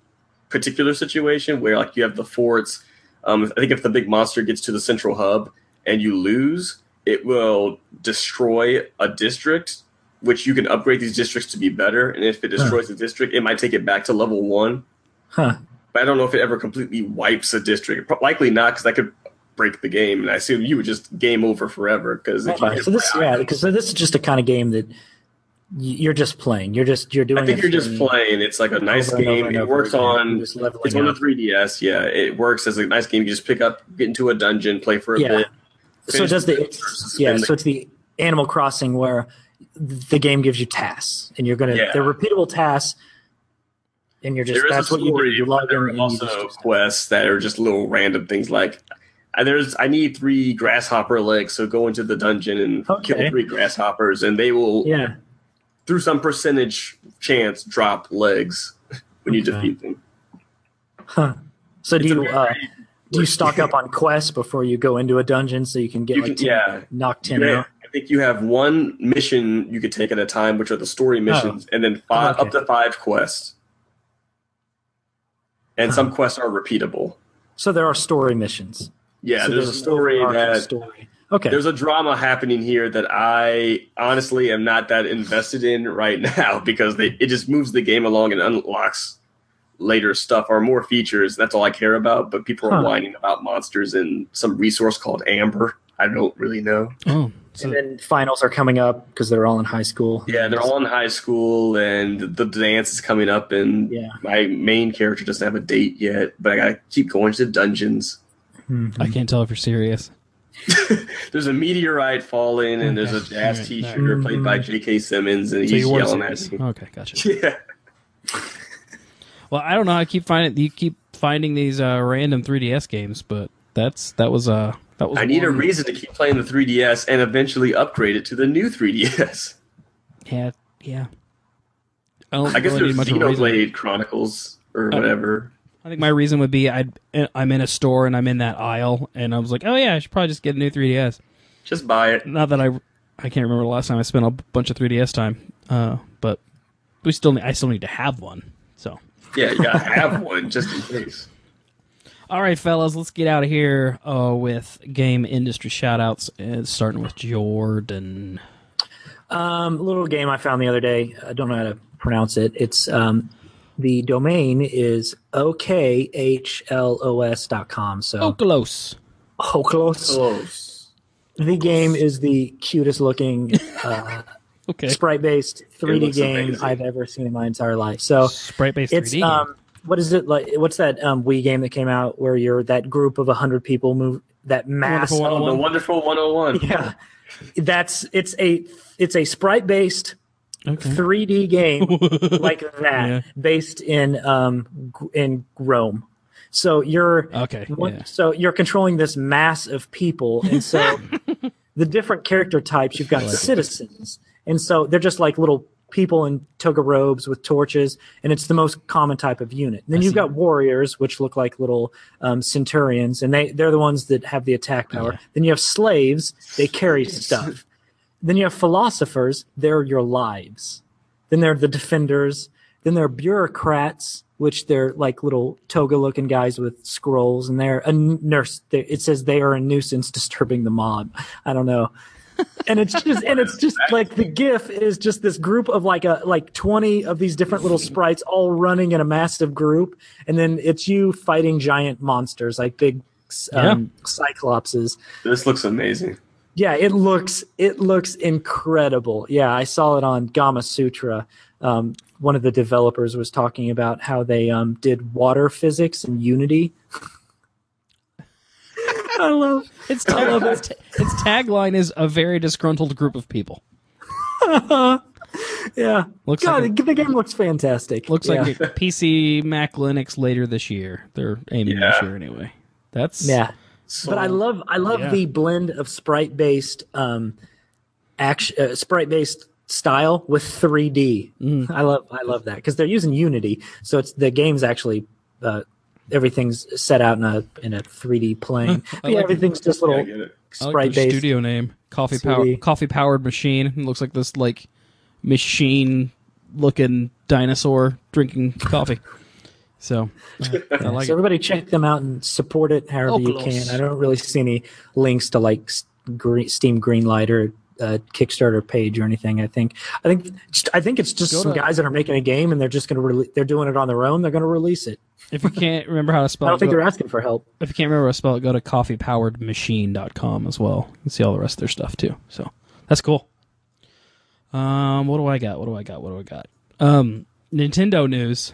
B: particular situation where like you have the forts. Um, I think if the big monster gets to the central hub and you lose, it will destroy a district, which you can upgrade these districts to be better. And if it destroys the district, it might take it back to level one.
D: Huh.
B: But I don't know if it ever completely wipes a district. Likely not, because that could break the game. And I assume you would just game over forever. Because
D: Okay, so this yeah, because so this is just a kind of game that you're just playing. You're just you're doing.
B: I think you're just playing. It's like a nice
D: over and over
B: game. It works on.
D: You're just leveling
B: It's on the 3DS. Yeah, it works as a nice game. You just pick up, get into a dungeon, play for a
D: Yeah.
B: bit.
D: So does the it's, yeah.
B: the-
D: So it's the Animal Crossing where the game gives you tasks, and you're gonna
B: Yeah.
D: they're repeatable tasks, and you're just
B: There
D: that's
B: a
D: what you do. You log in
B: there
D: and
B: are also quests that are just little random things like. Uh, There's I need three grasshopper legs, so go into the dungeon and
D: Okay.
B: kill three grasshoppers, and they will
D: Yeah.
B: through some percentage chance drop legs when you
D: Okay.
B: defeat them.
D: Huh. So do
B: It's a
D: you uh, do you stock up on quests before you go into a dungeon so you can get
B: You
D: like
B: can-
D: 10,
B: yeah.
D: knock ten
B: Yeah,
D: out?
B: I think you have one mission you could take at a time, which are the story missions, and then five
D: Oh, okay.
B: up to five quests. And some quests are repeatable.
D: So there are story missions.
B: Yeah,
D: So
B: there's a story that
D: story. Okay.
B: there's a drama happening here that I honestly am not that invested in right now because they it just moves the game along and unlocks later stuff or more features. That's all I care about. But people are
D: Huh.
B: whining about monsters and some resource called Amber. I don't really know.
C: Oh, so
D: and then finals are coming up because they're all in high school.
B: Yeah, they're all in high school, and the dance is coming up, and
D: Yeah.
B: my main character doesn't have a date yet, but I gotta keep going to the dungeons.
D: Mhm.
C: I can't tell if you're serious.
B: There's a meteorite falling, and there's a
C: Okay.
B: jazz
C: Alright,
B: teacher played by J.K. Simmons, and
C: So
B: he's yelling at
C: serious.
B: me.
C: Okay, gotcha.
B: Yeah,
C: Well, I don't know. I keep finding you keep finding these uh, random 3DS games, but that's that was uh that was.
B: I need a reason to keep playing the 3DS and eventually upgrade it to the new 3DS.
C: Yeah, yeah. I, don't
B: I guess
C: really
B: there's
C: need much of.
B: Xenoblade Chronicles or
C: Uh,
B: whatever.
C: I think my reason would be I'd, I'm in a store and I'm in that aisle and I was like, oh yeah, I should probably just get a new 3DS.
B: Just buy it.
C: Not that I I can't remember the last time I spent a bunch of 3DS time, uh, but we still need, I still need to have one. So
B: Yeah, you gotta have one just in case.
C: all right, fellas, let's get out of here uh, with game industry shoutouts, uh, starting with Jordan.
D: Um, little game I found the other day. I don't know how to pronounce it. It's um, the domain is okhlos.com. So
C: Oculus.
D: Oculus.
B: Close.
D: The game is the cutest looking uh,
C: Okay.
D: sprite based 3D game
B: amazing.
D: I've ever seen in my entire life. So
C: Sprite based 3D.
D: um, what is it like? What's that um, Wii game that came out where you're that group of hundred people move that mass?
C: Wonderful
B: Oh, the wonderful 101.
D: Yeah, that's it's a it's a sprite based
C: okay.
D: 3D game like that,
C: Yeah.
D: based in um in Rome. So you're
C: Okay.
D: what-
C: Yeah.
D: so you're controlling this mass of people, and so the different character types you've got
C: like it.
D: citizens, and so they're just like little people in toga robes with torches, and it's the most common type of unit. And then
C: I
D: you've got warriors, which look like little um, centurions, and they they're the ones that have the attack power.
C: Yeah.
D: Then you have slaves; they carry stuff. Then you have philosophers; they're your lives. Then there are the defenders. Then there are bureaucrats, which they're like little toga-looking guys with scrolls, and they're a nurse. they- It says they are a nuisance disturbing the mob. I don't know. And it's just, and it's just like the GIF is just this group of like a like twenty of these different little sprites all running in a massive group, and then it's you fighting giant monsters like big um, cyclopses.
B: This looks amazing.
D: Yeah, it looks it looks incredible. Yeah, I saw it on Gamasutra. Um, one of the developers was talking about how they um, did water physics in Unity. I love
C: Its, tag, its, its tagline is a very disgruntled group of people.
D: yeah.
C: Looks
D: God,
C: like
D: the, the game looks fantastic.
C: Looks
D: yeah.
C: like a PC, Mac, Linux later this year. They're aiming this year anyway. That's
D: yeah.
B: So,
D: But I love I love
C: Yeah.
D: the blend of sprite based um, action uh, sprite based style with 3D.
C: Mm.
D: I love I love that because they're using Unity, so it's the game's actually uh, everything's set out in a in a 3D plane.
C: I
D: yeah,
C: like-
D: everything's just
B: yeah,
D: little
B: get it.
C: I like
D: sprite based.
C: studio name. coffee power coffee powered machine. It looks like this like machine looking dinosaur drinking coffee. So I like
D: so
C: it.
D: everybody check them out and support it however you can. I don't really see any links to like green, Steam Greenlight or uh, Kickstarter page or anything. I think I think I think it's just
C: Go
D: some
C: to-
D: guys that are making a game and they're just going to rele- they're doing it on their own. They're going to release it.
C: If you can't remember how to spell, I
D: don't
C: it,
D: think
C: go-
D: they're asking for help.
C: if you can't remember how to spell it, go to coffeepoweredmachine.com as well. and see all the rest of their stuff too. So that's cool. Um, what do I got? What do I got? What do I got? Um, Nintendo news.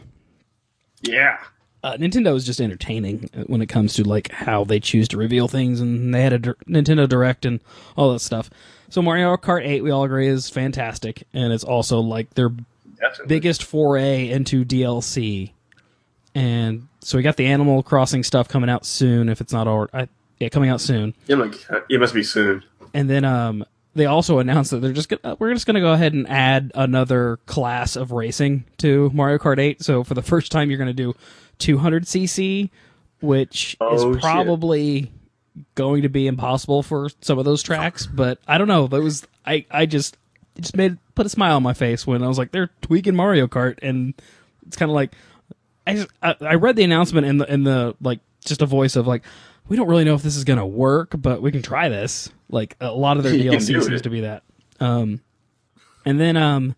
B: Yeah.
C: uh, Nintendo is just entertaining when it comes to like how they choose to reveal things, and they had a dir- Nintendo Direct and all that stuff. So Mario Kart 8, we all agree, is fantastic, and it's also like their
B: Definitely.
C: biggest foray into DLC. And so we got the Animal Crossing stuff coming out soon, if it's not already, yeah, coming out soon.
B: It must be soon.
C: And then um, they also announced that they're just gonna, we're just going to go ahead and add another class of racing to Mario Kart 8. So for the first time, you're going to do 200cc, which
B: Oh,
C: is
B: shit.
C: probably going to be impossible for some of those tracks. But I don't know. That was I I just it just made put a smile on my face when I was like they're tweaking Mario Kart, and it's kind of like I, just, I I read the announcement in the in the like just a voice of like we don't really know if this is gonna work, but we can try this. Like a lot of their DLC seems to be that. Um, and then um,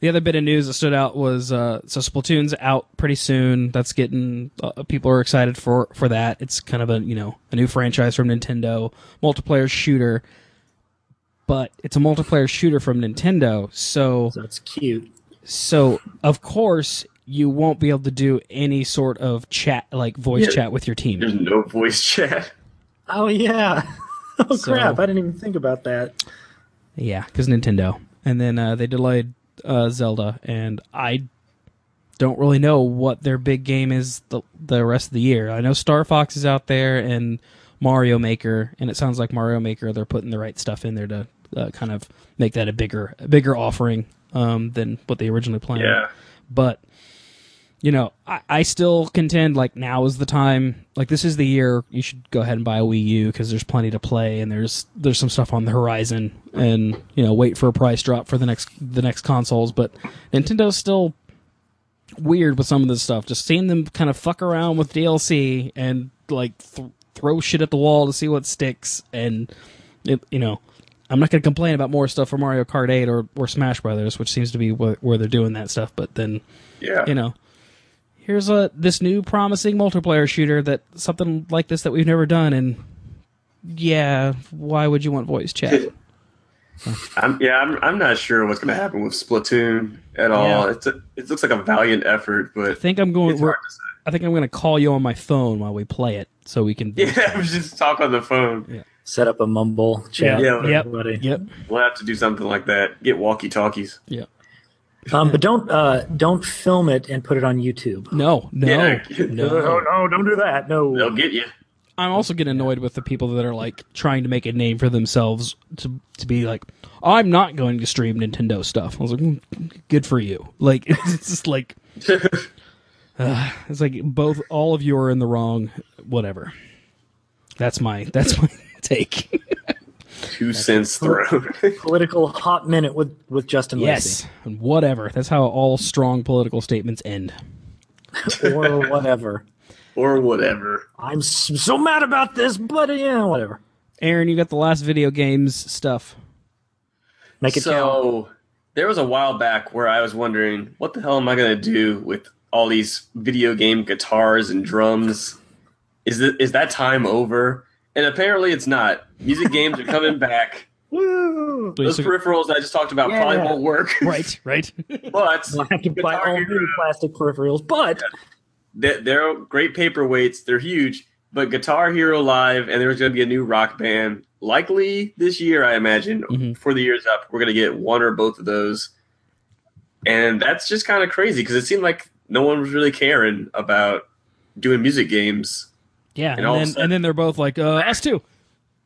C: the other bit of news that stood out was uh, so Splatoon's out pretty soon. That's getting uh, people are excited for for that. It's kind of a you know a new franchise from Nintendo, multiplayer shooter, but it's a multiplayer shooter from Nintendo. So
D: that's cute.
C: so of course you won't be able to do any sort of chat like voice
B: Yeah.
C: chat with your team.
B: There's no voice chat.
D: Oh yeah. oh
C: So-
D: crap! I didn't even think about that.
C: Yeah, because Nintendo. And then uh, they delayed uh, Zelda, and I don't really know what their big game is the the rest of the year. I know Star Fox is out there and Mario Maker, and it sounds like Mario Maker they're putting the right stuff in there to uh, kind of make that a bigger a bigger offering um, than what they originally planned.
B: Yeah.
C: But you know, I, I still contend like now is the time. Like this is the year you should go ahead and buy a Wii U because there's plenty to play and there's there's some stuff on the horizon. And you know, wait for a price drop for the next the next consoles. But Nintendo's still weird with some of this stuff. Just seeing them kind of fuck around with DLC and like th- throw shit at the wall to see what sticks. And it, you know, I'm not going to complain about more stuff for Mario Kart 8 or, or Smash Brothers, which seems to be wh- where they're doing that stuff. But then
B: Yeah.
C: you know, here's a this new promising multiplayer shooter that something like this that we've never done, and yeah, why would you want voice chat?
B: I'm, yeah, I'm, I'm not sure what's going to happen with Splatoon at all.
C: Yeah.
B: It's a, it looks like a valiant effort, but
C: I think I'm going.
B: it's hard to say.
C: I think I'm going to call you on my phone while we play it, so we can.
B: Yeah, just talk on the phone. yeah.
D: Set up a mumble chat.
C: Yeah.
D: with
C: Yep.
D: everybody.
C: Yep.
B: We'll have to do something like that. Get walkie talkies.
C: Yep.
D: Um, but don't uh, don't film it and put it on YouTube.
C: No. No.
B: Yeah.
C: No.
D: no, don't do that. No.
B: They'll get you.
C: I'm also getting annoyed with the people that are like trying to make a name for themselves to to be like, I'm not going to stream Nintendo stuff. I was like, "Mm, good for you. Like it's just like uh, it's like both all of you are in the wrong. Whatever. That's my that's my take.
B: Two cents thrown.
D: Political hot minute with with Justin
C: yes, and whatever. That's how all strong political statements end.
D: Or whatever.
B: or whatever.
D: I'm so mad about this, but yeah, whatever.
C: Aaron, you got the last video games stuff.
D: Make it count.
B: so there was a while back where I was wondering, what the hell am I going to do with all these video game guitars and drums? Is it, is that time over? And apparently it's not. Music games are coming back.
D: Woo!
B: Those peripherals I just talked about probably won't work.
C: right, right.
B: but
D: We'll have to buy all new plastic peripherals, but
B: they- they're great paperweights. They're huge. But Guitar Hero Live, and there's going to be a new rock band, likely this year, I imagine,
C: Mhm.
B: for the years up. We're going to get one or both of those. And that's just kind of crazy because it seemed like no one was really caring about doing music games.
C: Yeah, and,
B: And all of a
C: then
B: sudden-
C: and then they're both like, uh, us too.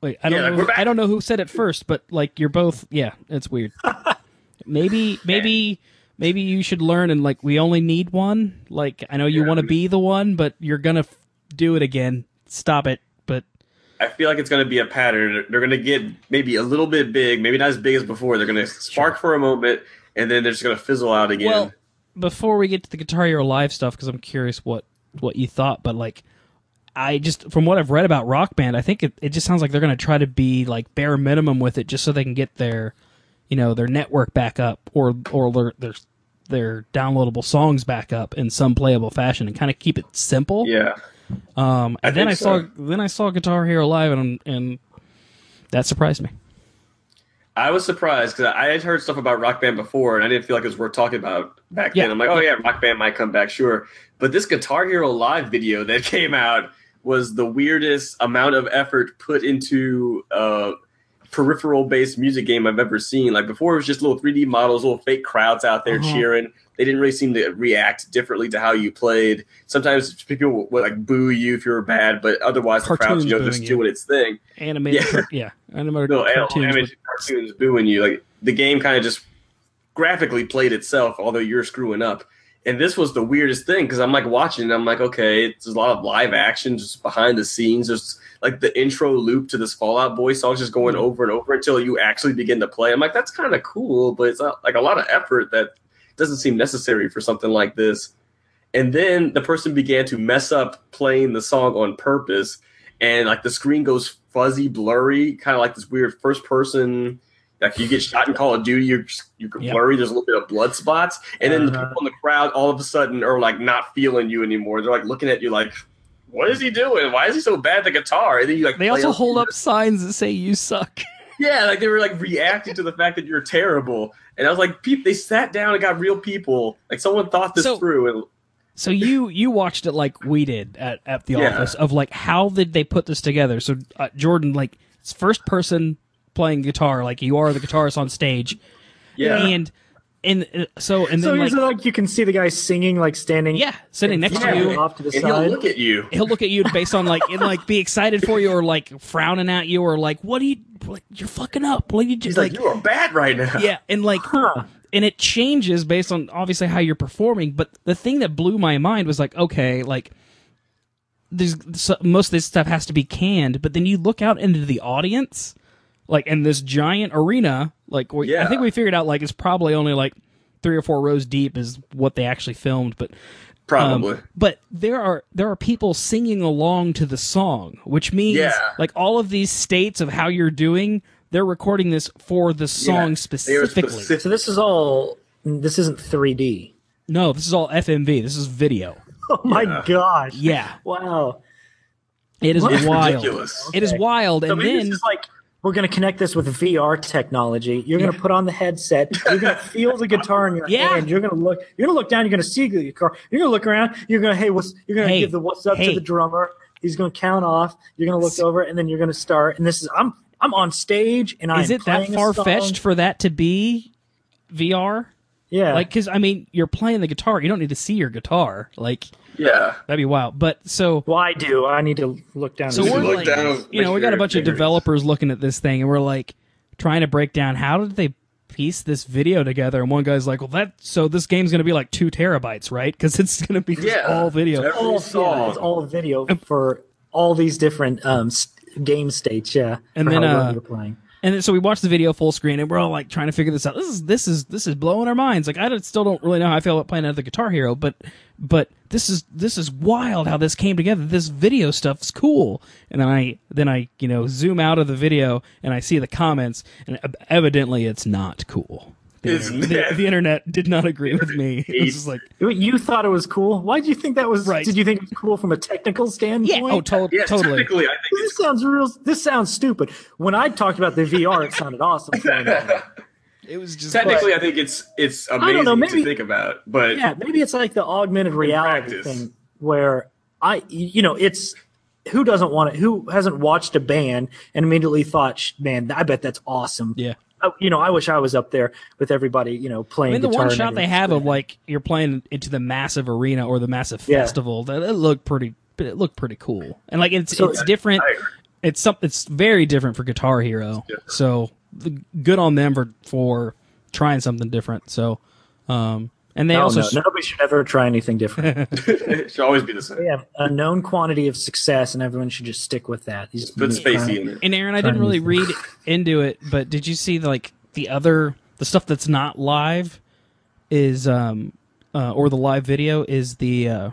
C: Wait, I don't
B: Yeah,
C: know.
B: we're.
C: I don't know who said it first, but like you're both. Yeah, it's weird. maybe, maybe, maybe you should learn and like we only need one. Like I know you
B: Yeah.
C: want to be the one, but you're gonna f- do it again. Stop it. But
B: I feel like it's going to be a pattern. They're going to get maybe a little bit big, maybe not as big as before. They're going to spark for a moment, and then they're just going to fizzle out again.
C: well, before we get to the Guitar Hero Live stuff, because I'm curious what what you thought, but like. I just, from what I've read about Rock Band, I think it, it just sounds like they're going to try to be like bare minimum with it, just so they can get their, you know, their network back up or or their their, their downloadable songs back up in some playable fashion, and kind of keep it simple.
B: yeah.
C: Um,
B: I
C: and then
B: think
C: I saw
B: so.
C: then I saw Guitar Hero Live, and and that surprised me.
B: I was surprised because I had heard stuff about Rock Band before, and I didn't feel like it was worth talking about back
C: Yeah.
B: then. I'm like, oh yeah, Rock Band might come back, sure. But this Guitar Hero Live video that came out was the weirdest amount of effort put into a peripheral based music game I've ever seen. Like before, it was just little 3D models, little fake crowds out there
C: Uh-huh.
B: cheering. They didn't really seem to react differently to how you played. Sometimes people would like boo you if you were bad, but otherwise the crowd's you know just
C: you.
B: doing its thing
C: Animated,
B: Yeah.
C: car- yeah, animated
B: no
C: cartoons.
B: animated cartoons booing you. Like the game kind of just graphically played itself, although you're screwing up. And this was the weirdest thing because I'm like watching, and I'm like, okay, it's a lot of live action just behind the scenes. There's like the intro loop to this Fall Out Boy song just going
C: Mhm.
B: over and over until you actually begin to play. I'm like, that's kind of cool, but it's not, like a lot of effort that doesn't seem necessary for something like this. And then the person began to mess up playing the song on purpose, and like the screen goes fuzzy, blurry, kind of like this weird first person. Like you get shot in Call of Duty, you're you're
C: Yep.
B: blurry. There's a little bit of blood spots, and then the
D: Uh-huh.
B: people in the crowd all of a sudden are like not feeling you anymore. They're like looking at you like, "What is he doing? Why is he so bad at the guitar?" And then you like
C: They also hold up signs that say "You suck."
B: yeah, like they were like reacting to the fact that you're terrible. And I was like, peep, they sat down and got real people. Like someone thought this
C: So-
B: through. And
C: So you you watched it like we did at, at the
B: Yeah.
C: office of like how did they put this together? So uh, Jordan like first person playing guitar like you are the guitarist on stage
B: yeah,
C: and and uh, so and
D: so
C: then
D: is
C: like
D: it like you can see the guy singing, like standing,
C: yeah sitting next
B: Yeah.
C: to you
D: off to the
B: and he'll look at you.
C: he'll look at you based on like and like be excited for you or like frowning at you or like what are you like you're fucking up what are you
B: He's like,
C: like
B: you are bad right now.
C: yeah and like
D: Huh.
C: and it changes based on obviously how you're performing but the thing that blew my mind was like okay like there's so, most of this stuff has to be canned but then you look out into the audience like in this giant arena like we, i think we figured out like it's probably only like three or four rows deep is what they actually filmed but um,
B: Probably.
C: but there are there are people singing along to the song, which means
B: Yeah.
C: like all of these states of how you're doing, they're recording this for the song
B: Yeah,
C: specifically.
B: specific-
D: So this is all. This isn't 3D.
C: No, this is all FMV. This is video.
D: Oh my
B: Yeah.
D: gosh!
C: Yeah,
D: Wow.
C: it is
B: It's
C: wild.
B: ridiculous.
C: It is
D: Okay.
C: wild,
D: So
C: and
D: maybe
C: then
D: it's just like we're going to connect this with VR technology. You're going to put on the headset. You're going to feel the guitar in your
C: Yeah.
D: hand. You're going to look. You're going to look down. You're going to see the guitar. You're going to look around. You're going to hey, what's? You're going to
C: Hey,
D: give the what's up
C: hey.
D: to the drummer. He's going to count off. You're going to look over, and then you're going to start. And this is I'm I'm on stage, and I'm
C: is it that far fetched for that to be VR?
D: Yeah,
C: Like, because I mean, you're playing the guitar. You don't need to see your guitar. Like
B: Yeah.
C: that'd be wild. But so
D: well, I do. I need to look down.
C: So we're
B: look
C: like,
B: down,
C: you know, we got a
B: sure
C: bunch of developers looking at this thing, and we're like trying to break down how did they piece this video together. And one guy's like, "Well, that so this game's going to be like two terabytes, right? Because it's going to be just
B: Yeah.
C: all video."
B: Every
D: all,
B: song.
D: yeah, it's all video for all these different um, s- game states. Yeah,
C: And
D: for
C: then, uh,
D: you're playing.
C: And so we watched the video full screen, and we're all like trying to figure this out. This is this is this is blowing our minds. Like I don't, still don't really know how I feel about playing another Guitar Hero, but but this is this is wild how this came together. This video stuff's cool. And then I then I you know zoom out of the video and I see the comments, and evidently it's not cool The,
B: It's
C: internet, the, the internet did not agree with me. It was just like,
D: You thought it was cool. Why did you think that was?
C: Right.
D: Did you think it was cool from a technical standpoint?
C: yeah, oh, to-
B: Yeah,
C: totally.
B: technically, I think
D: This sounds real. This sounds stupid. When I talked about the VR, it sounded awesome.
B: it's
C: It was just
B: technically. I think it's it's amazing
D: know, maybe-
B: to think about, but
D: yeah, maybe it's like the augmented reality
B: practice.
D: thing where I, you know, it's who doesn't want it? Who hasn't watched a band and immediately thought, "Man, I bet that's awesome."
C: yeah.
D: You know, I wish I was up there with everybody, you know,
C: I
D: playing.
C: mean, the one shot they have of like you're playing into the massive arena or the massive
D: Yeah.
C: festival, that it looked pretty. It looked pretty cool, and like it's
D: So-
C: it's different. It's some. It's very different for Guitar Hero. So the, good on them for for trying something different. So, um, and they
D: Oh,
C: also
D: no, nobody should ever try anything different.
B: it should always be the same.
D: they have a known quantity of success, and everyone should just stick with that. These-
B: Put
D: these-
B: Spacey in it.
C: And Aaron, I didn't really read into it, but did you see like the other the stuff that's not live is um uh, or the live video is the uh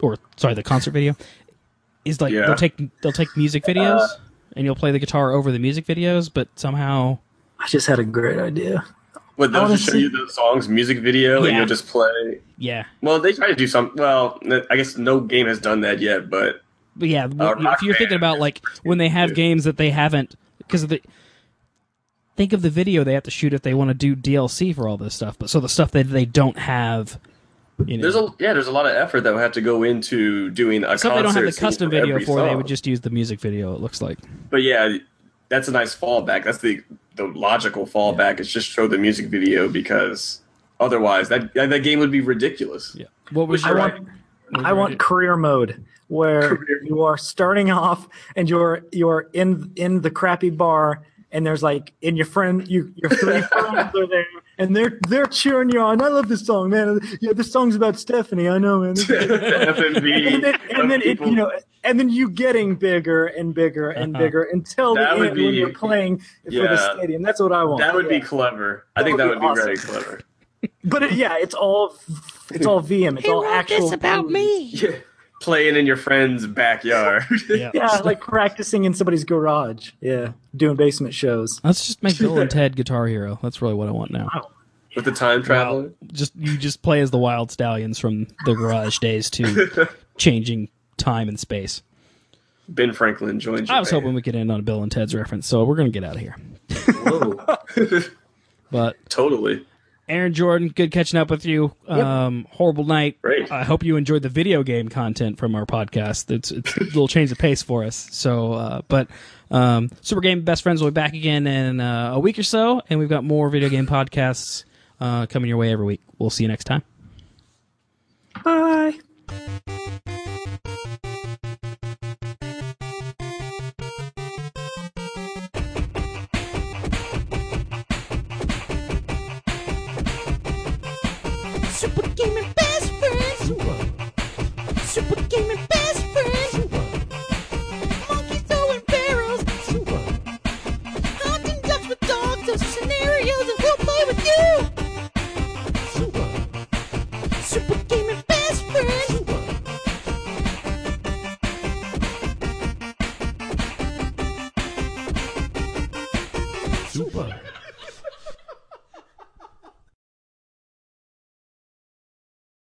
C: or sorry the concert video is like
B: Yeah.
C: they'll take they'll take music videos and you'll play the guitar over the music videos, but somehow
D: I just had a great idea.
B: What they'll just show you the song's music video,
C: Yeah.
B: and you'll just play.
C: yeah.
B: Well, they try to do some. Well, I guess no game has done that yet, but
C: But yeah,
B: Rock uh,
C: if you're thinking about like when they have games that they haven't because the think of the video they have to shoot if they want to do DLC for all this stuff. But so the stuff that they don't have, you know,
B: there's a yeah, there's a lot of effort that would have to go into doing a
C: Some they don't have the custom video for. They would just use the music video. It looks like.
B: But yeah, that's a nice fallback. That's the the logical fallback. Is just show the music video because otherwise that that, that game would be ridiculous.
C: Yeah. What was
D: I
C: your?
D: want, I want career mode where
B: Career
D: you are starting off and you're you're in in the crappy bar and there's like in your friend you your three friends are there and they're they're cheering you on. I love this song, man. Yeah, this song's about Stephanie. I know, man.
B: FMV.
D: and then, and then it, you know, and then you getting bigger and bigger and
C: Uh-huh.
D: bigger until the
B: That would
D: end when you're playing for the stadium. That's what I want.
B: that would be
D: Yeah.
B: clever. I
D: That
B: think
D: would
B: that
D: be
B: would be very clever.
D: But it, yeah, it's all it's all VM. It's
A: Hey,
D: all
A: wrote
D: actual.
A: this about me.
B: Yeah. Playing in your friend's backyard.
C: Yeah.
D: Yeah, like practicing in somebody's garage. Yeah, doing basement shows.
C: Let's just make Bill and Ted Guitar Hero. That's really what I want now.
B: With the time traveler.
C: Just you just play as the Wyld Stallyns from the garage days to changing time and space.
B: Ben Franklin joins you.
C: I was hoping we could end on a Bill and Ted's reference, so we're gonna get out of here.
B: Whoa.
C: But
B: totally.
C: Aaron Jordan, good catching up with you. Um, horrible night.
B: Great.
C: I hope you enjoyed the video game content from our podcast. It's it's a little change of pace for us. So, uh, but um, Super Game Best Friends will be back again in uh, a week or so, and we've got more video game podcasts uh, coming your way every week. We'll see you next time.
D: Bye.